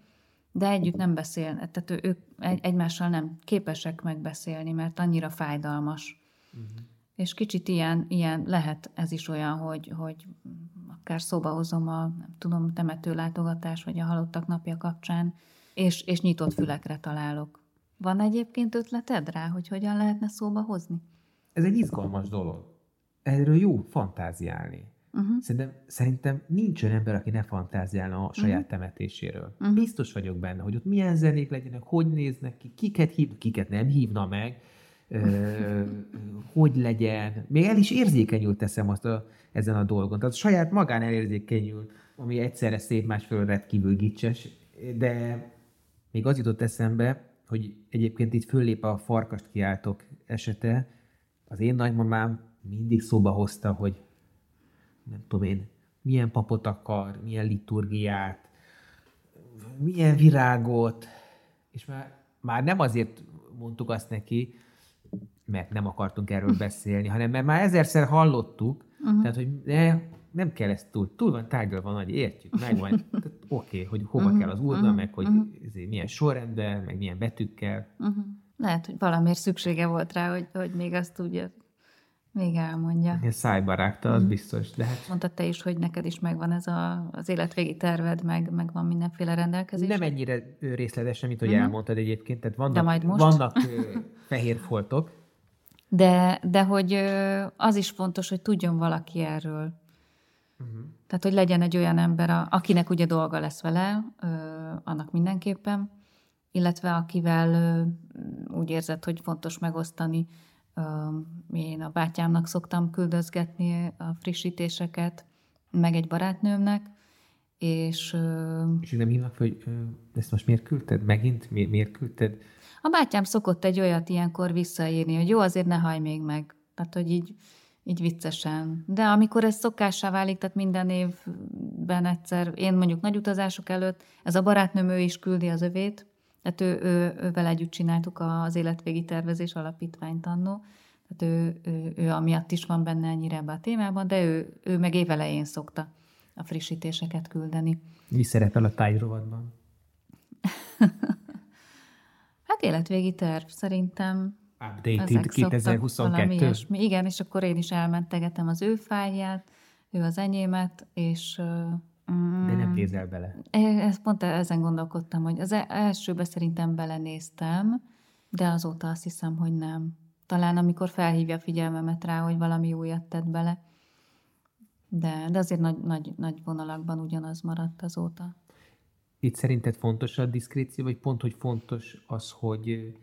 S1: de együtt nem beszél, tehát ő, ők egymással nem képesek megbeszélni, mert annyira fájdalmas. Uh-huh. És kicsit ilyen, ilyen lehet ez is olyan, hogy, hogy akár szóba hozom a, nem tudom, temető látogatás, vagy a halottak napja kapcsán, és, és nyitott fülekre találok. Van egyébként ötleted rá, hogy hogyan lehetne szóba hozni?
S4: Ez egy izgalmas dolog. Erről jó fantáziálni. Uh-huh. Szerintem, szerintem nincs olyan ember, aki ne fantáziálna a saját uh-huh. temetéséről. Uh-huh. Biztos vagyok benne, hogy ott milyen zenék legyenek, hogy néznek ki, kiket hív, kiket nem hívna meg, ö, hogy legyen. Még el is érzékenyült teszem azt a, ezen a dolgon. Tehát saját magán elérzékenyül, ami egyszerre szép, másfelől rendkívül gicses, de még az jutott eszembe, hogy egyébként itt föllép a farkast kiáltok esete. Az én nagymamám mindig szóba hozta, hogy nem tudom én, milyen papot akar, milyen liturgiát, milyen virágot, és már, már nem azért mondtuk azt neki, mert nem akartunk erről beszélni, hanem mert már ezerszer hallottuk, uh-huh. tehát, hogy ne, nem kell ezt túl, túl van tárgyalva nagy, értjük, megvan, oké, okay, hogy hova uh-huh. kell az urna, uh-huh. meg hogy uh-huh. milyen sorrendben, meg milyen betűkkel. Uh-huh.
S1: Lehet, hogy valamiért szüksége volt rá, hogy, hogy még azt tudja még elmondja.
S4: Ilyen szájba rágta, az mm. biztos. De hát...
S1: Mondtad te is, hogy neked is megvan ez a, az életvégi terved, meg, meg van mindenféle rendelkezés.
S4: Nem ennyire részletesen, mint hogy mm. elmondtad egyébként. Tehát vannak,
S1: de majd most?
S4: vannak fehér foltok.
S1: De, de hogy az is fontos, hogy tudjon valaki erről. Uh-huh. Tehát, hogy legyen egy olyan ember, akinek ugye dolga lesz vele, annak mindenképpen, illetve akivel úgy érzed, hogy fontos megosztani én a bátyámnak szoktam küldözgetni a frissítéseket, meg egy barátnőmnek, és...
S4: És nem hívnak hogy ezt most miért küldted? Megint? Mi, miért küldted?
S1: A bátyám szokott egy olyat ilyenkor visszaírni, hogy jó, azért ne hajj még meg. Tehát, hogy így, így viccesen. De amikor ez szokássá válik, tehát minden évben egyszer, én mondjuk nagy utazások előtt, ez a barátnőm, ő is küldi az övét, tehát ő, ő, ővel együtt csináltuk az életvégi tervezés alapítványt annó, tehát ő, ő, ő amiatt is van benne ennyire ebbe a témában, de ő, ő meg évelején szokta a frissítéseket küldeni.
S4: Mi szerepel a tájrovadban?
S1: hát életvégi terv, szerintem.
S4: Updated 2022.
S1: Igen, és akkor én is elmentegetem az ő fájlját, ő az enyémet, és
S4: Mm. De nem nézel bele.
S1: Ezt pont ezen gondolkodtam, hogy az e- elsőbe szerintem belenéztem, de azóta azt hiszem, hogy nem. Talán amikor felhívja a figyelmemet rá, hogy valami újat tett bele. De, de azért nagy, nagy, nagy vonalakban ugyanaz maradt azóta.
S4: Itt szerinted fontos a diszkréció, vagy pont, hogy fontos az, hogy,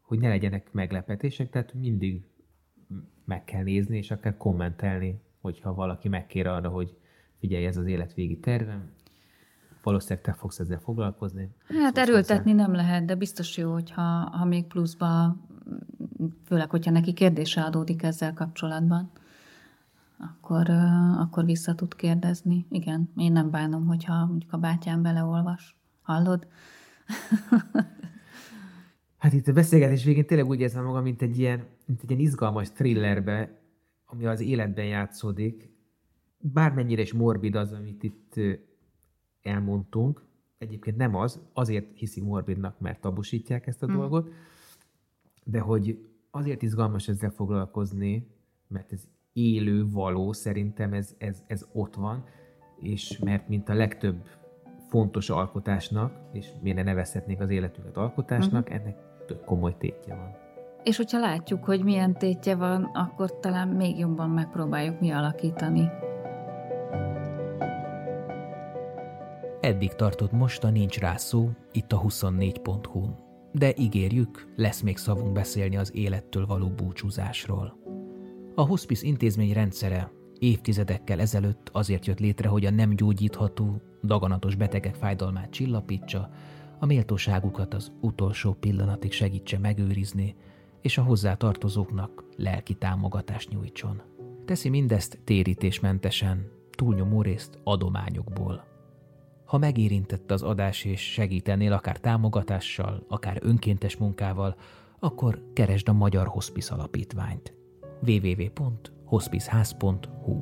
S4: hogy ne legyenek meglepetések, tehát mindig meg kell nézni, és akár kommentelni, hogyha valaki megkér arra, hogy figyelj, ez az életvégi tervem, valószínűleg te fogsz ezzel foglalkozni.
S1: Hát erőltetni hozzá. nem lehet, de biztos jó, hogyha ha még pluszba, főleg, hogyha neki kérdése adódik ezzel kapcsolatban, akkor, akkor vissza tud kérdezni. Igen, én nem bánom, hogyha mondjuk a bátyám beleolvas. Hallod?
S4: hát itt a beszélgetés végén tényleg úgy érzem magam, mint egy ilyen, mint egy ilyen izgalmas thrillerbe, ami az életben játszódik, bármennyire is morbid az, amit itt elmondtunk, egyébként nem az, azért hiszi morbidnak, mert tabusítják ezt a mm. dolgot, de hogy azért izgalmas ezzel foglalkozni, mert ez élő, való, szerintem ez, ez, ez ott van, és mert mint a legtöbb fontos alkotásnak, és miért ne nevezhetnék az életünket alkotásnak, mm-hmm. ennek tök komoly tétje van.
S1: És hogyha látjuk, hogy milyen tétje van, akkor talán még jobban megpróbáljuk mi alakítani.
S7: Eddig tartott most a Nincs rá szó, itt a 24.hu-n. De ígérjük, lesz még szavunk beszélni az élettől való búcsúzásról. A hospice intézmény rendszere
S4: évtizedekkel ezelőtt azért jött létre, hogy a nem gyógyítható, daganatos betegek fájdalmát csillapítsa, a méltóságukat az utolsó pillanatig segítse megőrizni, és a hozzá tartozóknak lelki támogatást nyújtson. Teszi mindezt térítésmentesen, túlnyomó részt adományokból. Ha megérintett az adás és segítenél akár támogatással, akár önkéntes munkával, akkor keresd a Magyar Hospice Alapítványt. www.hospiceház.hu